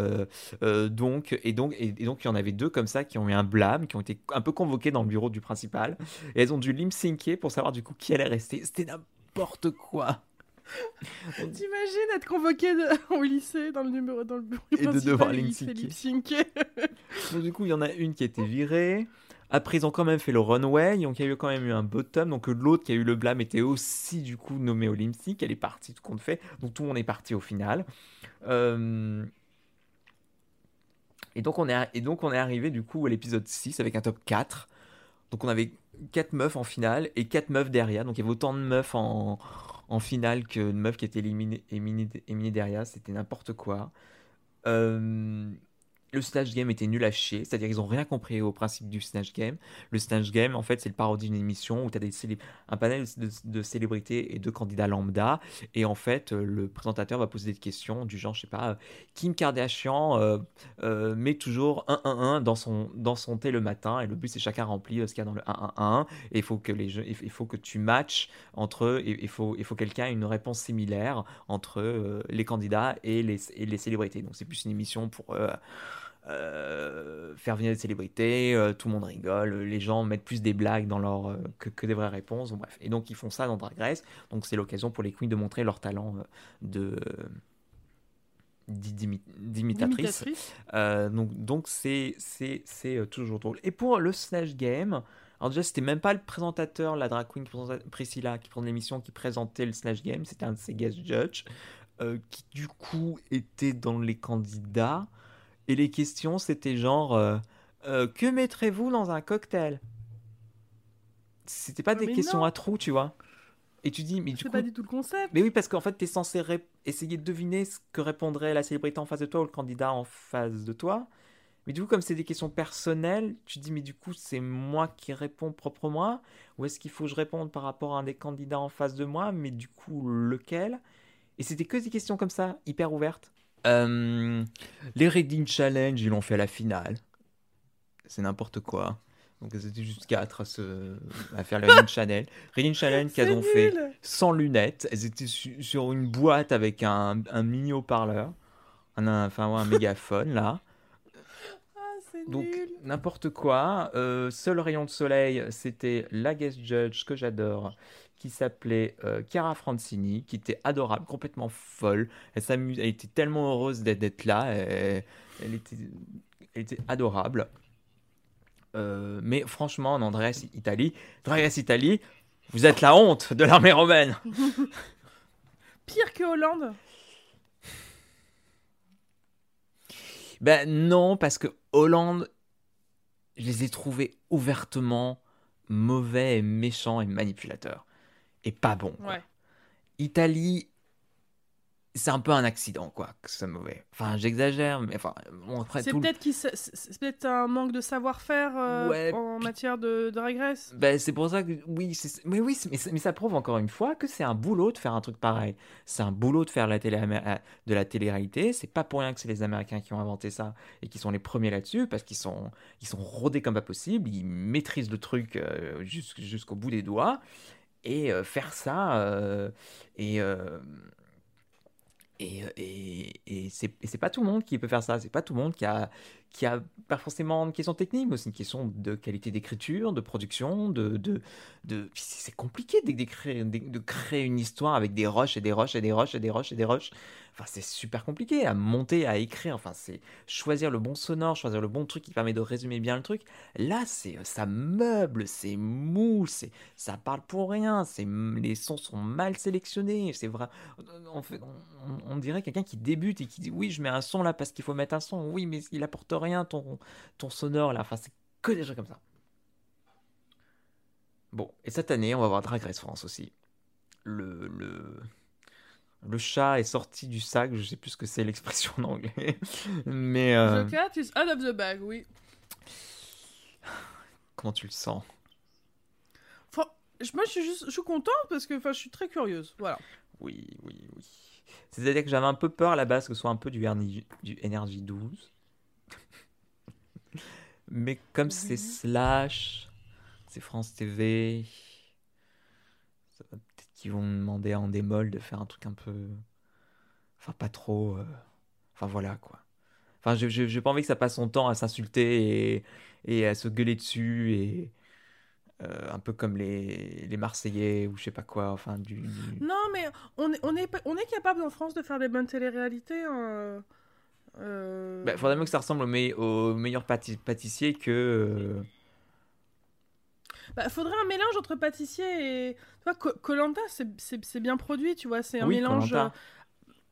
donc, et, donc, et, donc, il y en avait deux comme ça qui ont eu un blâme, qui ont été un peu convoqués dans le bureau du principal. Et elles ont dû lim pour savoir du coup qui allait rester c'était n'importe quoi. T'imagines être convoqué au lycée dans le numéro dans le bureau et de devoir lip donc du coup, il y en a une qui a été virée. Après, ils ont quand même fait le runway, donc il y a eu quand même eu un bottom. Donc l'autre qui a eu le blâme était aussi du coup nommé au lip sync. Elle est partie, tout compte fait. Donc tout le monde est parti au final. Euh, et donc on est arrivé du coup à l'épisode 6 avec un top 4. Donc on avait 4 meufs en finale et 4 meufs derrière. Donc il y avait autant de meufs en, en finale que de meufs qui étaient éliminées, éliminées, derrière. C'était n'importe quoi. Euh, le Snatch Game était nul à chier, c'est-à-dire qu'ils ont rien compris au principe du Snatch Game. Le Snatch Game, en fait, c'est le parodie d'une émission où tu as un panel de, célébrités et de candidats lambda, et en fait, euh, le présentateur va poser des questions du genre, je sais pas, euh, Kim Kardashian euh, met toujours 1-1-1 dans son, dans son thé le matin, et le but c'est chacun remplit ce qu'il y a dans le 1-1-1, et il faut que, les il faut que tu matches entre eux, et il faut, il faut quelqu'un ait une réponse similaire entre les candidats et les, et les célébrités. Donc c'est plus une émission pour euh, faire venir des célébrités, euh, tout le monde rigole, les gens mettent plus des blagues dans leur, euh, que, des vraies réponses, bref. Et donc ils font ça dans Drag Race, donc c'est l'occasion pour les queens de montrer leur talent de d'imitatrice. donc donc c'est c'est toujours drôle. Et pour le Slash Game, alors déjà c'était même pas le présentateur, la drag queen Priscilla qui prend l'émission qui présentait le Slash Game, c'était un de ses guest judges qui du coup était dans les candidats. Et les questions, c'était genre euh, euh, Que mettrez-vous dans un cocktail? C'était pas des questions à trous, tu vois. Et tu dis, mais du coup. C'est pas du tout le concept. Mais oui, parce qu'en fait, tu es censé essayer de deviner ce que répondrait la célébrité en face de toi ou le candidat en face de toi. Mais du coup, comme c'est des questions personnelles, tu dis, mais du coup, c'est moi qui réponds proprement Ou est-ce qu'il faut que je réponde par rapport à un des candidats en face de moi Mais du coup, lequel? Et c'était que des questions comme ça, hyper ouvertes. Euh, les Reading Challenge, ils l'ont fait à la finale. C'est n'importe quoi. Donc elles étaient juste quatre à, se... à faire le Reading Challenge. Reading Challenge qu'elles ont fait sans lunettes. Elles étaient sur une boîte avec un, un mini haut-parleur. Un, enfin, un mégaphone là. Ah, Donc n'importe quoi. Euh, seul rayon de soleil, c'était la guest judge que j'adore, qui s'appelait euh, Chiara Francini, qui était adorable, complètement folle. Elle, elle était tellement heureuse d'être là. Elle, était, elle était adorable. Euh, mais franchement, en Andrés Italie, Andrés Italie, vous êtes la honte de l'armée romaine. Pire que Hollande. Ben non, parce que Hollande, je les ai trouvés ouvertement mauvais et méchants et manipulateurs et pas bon. Italie, c'est un peu un accident, quoi, que c'est mauvais. Enfin, j'exagère, mais enfin, bon, après C'est peut-être c'est peut-être un manque de savoir-faire euh, en matière de, de régresse. Ben, c'est pour ça que, oui, mais oui, mais, mais, ça prouve encore une fois que c'est un boulot de faire un truc pareil. C'est un boulot de faire la télé, euh, de la télé-réalité. C'est pas pour rien que c'est les Américains qui ont inventé ça et qui sont les premiers là-dessus, parce qu'ils sont, ils sont rodés comme pas possible. Ils maîtrisent le truc euh, jusqu'au bout des doigts et faire ça et et, et, et c'est pas tout le monde qui peut faire ça, c'est pas tout le monde qui a, qui a pas forcément une question technique, mais c'est une question de qualité d'écriture, de production, de... de, de... C'est compliqué de, créer, de, créer une histoire avec des roches et des roches et des roches et des roches et des roches. Enfin, c'est super compliqué à monter, à écrire. Enfin, c'est choisir le bon sonore, choisir le bon truc qui permet de résumer bien le truc. Là, c'est ça meuble, c'est mou, c'est ça parle pour rien. C'est les sons sont mal sélectionnés. C'est vrai. On, dirait quelqu'un qui débute et qui dit oui, je mets un son là parce qu'il faut mettre un son. Oui, mais il apporte rien ton ton sonore là. Enfin, c'est que des trucs comme ça. Bon, et cette année, on va voir Drag Race France aussi. Le, le, le chat est sorti du sac, je sais plus ce que c'est l'expression en anglais. Mais. Euh, the cat is out of the bag, oui. Comment tu le sens? Moi, je suis juste, je suis contente parce que, enfin, je suis très curieuse, voilà. Oui, oui, oui. C'est-à-dire que j'avais un peu peur à la base que ce soit un peu du, du Energy 12. Mais comme c'est Slash, c'est France TV, qui vont demander en démol de faire un truc un peu. Enfin, pas trop. Euh, enfin, voilà, quoi. Enfin, je n'ai pas envie que ça passe son temps à s'insulter et, et, à se gueuler dessus et. Euh, un peu comme les, les Marseillais ou je sais pas quoi, enfin du... Non, mais on est, on, est, on est capable en France de faire des bonnes télé-réalités. Hein. Euh... Bah, faudrait mieux que ça ressemble au, me au meilleur pâtissier que... Bah, faudrait un mélange entre pâtissier et. Tu vois, Colanta, c'est bien produit, tu vois. C'est un mélange euh,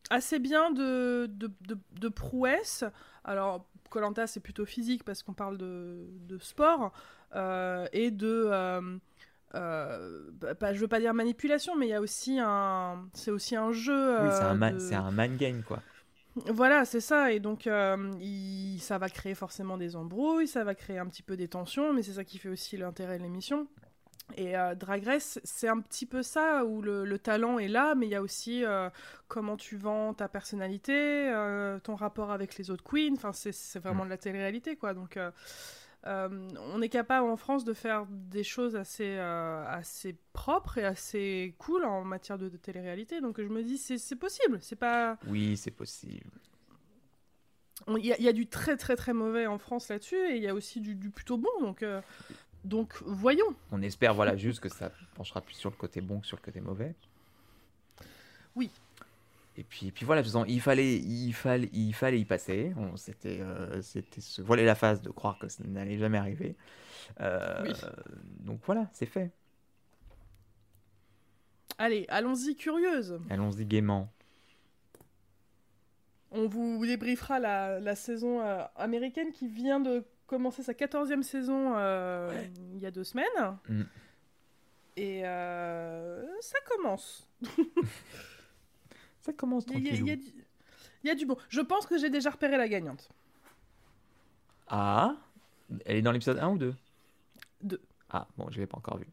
assez bien de, de, de, prouesse. Alors, Colanta, c'est plutôt physique parce qu'on parle de, de sport euh, et de. Euh, euh bah, je veux pas dire manipulation, mais il y a aussi un. C'est aussi un jeu. oui, c'est un, man... un man game, quoi. Voilà, c'est ça. Et donc, euh, il- ça va créer forcément des embrouilles, ça va créer un petit peu des tensions, mais c'est ça qui fait aussi l'intérêt de l'émission. Et euh, Drag Race, c'est un petit peu ça, où le, le talent est là, mais il y a aussi euh, comment tu vends ta personnalité, euh, ton rapport avec les autres queens. Enfin, c'est- c'est vraiment de la télé-réalité, quoi. Donc, euh, on est capable en France de faire des choses assez, euh, assez propres et assez cool en matière de, de télé-réalité. Donc, je me dis, c'est c'est possible. C'est pas. Oui, c'est possible. Il y, y a du très très très mauvais en France là-dessus et il y a aussi du, du plutôt bon. Donc, euh, donc voyons. On espère, voilà, juste que ça penchera plus sur le côté bon que sur le côté mauvais. Oui. Et puis, puis voilà, façon, il fallait, il fallait, il fallait y passer. On, c'était, euh, c'était se voiler la face de croire que ça n'allait jamais arriver. Euh, Oui. Donc voilà, c'est fait. Allez, allons-y, curieuse. Allons-y gaiement. On vous débriefera la, la saison euh, américaine qui vient de commencer sa 14e saison euh, Ouais. il y a deux semaines. Mm. Et ça commence. Ça commence il y tranquillou. y il y a du bon. Je pense que j'ai déjà repéré la gagnante. Ah, elle est dans l'épisode 1 ou 2 Deux. Ah, bon, je l'ai pas encore vu.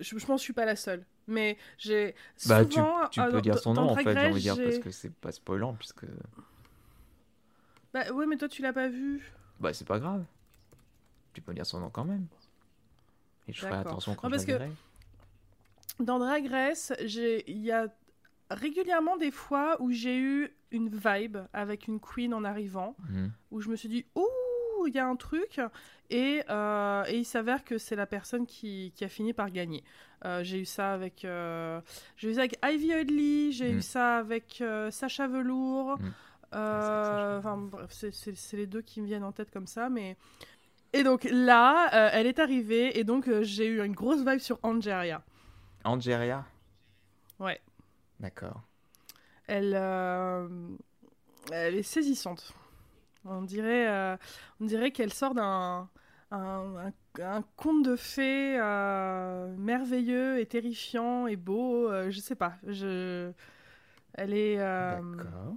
Je, je pense que je suis pas la seule. Mais j'ai Bah, tu, souvent... tu ah, peux dire son nom en fait, j'ai envie de dire, parce que c'est pas spoilant, puisque. Bah ouais, mais toi tu l'as pas vu. Bah, c'est pas grave. Tu peux dire son nom quand même. Et je ferai attention quand Non, je parce que-. Dans Drag Race, j'ai- il y a régulièrement des fois où j'ai eu une vibe avec une queen en arrivant, Mhm. où je me suis dit, ouh, il y a un truc, et, euh, et il s'avère que c'est la personne qui, qui a fini par gagner. Euh, j'ai eu ça avec, euh, j'ai eu ça avec Ivy Oddly, j'ai eu ça avec euh, Sacha Velour. Euh, Sacha enfin, bref, c'est- les deux qui me viennent en tête comme ça, mais. Et donc là, euh, elle est arrivée, et donc euh, j'ai eu une grosse vibe sur Angeria. Angeria? Ouais. D'accord. Elle, euh, elle est saisissante. On dirait, euh, on dirait qu'elle sort d'un un, un- un conte de fées euh, merveilleux et terrifiant et beau. euh, je sais pas. Je, elle est. D'accord.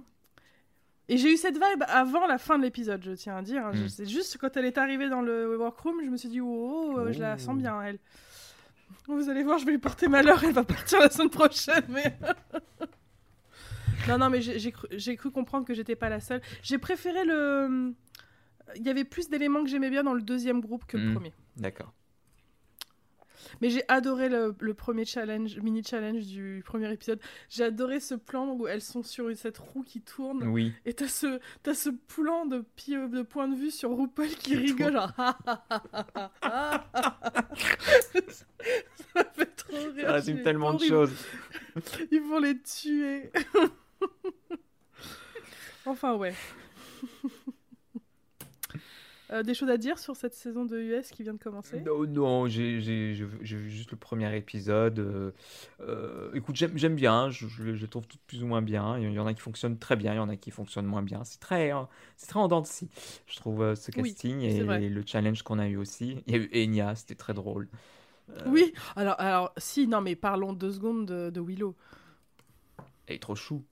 Et j'ai eu cette vibe avant la fin de l'épisode, je tiens à dire. Je- Mm. C'est juste quand elle est arrivée dans le workroom, je me suis dit, oh, oh, je la Oh. sens bien, elle. Vous allez voir, je vais lui porter malheur, elle va partir la semaine prochaine, mais... non, non, mais j'ai cru, comprendre que j'étais pas la seule. J'ai préféré le... Il y avait plus d'éléments que j'aimais bien dans le deuxième groupe que le Mm. premier. D'accord. Mais j'ai adoré le, le premier challenge, mini challenge du premier épisode. J'ai adoré ce plan où elles sont sur cette roue qui tourne. Oui. Et t'as ce, t'as ce plan de, pi- de point de vue sur RuPaul qui rigole, genre. Ah, ah, ah, ça fait trop rire. Ça résume tellement de choses. Ils vont les tuer. enfin, ouais. Euh, des choses à dire sur cette saison de US qui vient de commencer? Non, non, j'ai vu juste le premier épisode. euh, euh, écoute, j'aime bien, je, je, trouve toutes plus ou moins bien. Il y en a qui fonctionnent très bien, il y en a qui fonctionnent moins bien. C'est très, hein, c'est très en dents de scie, je trouve, ce casting et le challenge qu'on a eu aussi. Il y a eu Enya, c'était très drôle. Euh, Oui, alors, alors, si, non, mais parlons deux secondes de, de Willow. Elle est trop chou,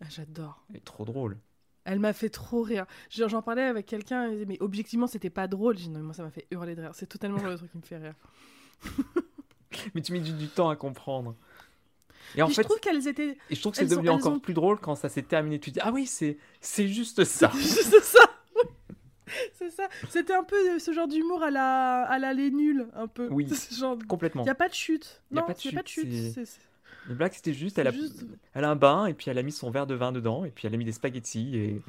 Ah, J'adore. elle est trop drôle. Elle m'a fait trop rire. Genre, J'en parlais avec quelqu'un, mais objectivement, c'était pas drôle. J'ai dit, non, mais moi, ça m'a fait hurler de rire. C'est totalement le de truc qui me fait rire. Mais tu mets du, du temps à comprendre. Et en Puis fait, je trouve qu'elles étaient. et je trouve que c'est devenu encore ont- plus drôle quand ça s'est terminé. Tu te dis, ah oui, c'est c'est juste ça. C'est ça. C'est ça. C'était un peu ce genre d'humour à la, à la les nuls, un peu. Oui. Ce genre. Complètement. Il n'y a pas de chute. De il n'y a pas de chute, Le blague, c'était juste, elle a, juste- elle a un bain et puis elle a mis son verre de vin dedans et puis elle a mis des spaghettis et,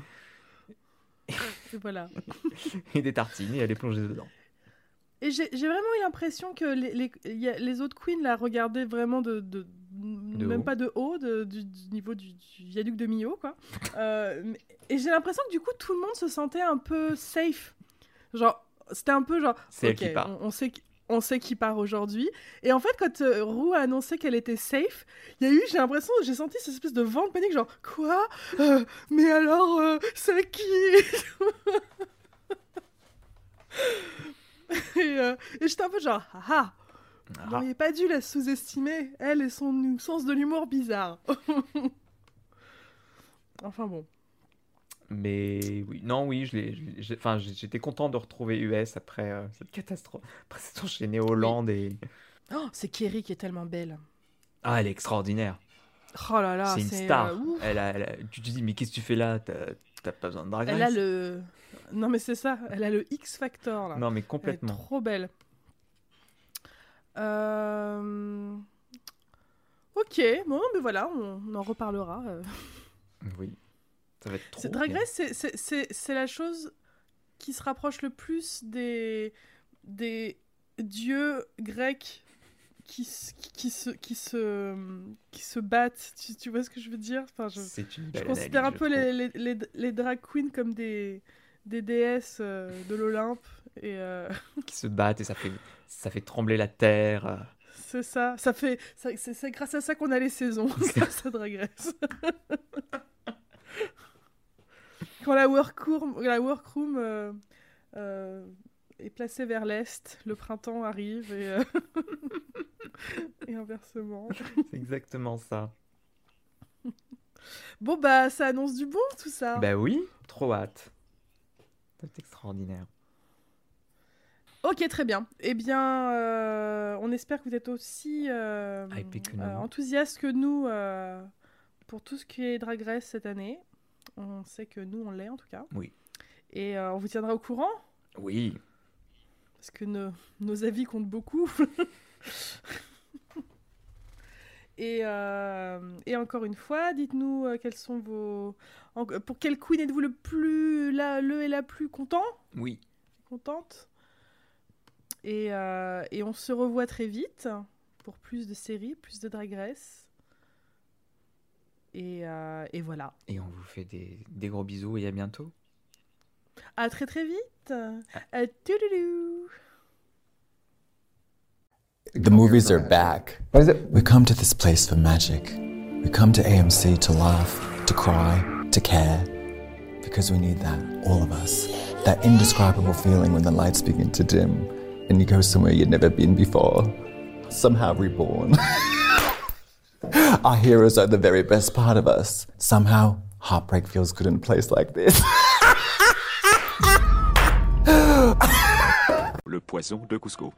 et voilà. et des tartines et elle est plongée dedans. Et j'ai vraiment eu l'impression que les, autres queens la regardaient vraiment de. de- même haut. pas de haut, de- du, du niveau du, du viaduc de Millau, quoi. Euh, et j'ai l'impression que du coup, tout le monde se sentait un peu safe. Genre, c'était un peu genre. C'est elle ok, qui part. On, on sait qui- on sait qui part aujourd'hui. Et en fait, quand euh, Roux a annoncé qu'elle était safe, il y a eu, j'ai l'impression, j'ai senti cette espèce de vent de panique, genre, quoi? Euh, Mais alors, euh, c'est qui? Et, euh, et j'étais un peu genre, ah ah Ah, Vous n'auriez pas dû la sous-estimer, elle et son sens de l'humour bizarre. enfin bon. Mais oui, non, oui, je l'ai, je l'ai- enfin, j'étais content de retrouver US après euh, cette catastrophe. Après s'être enchaîné Hollande et... Oh, c'est Kerry qui est tellement belle. Ah, elle est extraordinaire. Oh là là, c'est une star. euh, elle a, elle a- tu te dis, mais qu'est-ce que tu fais là? T'as pas besoin de Drag Elle a le. Non, mais c'est ça, elle a le X Factor là. Non, mais Elle est complètement. trop belle. Euh, Ok, bon, mais voilà, on, on en reparlera. Oui. Ça va être trop C'est- Drag. Race, la chose qui se rapproche le plus des, des dieux grecs qui, s- qui, se, qui, se, qui se battent. Tu, tu vois ce que je veux dire? Enfin, je, considère un peu les, les, les, les drag queens comme des, des déesses euh, de l'Olympe. Et euh, qui se battent et ça fait, ça fait trembler la terre. euh. c'est ça. ça fait, c'est grâce à ça qu'on a les saisons. Grâce à Drag Race. Quand la workroom, la workroom euh, euh, est placée vers l'est, le printemps arrive et, euh, et inversement. C'est exactement ça. Bon bah ça annonce du bon tout ça. Bah oui, trop hâte. C'est extraordinaire. Ok, très bien. Eh bien, euh, on espère que vous êtes aussi euh, Hypé que nous. euh, enthousiastes que nous pour tout ce qui est Drag Race cette année. On sait que nous, on l'est en tout cas. Oui. Et euh, on vous tiendra au courant, Oui, parce que nos, nos avis comptent beaucoup. et, euh, et encore une fois, dites-nous euh, quels sont vos... en- pour quelle queen êtes-vous le plus... La, le et la plus content? Oui. contente? Et, et on se revoit très vite pour plus de séries, plus de Drag Race. Et, euh, et voilà. Et on vous fait des, des gros bisous et à bientôt. À très très vite. Ah. À toudou. The movies are back. What is it? We come to this place for magic. We come to AMC to laugh, to cry, to care. Because we need that, all of us. That indescribable feeling when the lights begin to dim and you go somewhere you'd never been before. Somehow reborn. Our heroes are the very best part of us. Somehow, heartbreak feels good in a place like this. Le poison de Cusco.